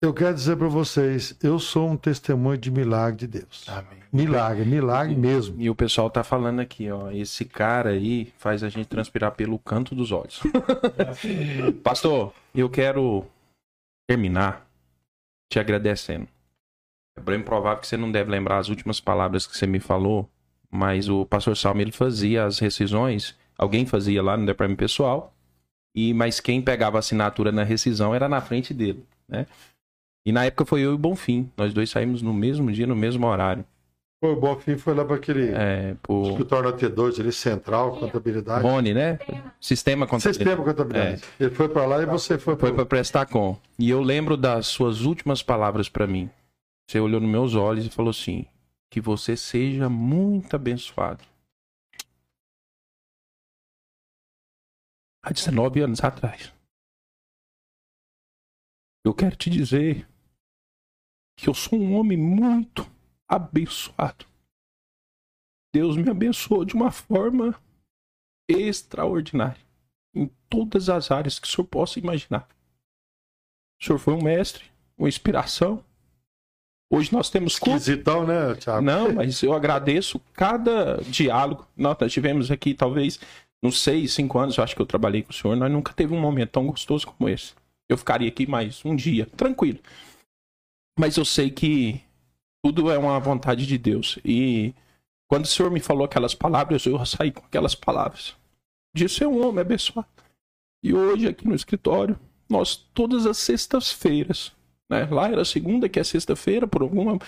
eu quero dizer para vocês, eu sou um testemunho de milagre de Deus. Amém. Milagre, milagre mesmo. E o pessoal tá falando aqui, ó. Esse cara aí faz a gente transpirar pelo canto dos olhos. Pastor, eu quero terminar te agradecendo. É bem provável que você não deve lembrar as últimas palavras que você me falou, mas o pastor Salmo ele fazia as rescisões, alguém fazia lá no departamento pessoal, e mas quem pegava a assinatura na rescisão era na frente dele, né? E na época foi eu e o Bonfim. Nós dois saímos no mesmo dia, no mesmo horário. Pô, o Bonfim foi lá para aquele É, por escritório da T2 ali, Central, Contabilidade. Boni, né? Sistema contabilidade. Sistema Contabilidade. Ele foi para lá e você foi Foi para para prestar com. E eu lembro das suas últimas palavras para mim. Você olhou nos meus olhos e falou assim: que você seja muito abençoado. Há 19 anos atrás. Eu quero te dizer que eu sou um homem muito abençoado. Deus me abençoou de uma forma extraordinária em todas as áreas que o senhor possa imaginar. O senhor foi um mestre, uma inspiração. Hoje nós temos esquisitão, né, Thiago? Não, mas eu agradeço cada diálogo. Nós, nós tivemos aqui, talvez, nos seis, cinco anos, eu acho que eu trabalhei com o senhor, nós nunca teve um momento tão gostoso como esse. Eu ficaria aqui mais um dia, tranquilo. Mas eu sei que tudo é uma vontade de Deus. E quando o senhor me falou aquelas palavras, eu saí com aquelas palavras. Disse é um homem abençoado. E hoje, aqui no escritório, nós, todas as sextas-feiras, né? Lá era segunda, que é sexta-feira, por alguma,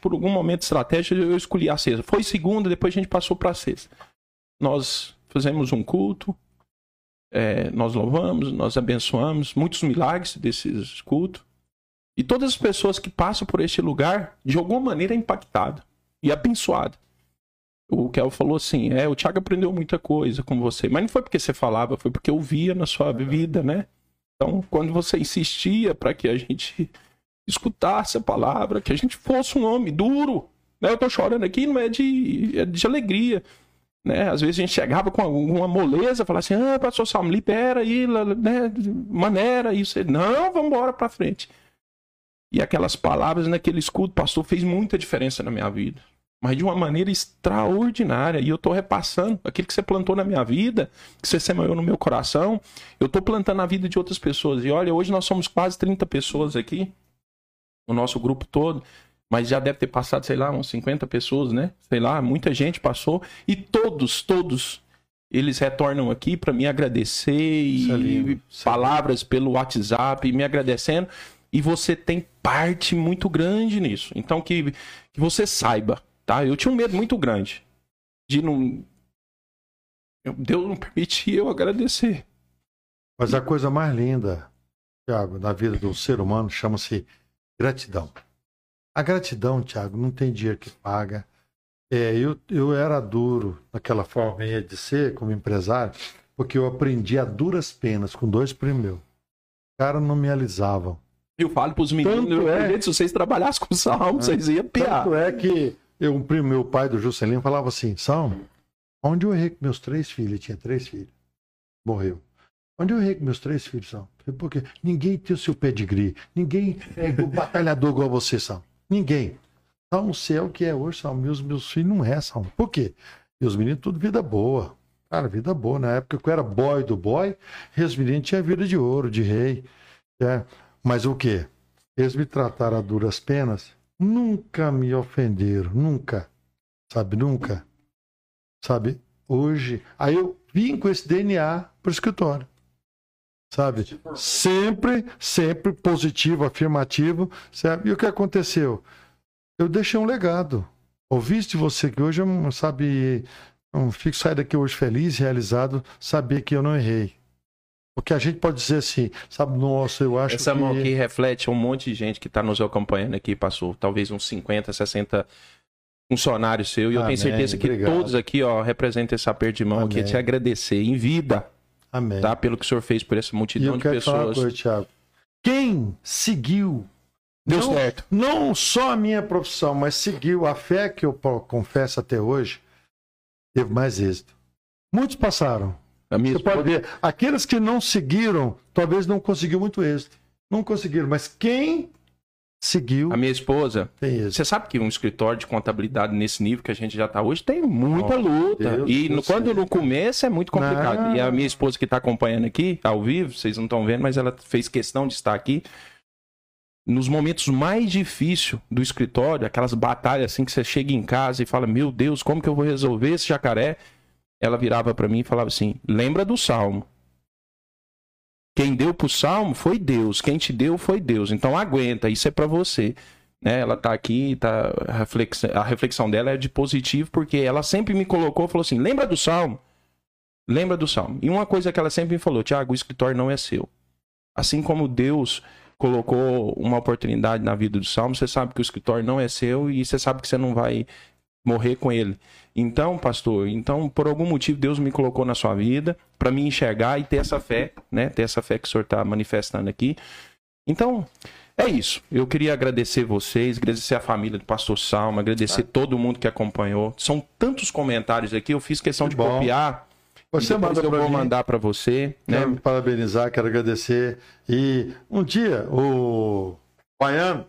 por algum momento estratégico eu escolhi a sexta. Foi segunda, depois a gente passou para sexta. Nós fizemos um culto, é, nós louvamos, nós abençoamos, muitos milagres desses cultos. E todas as pessoas que passam por este lugar, de alguma maneira, é impactada e abençoada. O Kel falou assim: é, o Thiago aprendeu muita coisa com você, mas não foi porque você falava, foi porque eu via na sua vida, né? Então, quando você insistia para que a gente escutasse a palavra, que a gente fosse um homem duro, né? Eu tô chorando aqui, não é de, é de alegria, né? Às vezes a gente chegava com alguma moleza, falava assim, ah, pastor Salmo, libera aí, né? Maneira isso. Não, vamos embora para frente. E aquelas palavras naquele escudo, pastor, fez muita diferença na minha vida. Mas de uma maneira extraordinária. E eu tô repassando aquilo que você plantou na minha vida, que você semeou no meu coração. Eu tô plantando na vida de outras pessoas. E olha, hoje nós somos quase 30 pessoas aqui, o nosso grupo todo. Mas já deve ter passado, sei lá, uns 50 pessoas, né? Sei lá, muita gente passou. E todos, todos, eles retornam aqui para me agradecer é e isso é palavras pelo WhatsApp, me agradecendo. E você tem parte muito grande nisso. Então, que, que você saiba, tá? Eu tinha um medo muito grande de não. eu- Deus não permitir eu agradecer. Mas a coisa mais linda, Tiago, na vida do ser humano chama-se gratidão. A gratidão, Tiago, não tem dinheiro que paga. É, eu, eu era duro naquela forma de ser como empresário, porque eu aprendi a duras penas com dois primos meus. Os caras não me alisavam. Eu falo pros meninos, Tanto eu, é- gente, se vocês trabalhassem com salmo, vocês iam piar. Tanto é que eu, um primo meu, pai do Juscelino, falava assim: Salmo, onde eu errei com meus três filhos? Ele tinha três filhos. Morreu. Onde eu errei com meus três filhos, Salmo? Porque ninguém tem o seu pedigree. Ninguém é igual- batalhador igual você, Salmo. Ninguém. Salmo, você é o que é hoje, Salmo. Meus, meus filhos não é, Salmo. Por quê? E os meninos, tudo vida boa. Cara, vida boa. Na época que eu era boy do boy, e os meninos tinham vida de ouro, de rei. É. Mas o quê? Eles me trataram a duras penas, nunca me ofenderam, nunca. Sabe, nunca. Sabe, hoje. Aí eu vim com esse DNA pro escritório. Sabe? Sempre, sempre positivo, afirmativo. Sabe? E o que aconteceu? Eu deixei um legado. Ouviste você que hoje sabe, não fico sair daqui hoje feliz, realizado, saber que eu não errei. Porque a gente pode dizer assim, sabe, nossa, eu acho Essa que... mão aqui reflete um monte de gente que está nos acompanhando aqui, passou talvez uns 50, 60 funcionários seu. E eu Amém, tenho certeza que obrigado. todos aqui, ó, representam esse aperto de mão aqui, Amém. te agradecer em vida, Amém. tá? Pelo que o senhor fez por essa multidão de pessoas. coisa, Thiago. Quem seguiu, Deu não, certo. não só a minha profissão, mas seguiu a fé que eu confesso até hoje, teve mais êxito. Muitos passaram. Você pode ver, aqueles que não seguiram, talvez não conseguiu muito êxito. Não conseguiram, mas quem seguiu A minha esposa, você sabe que um escritório de contabilidade nesse nível que a gente já está hoje tem muita Oh, luta. Deus, e quando no começo é muito complicado. Não. E a minha esposa que está acompanhando aqui, ao vivo, vocês não estão vendo, mas ela fez questão de estar aqui. Nos momentos mais difíceis do escritório, aquelas batalhas assim que você chega em casa e fala: Meu Deus, como que eu vou resolver esse jacaré? Ela virava para mim e falava assim: Lembra do salmo. Quem deu pro Salmo foi Deus. Quem te deu foi Deus. Então aguenta, isso é pra você. Né? Ela tá aqui, tá, a, reflexão, a reflexão dela é de positivo, porque ela sempre me colocou, falou assim: lembra do Salmo? Lembra do Salmo. E uma coisa que ela sempre me falou: Tiago, o escritório não é seu. Assim como Deus colocou uma oportunidade na vida do Salmo, você sabe que o escritório não é seu e você sabe que você não vai morrer com ele. Então, pastor, então por algum motivo Deus me colocou na sua vida para me enxergar e ter essa fé, né? Ter essa fé que o senhor está manifestando aqui. Então, é isso. Eu queria agradecer vocês, agradecer a família do pastor Salmo, agradecer todo mundo que acompanhou. São tantos comentários aqui, eu fiz questão Que de bom. copiar. Você manda eu vou mim. mandar para você, né? Quero me parabenizar, quero agradecer. E um dia o Baiano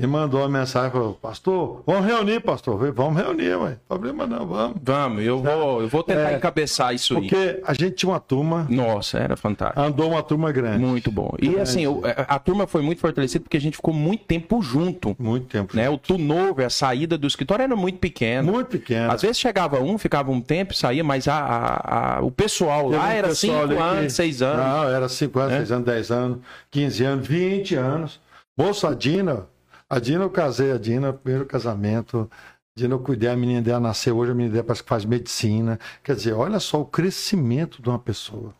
me mandou uma mensagem, falou, pastor, vamos reunir, pastor. Falei, vamos reunir, ué. Problema não, vamos. Vamos, eu vou, eu vou tentar É, encabeçar isso aí. Porque a gente tinha uma turma, Nossa, era fantástico. andou uma turma grande. Muito bom. E assim, o- a, turma foi muito fortalecida porque a gente ficou muito tempo junto. Muito tempo. Né? O turnover, a saída do escritório era muito pequeno. Muito pequeno. Às vezes chegava um, ficava um tempo, saía, mas a, a- a- o pessoal Teve lá um era pessoal 5 ali que- anos, 6 anos. Não, era 5 anos, É. 6 anos, 10 anos, 15 anos, 20 anos. Moço, a Dina, eu casei, a Dina, primeiro casamento. A Dina eu cuidei, a menina dela nasceu hoje, a menina dela parece que faz medicina. Quer dizer, olha só o crescimento de uma pessoa.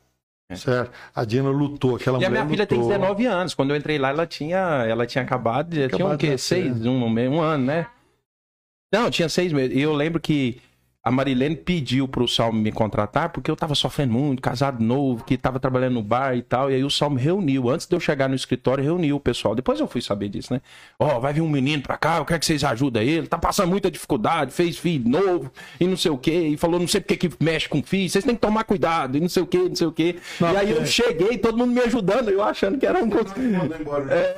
Certo? A Dina lutou, aquela É. E a mulher minha filha tem lutou. 19 anos. Quando eu entrei lá, ela tinha, ela tinha acabado, de, tinha Acabado o quê? de nascer. Seis, um, um ano, né? Não, tinha seis meses. E eu lembro que a Marilene pediu pro Salmo me contratar, porque eu tava sofrendo muito, casado novo, que tava trabalhando no bar e tal. E aí o Salmo reuniu. Antes de eu chegar no escritório, reuniu o pessoal. Depois eu fui saber disso, né? Ó, vai vir um menino pra cá, eu quero que vocês ajudem ele. Tá passando muita dificuldade, fez filho novo e não sei o quê. E falou, não sei porque que mexe com filho, vocês têm que tomar cuidado e não sei o quê, não sei o quê. Não, e aí eu é. cheguei, todo mundo me ajudando, eu achando que era um.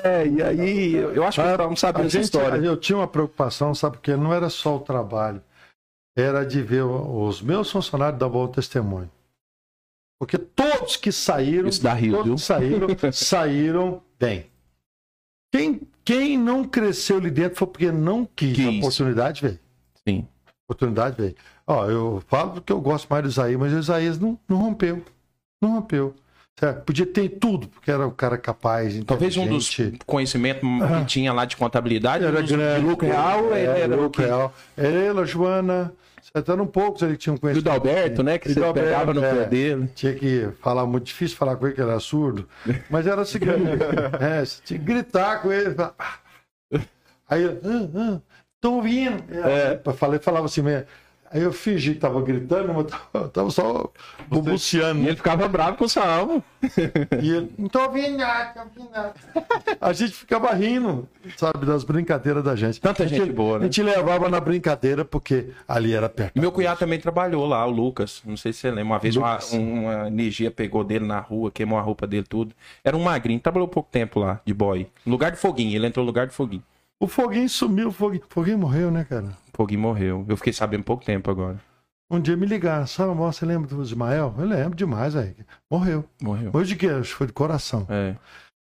É, e aí eu acho que o Salmo sabia A essa gente, história. Eu tinha uma preocupação, sabe, porque não era só o trabalho, era de ver os meus funcionários dar bom testemunho. Porque todos que saíram, rio, todos viu? que saíram, saíram bem. Quem, quem não cresceu ali dentro foi porque não quis. A oportunidade veio. Sim. A oportunidade veio. Ó, eu falo porque eu gosto mais do Isaías, mas o Isaías não, não rompeu. Não rompeu. Certo? Podia ter tudo, porque era o cara capaz, Talvez um dos conhecimentos que tinha lá de contabilidade, Era grande. de lucro real, ele É, era o lucro real. Ela, Joana, eram poucos ali que tinham E o. Dalberto, né? Que E você pegava no é. pé dele. Tinha que falar muito difícil falar com ele, que ele era surdo. Mas era o seguinte: é, você tinha que gritar com ele. falar, "Ah". Aí ah, ah, tô ouvindo. É, falei, falava assim mesmo. Aí eu fingi que tava gritando, mas tava, tava só balbuciando. E ele ficava bravo com o Salmo. E ele, não tô ouvindo nada, não tô ouvindo nada. A gente ficava rindo, sabe, das brincadeiras da gente. Tanta A gente boa, né? A gente levava na brincadeira porque ali era perto. Meu cunhado também trabalhou lá, o Lucas. Não sei se você lembra. Uma vez uma, uma energia pegou dele na rua, queimou a roupa dele, tudo. Era um magrinho, trabalhou pouco tempo lá, de boy. Lugar de foguinho, ele entrou no lugar de foguinho. O Foguinho sumiu, o Foguinho, Foguinho morreu, né, cara? Foguinho morreu. Eu fiquei sabendo pouco tempo agora. Um dia me ligaram, sabe, você lembra do Ismael? Eu lembro demais, aí. Morreu. Morreu. Morreu de quê? Acho que foi de coração. É.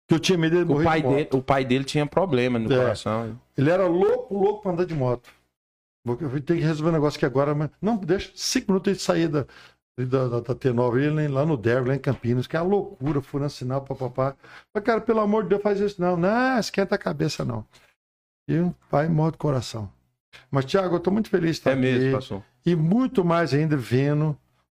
Que eu tinha medo dele O, morrer pai de dele, o pai dele tinha problema no É. coração. Ele era louco, louco pra andar de moto. Eu ter que resolver um negócio aqui agora, mas não, deixa cinco minutos de sair da, da, da, da T9, ele lá no Derby, lá em Campinas, que é uma loucura, furando sinal, papapá. Mas, cara, pelo amor de Deus, faz isso não. Não, esquenta a cabeça, não. E o pai morre do coração. Mas, Tiago, eu tô muito feliz de estar É mesmo, aqui. pastor. E muito mais ainda vendo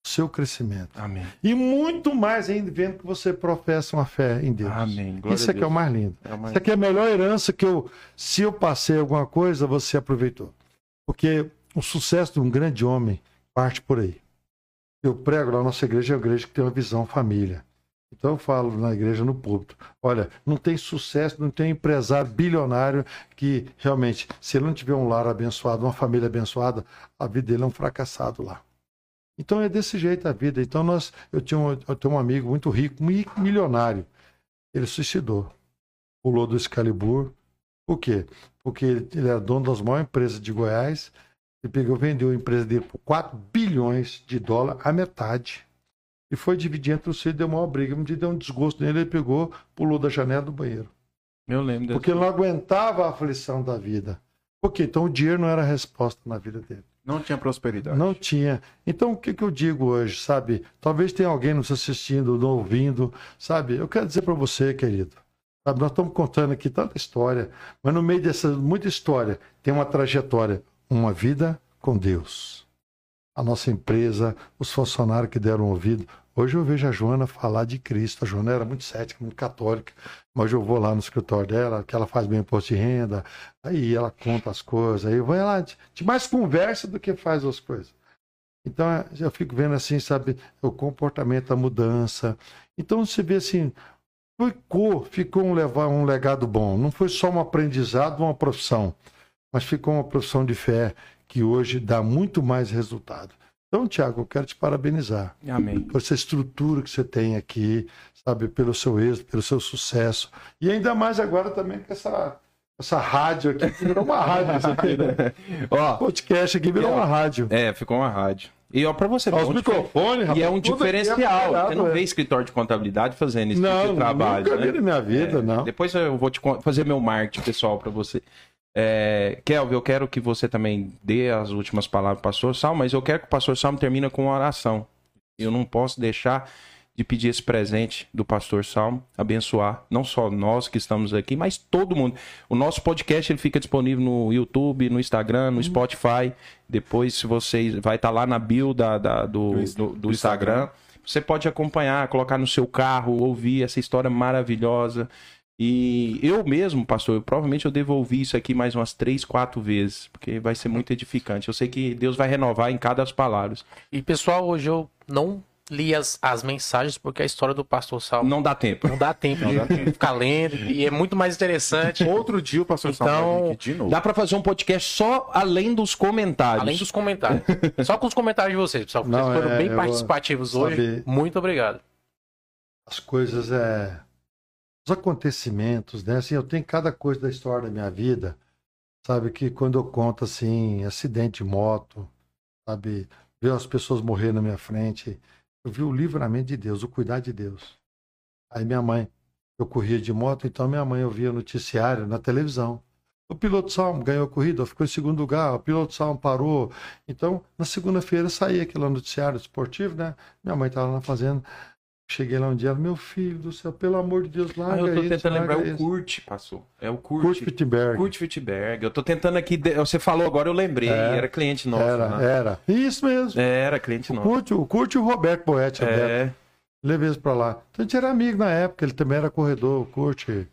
o seu crescimento. Amém. E muito mais ainda vendo que você professa uma fé em Deus. Amém. Glória Isso a aqui é o mais lindo. É uma- Isso aqui é a melhor herança que eu, se eu passei alguma coisa, você aproveitou. Porque o sucesso de um grande homem parte por aí. Eu prego lá, nossa igreja é uma igreja que tem uma visão família. Então eu falo na igreja, no púlpito, olha, não tem sucesso, não tem empresário bilionário que realmente, se ele não tiver um lar abençoado, uma família abençoada, a vida dele é um fracassado lá. Então é desse jeito a vida. Então nós, eu tinha um, eu tenho um amigo muito rico, mi- milionário. Ele suicidou. Pulou do Excalibur. Por quê? Porque ele era dono das maiores empresas de Goiás. Ele pegou, vendeu a empresa dele por 4 bilhões de dólares, a metade. E foi dividir entre os filhos, deu uma briga. Dia deu um desgosto nele, ele pegou, pulou da janela do banheiro. Eu lembro. Porque ele não aguentava a aflição da vida. Por quê? Então o dinheiro não era a resposta na vida dele. Não tinha prosperidade. Não tinha. Então, o que, que eu digo hoje, sabe? Talvez tenha alguém nos assistindo, nos ouvindo, sabe? Eu quero dizer para você, querido, sabe? Nós estamos contando aqui tanta história, mas no meio dessa muita história tem uma trajetória, uma vida com Deus. A nossa empresa, os funcionários que deram ouvido. Hoje eu vejo a Joana falar de Cristo. A Joana era muito cética, muito católica, mas eu vou lá no escritório dela, que ela faz bem imposto de renda, aí ela conta as coisas, aí vai lá, de, mais conversa do que faz as coisas. Então eu fico vendo assim, sabe, o comportamento, a mudança. Então você vê assim, ficou, ficou um, levar, um legado bom. Não foi só um aprendizado, uma profissão, mas ficou uma profissão de fé que hoje dá muito mais resultado. Então, Tiago, eu quero te parabenizar. Amém. Por essa estrutura que você tem aqui, sabe, pelo seu êxito, pelo seu sucesso. E ainda mais agora também com essa, essa rádio aqui, que virou uma rádio isso aqui, né? Ó, Podcast aqui virou uma rádio. é, ficou uma rádio. E ó, pra você ver, os um microfones, e rapaz, é um é diferencial. apurado, Você não é. vê escritório de contabilidade fazendo esse tipo Não, de trabalho. nunca né? vi na minha vida, não. Depois eu vou te fazer meu marketing pessoal para você. É, Kelvin, eu quero que você também dê as últimas palavras para o pastor Salmo, mas eu quero que o pastor Salmo termine com uma oração. Eu não posso deixar de pedir esse presente do pastor Salmo, abençoar não só nós que estamos aqui, mas todo mundo. O nosso podcast ele fica disponível no YouTube, no Instagram, Uhum. no Spotify. Depois, se vocês vai estar lá na bio da, da- do, Do- do. Instagram. Você pode acompanhar, colocar no seu carro, ouvir essa história maravilhosa. E eu mesmo, pastor, eu, provavelmente eu devolvi isso aqui mais umas três, quatro vezes, porque vai ser muito edificante. Eu sei que Deus vai renovar em cada das palavras. E pessoal, hoje eu não li as, as mensagens porque a história do pastor Salmo Não dá tempo. não dá tempo de ficar lendo e é muito mais interessante. Outro dia o pastor Então, Salmo aqui de novo. Dá pra fazer um podcast só além dos comentários. Além dos comentários. Só com os comentários de vocês, pessoal. Vocês Não, foram é, bem participativos hoje. Muito obrigado. as coisas é os acontecimentos, né? Assim, eu tenho cada coisa da história da minha vida, sabe que quando eu conto assim, acidente de moto, sabe, ver as pessoas morrer na minha frente, eu vi o livramento de Deus, o cuidar de Deus. Aí minha mãe, eu corria de moto, então minha mãe eu via noticiário na televisão. O piloto Salmo ganhou a corrida, ficou em segundo lugar, o piloto Salmo parou. Então, na segunda-feira saía aquele noticiário esportivo, né? Minha mãe estava lá fazendo. Cheguei lá um dia, meu filho do céu, pelo amor de Deus, Ah, larga eu tô isso, tentando lembrar larga o. Kurt, passou. É o Kurt. Kurt Wittenberg. Kurt Wittberg. Eu tô tentando aqui. Você falou agora, eu lembrei. É. Era cliente nosso. Era, né? era. Isso mesmo. Era cliente O nosso. Kurt, o Kurt e o Roberto Boetti. Roberto. É. Levei eles pra lá. Então a gente era amigo na época, ele também era corredor, o Kurt. O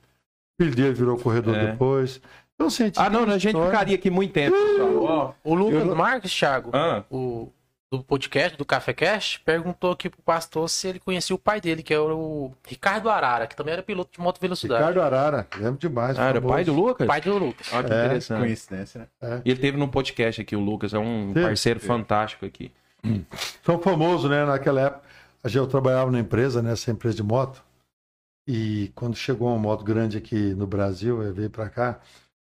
filho dele virou corredor É. depois. Então, assim, a gente Ah, não, a gente história. ficaria aqui muito tempo. Ó. O Lucas Eu- Marques, Thiago, Ah, o, do podcast, do Café Cast, perguntou aqui pro pastor se ele conhecia o pai dele, que é o Ricardo Arara, que também era piloto de moto velocidade. Ricardo Arara, lembro demais. ah, era o famoso. pai do Lucas? Pai do Lucas. Ah, que É, interessante. Coincidência, né? E ele teve no podcast aqui, o Lucas, é um Teve? parceiro fantástico aqui. São famosos, né? Naquela época, a gente- eu trabalhava na empresa, nessa empresa de moto. E quando chegou uma moto grande aqui no Brasil, eu veio para cá,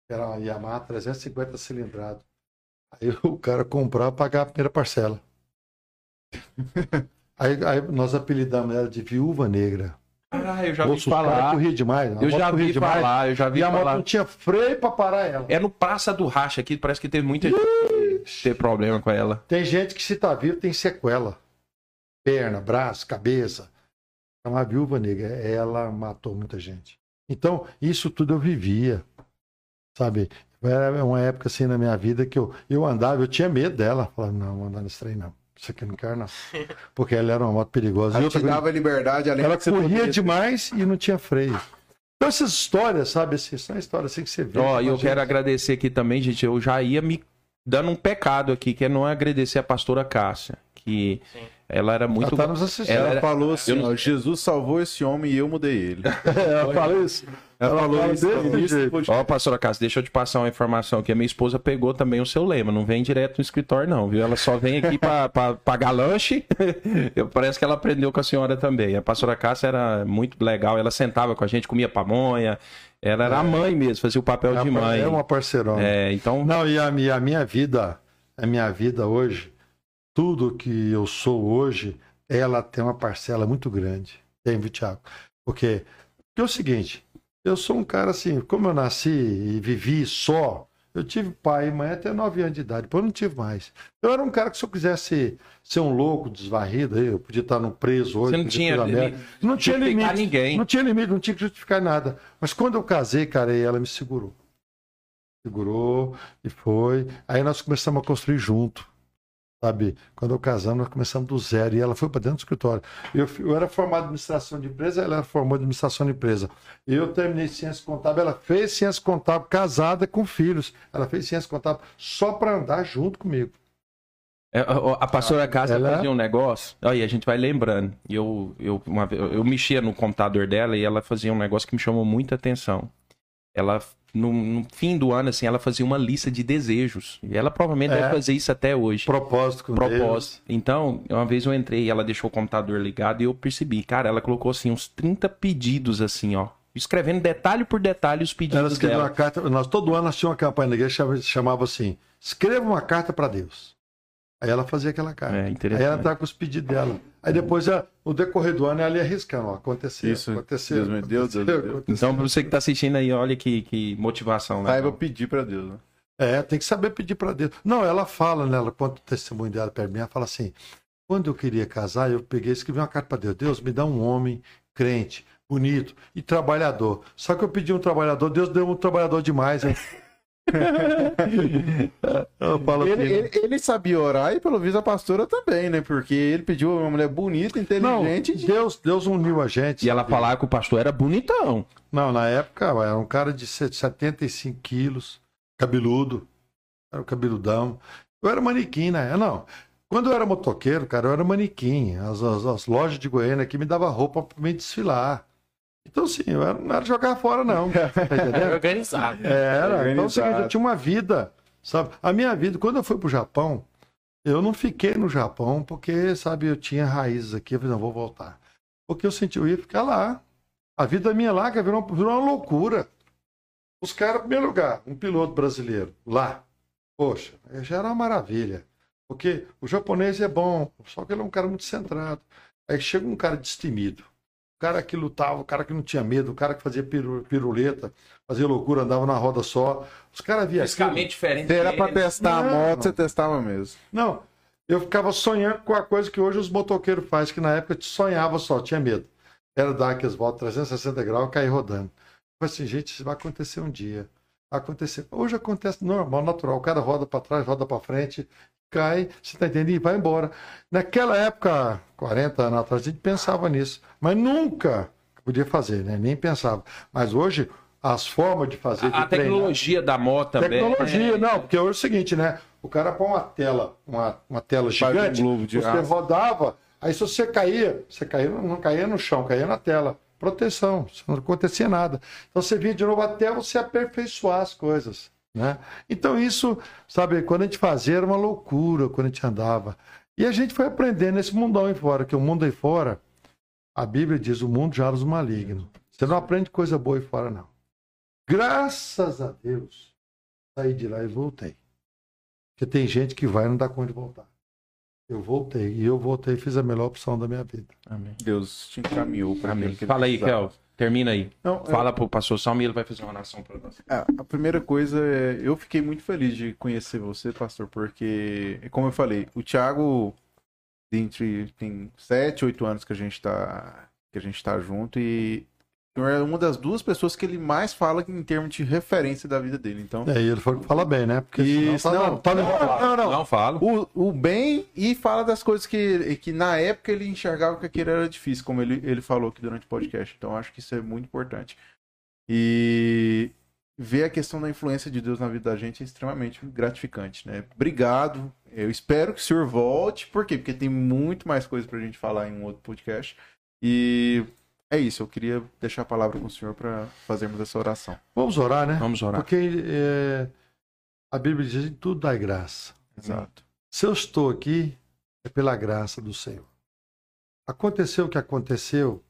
era uma Yamaha 350 cilindrada. Aí o cara comprava e pagava a primeira parcela. Aí, aí nós apelidamos ela de Viúva Negra. Ah, eu já vi falar. corriam demais. a Eu já corria vi falar, eu já vi E a moto falar. não tinha freio para parar ela. É no Praça do Racha aqui, parece que teve muita gente que teve problema com ela. Tem gente que se tá vivo tem sequela. Perna, braço, cabeça. É uma viúva negra. Ela matou muita gente. Então, isso tudo eu vivia. Sabe? Era uma época assim na minha vida que eu, eu andava, eu tinha medo dela. Falava, não, vou andar nesse trem não. Isso aqui eu não quero não. Porque ela era uma moto perigosa. E Ela outra te coisa, dava liberdade, além ela corria demais e não tinha freio. Então essas histórias, sabe? Assim, são histórias assim que você vê. Ó, e eu Imagina. quero agradecer aqui também, gente. Eu já ia me dando um pecado aqui, que é não agradecer a pastora Cássia, que Sim. ela era muito. Ela tá nos assistindo. Ela Ela era- falou assim, Eu Jesus salvou esse homem e eu mudei ele. Ela fala isso. Ela, falou isso. Ó, pastora Cássia, deixa eu te passar uma informação aqui. A minha esposa pegou também o seu lema. Não vem direto no escritório, não, viu? Ela só vem aqui pra, pra pagar lanche. Eu, parece que ela aprendeu com a senhora também. A pastora Cássia era muito legal. Ela sentava com a gente, comia pamonha. Ela era a mãe mesmo, fazia o papel É de mãe. É uma parceirona. É, então. Não, e a minha, a minha vida, a minha vida hoje, tudo que eu sou hoje, ela tem uma parcela muito grande. Tem, viu, Thiago? Porque, porque é o seguinte, eu sou um cara assim, como eu nasci e vivi só, Eu tive pai e mãe até 9 anos de idade, depois eu não tive mais. Eu era um cara que se eu quisesse ser um louco, desvarrido, eu podia estar no preso hoje. Você não tinha limite, não tinha limite. ninguém. Não tinha limite, não tinha que justificar nada. Mas quando eu casei, cara, ela me segurou. Segurou e foi. Aí nós começamos a construir junto. Sabe? Quando eu casamos, nós começamos do zero. E ela foi para dentro do escritório. Eu, eu era formado em administração de empresa, ela formada em administração de empresa. Eu terminei ciência contábil, ela fez ciência contábil, casada com filhos. Ela fez ciência contábil só para andar junto comigo. É, A pastora Casa Ela- fazia um negócio, aí a gente vai lembrando. Eu, eu, uma eu mexia no computador dela e ela fazia um negócio que me chamou muita atenção. Ela, no, no fim do ano, assim, ela fazia uma lista de desejos. E ela provavelmente É. deve fazer isso até hoje. Propósito com Deus. propósito. Então, uma vez eu entrei e ela deixou o computador ligado e eu percebi, cara, ela colocou assim uns 30 pedidos assim, ó, escrevendo detalhe por detalhe os Ela pedidos escreveu dela. uma carta. Nós, todo ano nós tínhamos uma campanha na igreja chamava assim: escreva uma carta para Deus. Aí ela fazia aquela carta. É, Aí ela estava com os pedidos dela. Aí depois, ela- no decorrer do ano, ela ia arriscando. Ó, aconteceu, Isso, aconteceu. Deus me deu, Deus me deu. aconteceu. Então, pra você que tá assistindo aí, olha que, que motivação, né? Saiba pedir pra Deus, né? É, tem que saber pedir para Deus. Não, ela fala, né? Ela conta o testemunho dela para mim. Ela fala assim: quando eu queria casar, eu peguei e escrevi uma carta para Deus. Deus, me dá um homem crente, bonito e trabalhador. Só que eu pedi um trabalhador, Deus deu um trabalhador demais, hein? Ele, ele- ele sabia orar e pelo visto a pastora também, né? Porque ele pediu uma mulher bonita, Não, inteligente. Deus, Deus uniu a gente. E ela falava que o pastor era bonitão. Não, na época era um cara de 75 quilos, cabeludo, era um cabeludão. Eu era manequim, né? Não. Quando eu era motoqueiro, cara, eu era manequim. As, as- as lojas de Goiânia aqui me davam roupa para me desfilar. Então, assim, eu era- não era jogar fora, não. Tá? Organizado. Era. Então, Organizado. eu tinha uma vida, sabe? A minha vida, quando eu fui pro Japão, eu não fiquei no Japão porque, sabe, eu tinha raízes aqui. Eu falei, não, vou voltar. Porque eu senti, eu ia ficar lá. A vida minha lá cara, virou, virou uma loucura. Os caras, em primeiro lugar, um piloto brasileiro lá. Poxa, já era uma maravilha. Porque o japonês é bom, só que ele é um cara muito centrado. Aí chega um cara destemido. O cara que lutava, o cara que não tinha medo, o cara que fazia piru- piruleta, fazia loucura, andava na roda só. Os caras via. Fisicamente diferente. Era pra deles. testar a Não. moto, você testava mesmo. Não, eu ficava sonhando com a coisa que hoje os motoqueiros fazem, que na época eu sonhava só, tinha medo. Era dar aqueles voltas 360 graus e cair rodando. Eu falei assim, gente, isso vai acontecer um dia. Acontecer. Hoje acontece normal, natural. O cara roda para trás, roda para frente, cai, você tá entendendo? E vai embora. Naquela época, 40 anos atrás, a gente pensava nisso. Mas nunca podia fazer, né? Nem pensava. Mas hoje, as formas de fazer. de A, treinar- tecnologia da moto também. Tecnologia, é- não, porque hoje é o seguinte, né? O cara põe uma tela, uma, uma tela um gigante, globo de você aço. rodava, aí se você caía, você caía, não caía no chão, caía na tela. Proteção, não acontecia nada. Então você vinha de novo até você aperfeiçoar as coisas. Né? Então isso, sabe, quando a gente fazia era uma loucura quando a gente andava. E a gente foi aprendendo nesse mundão aí fora, que o mundo aí fora, a Bíblia diz, o mundo já os maligno. Você não aprende coisa boa aí fora, não. Graças a Deus, saí de lá e voltei. Porque tem gente que vai e não dá conta de voltar. Eu voltei, e eu voltei e fiz a melhor opção da minha vida. Amém. Deus te encaminhou que ele Fala aí, precisava. Kel. Termina aí. Não, Fala pro pastor Salmo e ele vai fazer uma oração pra nós. É, a primeira coisa é, eu fiquei muito feliz de conhecer você, pastor, porque, como eu falei, o Thiago, entre, tem sete, oito anos que a gente tá, que a gente tá junto e o senhor é uma das duas pessoas que ele mais fala em termos de referência da vida dele. Então, E aí ele foi fala bem, né? Porque Isso, senão tá, não. tá, não, não, Não falo. o, o bem e fala das coisas que, que na época ele enxergava que aquilo era difícil, como ele, ele falou aqui durante o podcast. Então acho que isso é muito importante. E ver a questão da influência de Deus na vida da gente é extremamente gratificante, né? Obrigado. Eu espero que o senhor volte. Por quê? Porque tem muito mais coisa pra gente falar em um outro podcast. E é isso. Eu queria deixar a palavra com o senhor para fazermos essa oração. Vamos orar, né? Vamos orar. Porque é, a Bíblia diz que tudo dá graça. Exato. Se eu estou aqui, é pela graça do Senhor. Aconteceu o que aconteceu.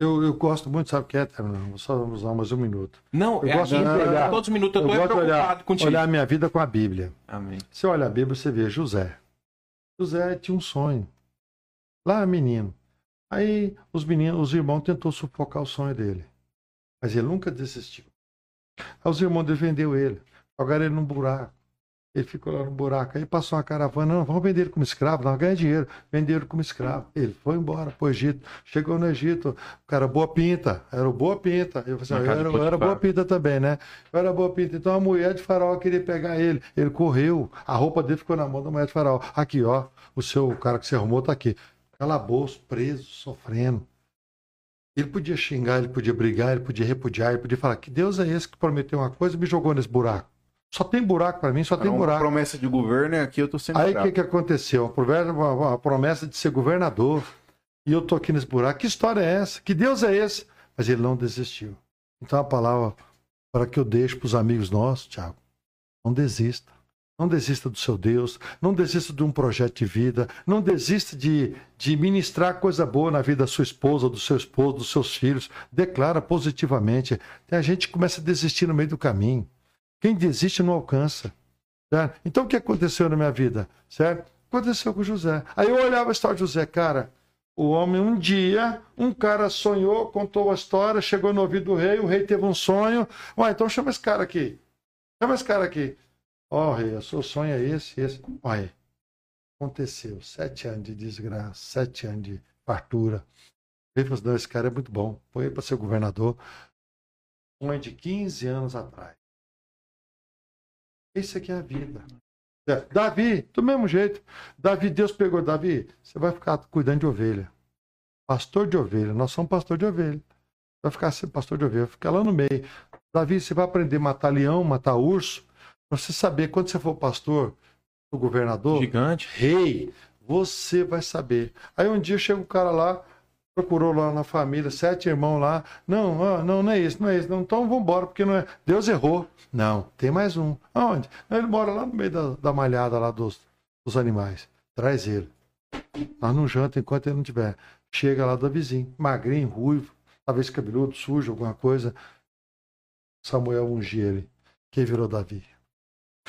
Eu, eu gosto muito, sabe o que é, só usar mais um minuto. Não, Eu é gosto de olhar- todos os minutos eu de preocupado olhar, contigo. olhar a minha vida com a Bíblia. Amém. Você olha a Bíblia, você vê José. José tinha um sonho. Lá, menino. Aí os meninos, os irmãos tentou sufocar o sonho dele. Mas ele nunca desistiu. Aí os irmãos defendeu ele. jogaram ele num buraco. Ele ficou lá no buraco. Aí passou uma caravana, não, vamos vender ele como escravo, não, ganha dinheiro. Venderam como escravo. Ele foi embora para o Egito. Chegou no Egito, o cara boa pinta, era o boa pinta. Eu, falei, assim, eu, era, eu era boa pinta também, né? Eu era boa pinta. Então a mulher de faraó queria pegar ele. Ele correu, a roupa dele ficou na mão da mulher de faraó. Aqui, ó, o seu o cara que você arrumou tá aqui. Calabouço, preso, sofrendo. Ele podia xingar, ele podia brigar, ele podia repudiar, ele podia falar que Deus é esse que prometeu uma coisa e me jogou nesse buraco. Só tem buraco para mim, só tem Era uma buraco. promessa de governo e aqui eu tô sendo Aí o que, que aconteceu? A promessa de ser governador. E eu tô aqui nesse buraco. Que história é essa? Que Deus é esse? Mas ele não desistiu. Então a palavra para que eu deixo para os amigos nossos, Tiago, não desista. Não desista do seu Deus, não desista de um projeto de vida, não desista de, de ministrar coisa boa na vida da sua esposa, do seu esposo, dos seus filhos. Declara positivamente. Tem a gente que começa a desistir no meio do caminho. Quem desiste não alcança. certo? Então o que aconteceu na minha vida? Certo? Aconteceu com José. Aí eu olhava a história de José, cara. O homem, um dia, um cara sonhou, contou a história, chegou no ouvido do rei, o rei teve um sonho. Ué, então chama esse cara aqui. Chama esse cara aqui. Ó, rei, o seu sonho é esse, esse. Olha, aconteceu. Sete anos de desgraça, sete anos de fartura. Ele falou assim, não, esse cara é muito bom. Põe para ser governador. Sonho de 15 anos atrás. Isso aqui é a vida. É, Davi, do mesmo jeito. Davi, Deus pegou Davi, você vai ficar cuidando de ovelha. Pastor de ovelha. Nós somos pastor de ovelha. Vai ficar pastor de ovelha, vai ficar lá no meio. Davi, você vai aprender a matar leão, matar urso, para você saber, quando você for pastor, o governador, Gigante. rei, você vai saber. Aí um dia chega um cara lá, procurou lá na família, sete irmãos lá. Não, não, não é isso, não é isso. Não, então vamos embora, porque não é. Deus errou. Não, tem mais um. Aonde? Ele mora lá no meio da, da malhada lá dos, dos animais. Traz ele. Nós não janta enquanto ele não tiver. Chega lá do vizinho, magrinho, ruivo, talvez cabeludo, sujo, alguma coisa. Samuel ungiu ele. Quem virou Davi?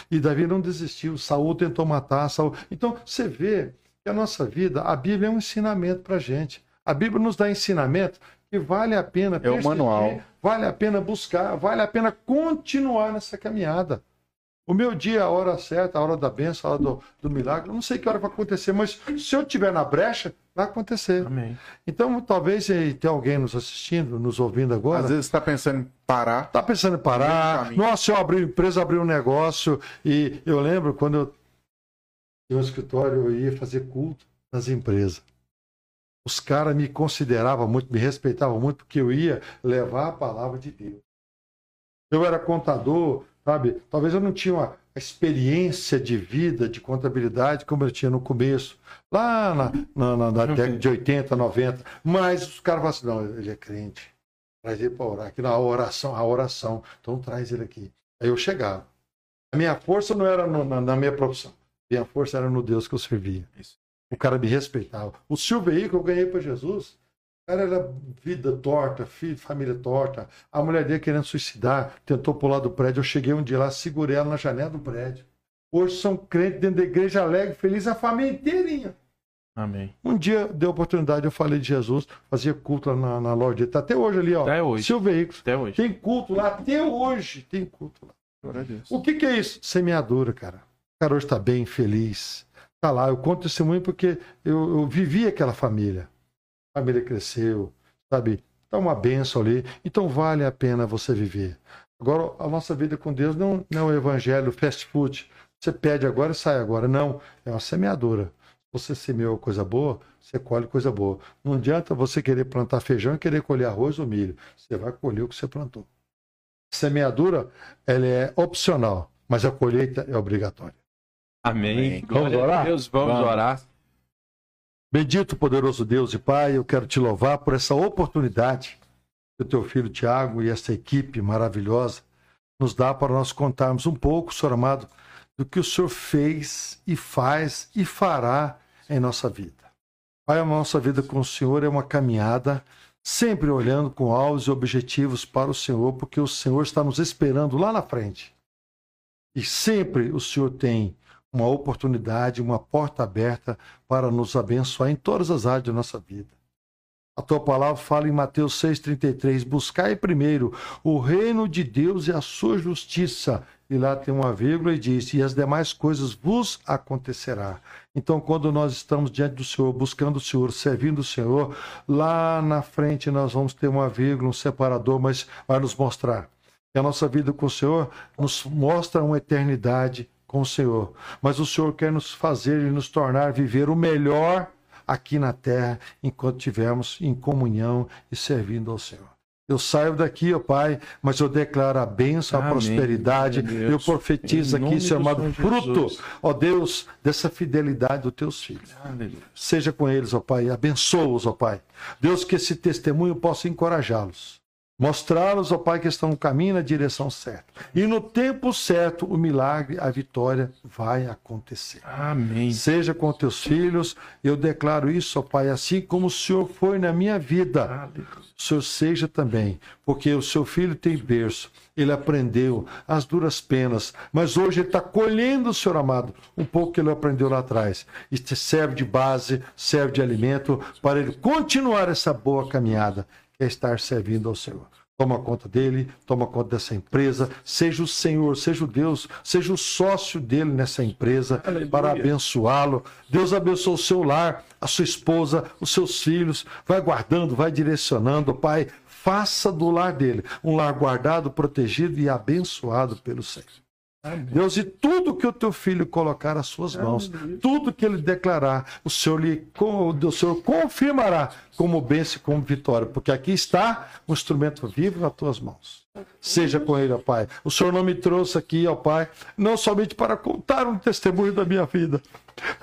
E Davi não desistiu. Saul tentou matar. Saul... Então, você vê que a nossa vida, a Bíblia é um ensinamento para gente. A Bíblia nos dá ensinamento que vale a pena É o manual. vale a pena buscar, vale a pena continuar nessa caminhada. O meu dia, a hora certa, a hora da bênção, a hora do, do milagre, eu não sei que hora vai acontecer, mas se eu estiver na brecha, vai acontecer. Amém. Então, talvez eh, tenha alguém nos assistindo, nos ouvindo agora. Às vezes você tá pensando em parar. Tá pensando em parar? Nossa, eu abri empresa, abri um negócio. E eu lembro quando eu tinha um escritório, eu ia fazer culto nas empresas. Os caras me consideravam muito, me respeitavam muito, porque eu ia levar a palavra de Deus. Eu era contador, sabe? Talvez eu não tinha uma experiência de vida, de contabilidade, como eu tinha no começo, lá na, na, na- década de 80, 90. Mas os caras falaram assim: não, ele é crente. Traz ele para orar. Aqui na oração, a oração. Então traz ele aqui. Aí eu chegava. A minha força não era no- na, na minha profissão. Minha força era no Deus que eu servia. Isso. O cara me respeitava. O Silveí que eu ganhei para Jesus, cara era vida torta, filho, família torta. A mulher dele querendo suicidar, tentou pular do prédio. Eu cheguei um dia lá, segurei ela na janela do prédio. Hoje são crentes dentro da igreja alegre, feliz, a família inteirinha. Amém. Um dia deu oportunidade, eu falei de Jesus, fazia culto lá na, na loja dele. Tá até hoje ali, ó. Até hoje. Silvio Veículos. Até hoje. Tem culto lá, até hoje tem culto lá. O que, que é isso? Semeadura, cara. O cara hoje está bem, feliz. Tá lá, eu conto testemunho porque eu, eu vivi aquela família. A família cresceu, sabe? Tá uma benção ali. Então vale a pena você viver. Agora, a nossa vida com Deus não, não é o evangelho fast food. Você pede agora e sai agora. Não, é uma semeadura. Você semeou coisa boa, você colhe coisa boa. Não adianta você querer plantar feijão e querer colher arroz ou milho. Você vai colher o que você plantou. Semeadura, ela é opcional, mas a colheita é obrigatória. Amém. Amém. Glória Vamos orar? a Deus, vamos, Vamos. orar. Bendito, poderoso Deus e Pai, eu quero te louvar por essa oportunidade que o teu filho Tiago e essa equipe maravilhosa nos dá para nós contarmos um pouco, Senhor amado, do que o Senhor fez e faz e fará em nossa vida. Pai, a nossa vida com o Senhor é uma caminhada, sempre olhando com alvos e objetivos para o Senhor, porque o Senhor está nos esperando lá na frente. E sempre o Senhor tem uma oportunidade, uma porta aberta para nos abençoar em todas as áreas da nossa vida. A tua palavra fala em Mateus 6,33: Buscai primeiro o reino de Deus e a sua justiça, e lá tem uma vírgula e diz: E as demais coisas vos acontecerá. Então, quando nós estamos diante do Senhor, buscando o Senhor, servindo o Senhor, lá na frente nós vamos ter uma vírgula, um separador, mas vai nos mostrar. que a nossa vida com o Senhor nos mostra uma eternidade com o Senhor. Mas o Senhor quer nos fazer e nos tornar viver o melhor aqui na terra, enquanto estivermos em comunhão e servindo ao Senhor. Eu saio daqui, ó Pai, mas eu declaro a bênção, a Amém. prosperidade. Deus. Eu profetizo aqui, Senhor do amado, fruto, Jesus. ó Deus, dessa fidelidade dos teus filhos. Seja com eles, ó Pai, abençoa-os, ó Pai. Deus, que esse testemunho possa encorajá-los. Mostrá-los, ó Pai, que estão no caminho na direção certa. E no tempo certo, o milagre, a vitória vai acontecer. Amém. Seja com teus filhos, eu declaro isso, ó Pai, assim como o Senhor foi na minha vida. O Senhor seja também, porque o seu filho tem berço, ele aprendeu as duras penas, mas hoje ele está colhendo, Senhor amado, um pouco que ele aprendeu lá atrás. E te serve de base, serve de alimento para ele continuar essa boa caminhada, é estar servindo ao Senhor. Toma conta dele, toma conta dessa empresa, seja o Senhor, seja o Deus, seja o sócio dele nessa empresa para abençoá-lo. Deus abençoe o seu lar, a sua esposa, os seus filhos, vai guardando, vai direcionando, Pai. Faça do lar dele um lar guardado, protegido e abençoado pelo Senhor. Deus, e tudo que o teu filho colocar às suas mãos, tudo que ele declarar, o Senhor, lhe, o Senhor confirmará como bênção e como vitória, porque aqui está um instrumento vivo nas tuas mãos. Seja com ele, ó Pai. O Senhor não me trouxe aqui, ó Pai, não somente para contar um testemunho da minha vida,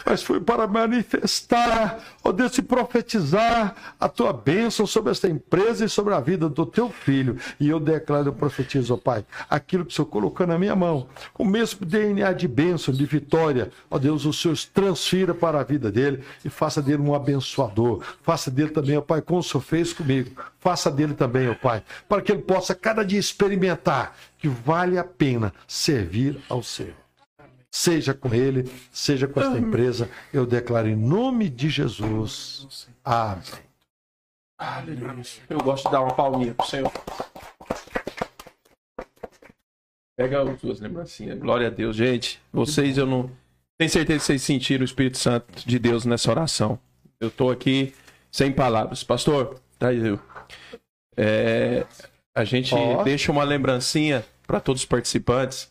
mas foi para manifestar, ó Deus, e profetizar a tua bênção sobre esta empresa e sobre a vida do teu filho. E eu declaro, eu profetizo, ó Pai, aquilo que o Senhor colocou na minha mão, o mesmo DNA de bênção, de vitória, ó Deus, o Senhor transfira para a vida dele e faça dele um abençoador. Faça dele também, ó Pai, como o Senhor fez comigo. Faça dele também, ó Pai, para que ele possa cada dia experimentar que vale a pena servir ao Senhor seja com ele, seja com esta empresa, eu declaro em nome de Jesus. Amém. Eu gosto de dar uma palminha pro Senhor. Pega as duas lembrancinhas. Glória a Deus, gente. Vocês, eu não. Tenho certeza que vocês sentiram o Espírito Santo de Deus nessa oração. Eu tô aqui sem palavras. Pastor, tá aí. eu. É, a gente Ó. deixa uma lembrancinha para todos os participantes.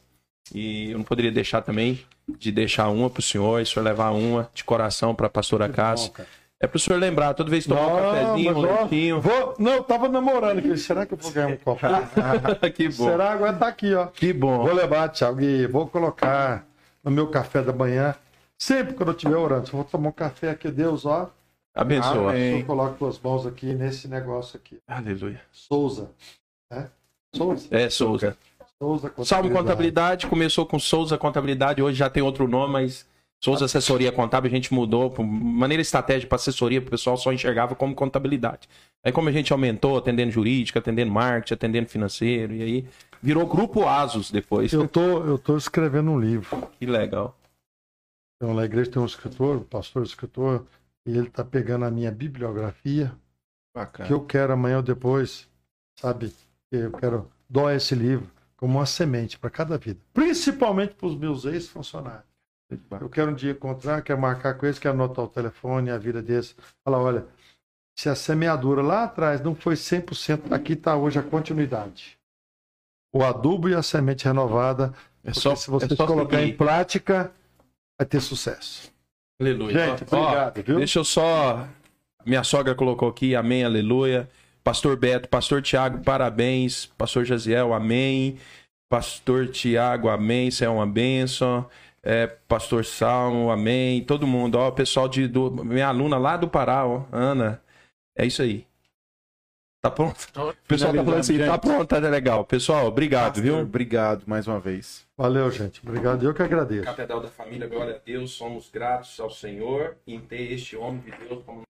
E eu não poderia deixar também de deixar uma pro senhor, e o senhor levar uma de coração pra pastora Cássia. É pro senhor lembrar, toda vez que tomar um cafezinho, um leitinho. vou- não, eu tava namorando aqui. Será que eu vou ganhar um copo? que bom. Será? Agora tá aqui, ó. Que bom. Vou levar, Thiago, e vou colocar no meu café da manhã. Sempre quando eu estiver orando, eu vou tomar um café aqui, Deus, ó. Abençoa. Eu coloco tuas mãos aqui nesse negócio aqui. Aleluia. Souza. Né? Souza. É, Souza. Souza Salmo Contabilidade começou com Souza Contabilidade, hoje já tem outro nome, mas Souza Assessoria Contábil a gente mudou por maneira estratégica para assessoria, o pessoal só enxergava como contabilidade. Aí como a gente aumentou, atendendo jurídica, atendendo marketing, atendendo financeiro, e aí virou Grupo Asus depois. Eu tô, eu tô escrevendo um livro. Que legal. Então, na igreja tem um escritor, um pastor escritor, e ele está pegando a minha bibliografia, Bacana. que eu quero amanhã ou depois, sabe? Eu quero doar esse livro como uma semente para cada vida, principalmente para os meus ex-funcionários. Eu quero um dia encontrar, quero marcar com eles, quero anotar o telefone, a vida deles. Falar, olha, se a semeadura lá atrás não foi 100%, aqui está hoje a continuidade. O adubo e a semente renovada, É só, se você é só colocar seguir. em prática, vai ter sucesso. Aleluia. Gente, Ó, obrigado, viu? Deixa eu só. Minha sogra colocou aqui, amém, aleluia. Pastor Beto, Pastor Tiago, parabéns. Pastor Jaziel, amém. Pastor Tiago, amém. Isso é uma bênção. É, Pastor Salmo, amém. Todo mundo, ó, pessoal de do, minha aluna lá do Pará, ó, Ana. É isso aí. Tá pronto? O pessoal tá falando assim, tá pronto, tá legal. Pessoal, obrigado, viu? Obrigado mais uma vez. Valeu, gente. Obrigado. Eu que agradeço. Catedral da Família, glória a Deus, somos gratos ao Senhor em ter este homem de Deus como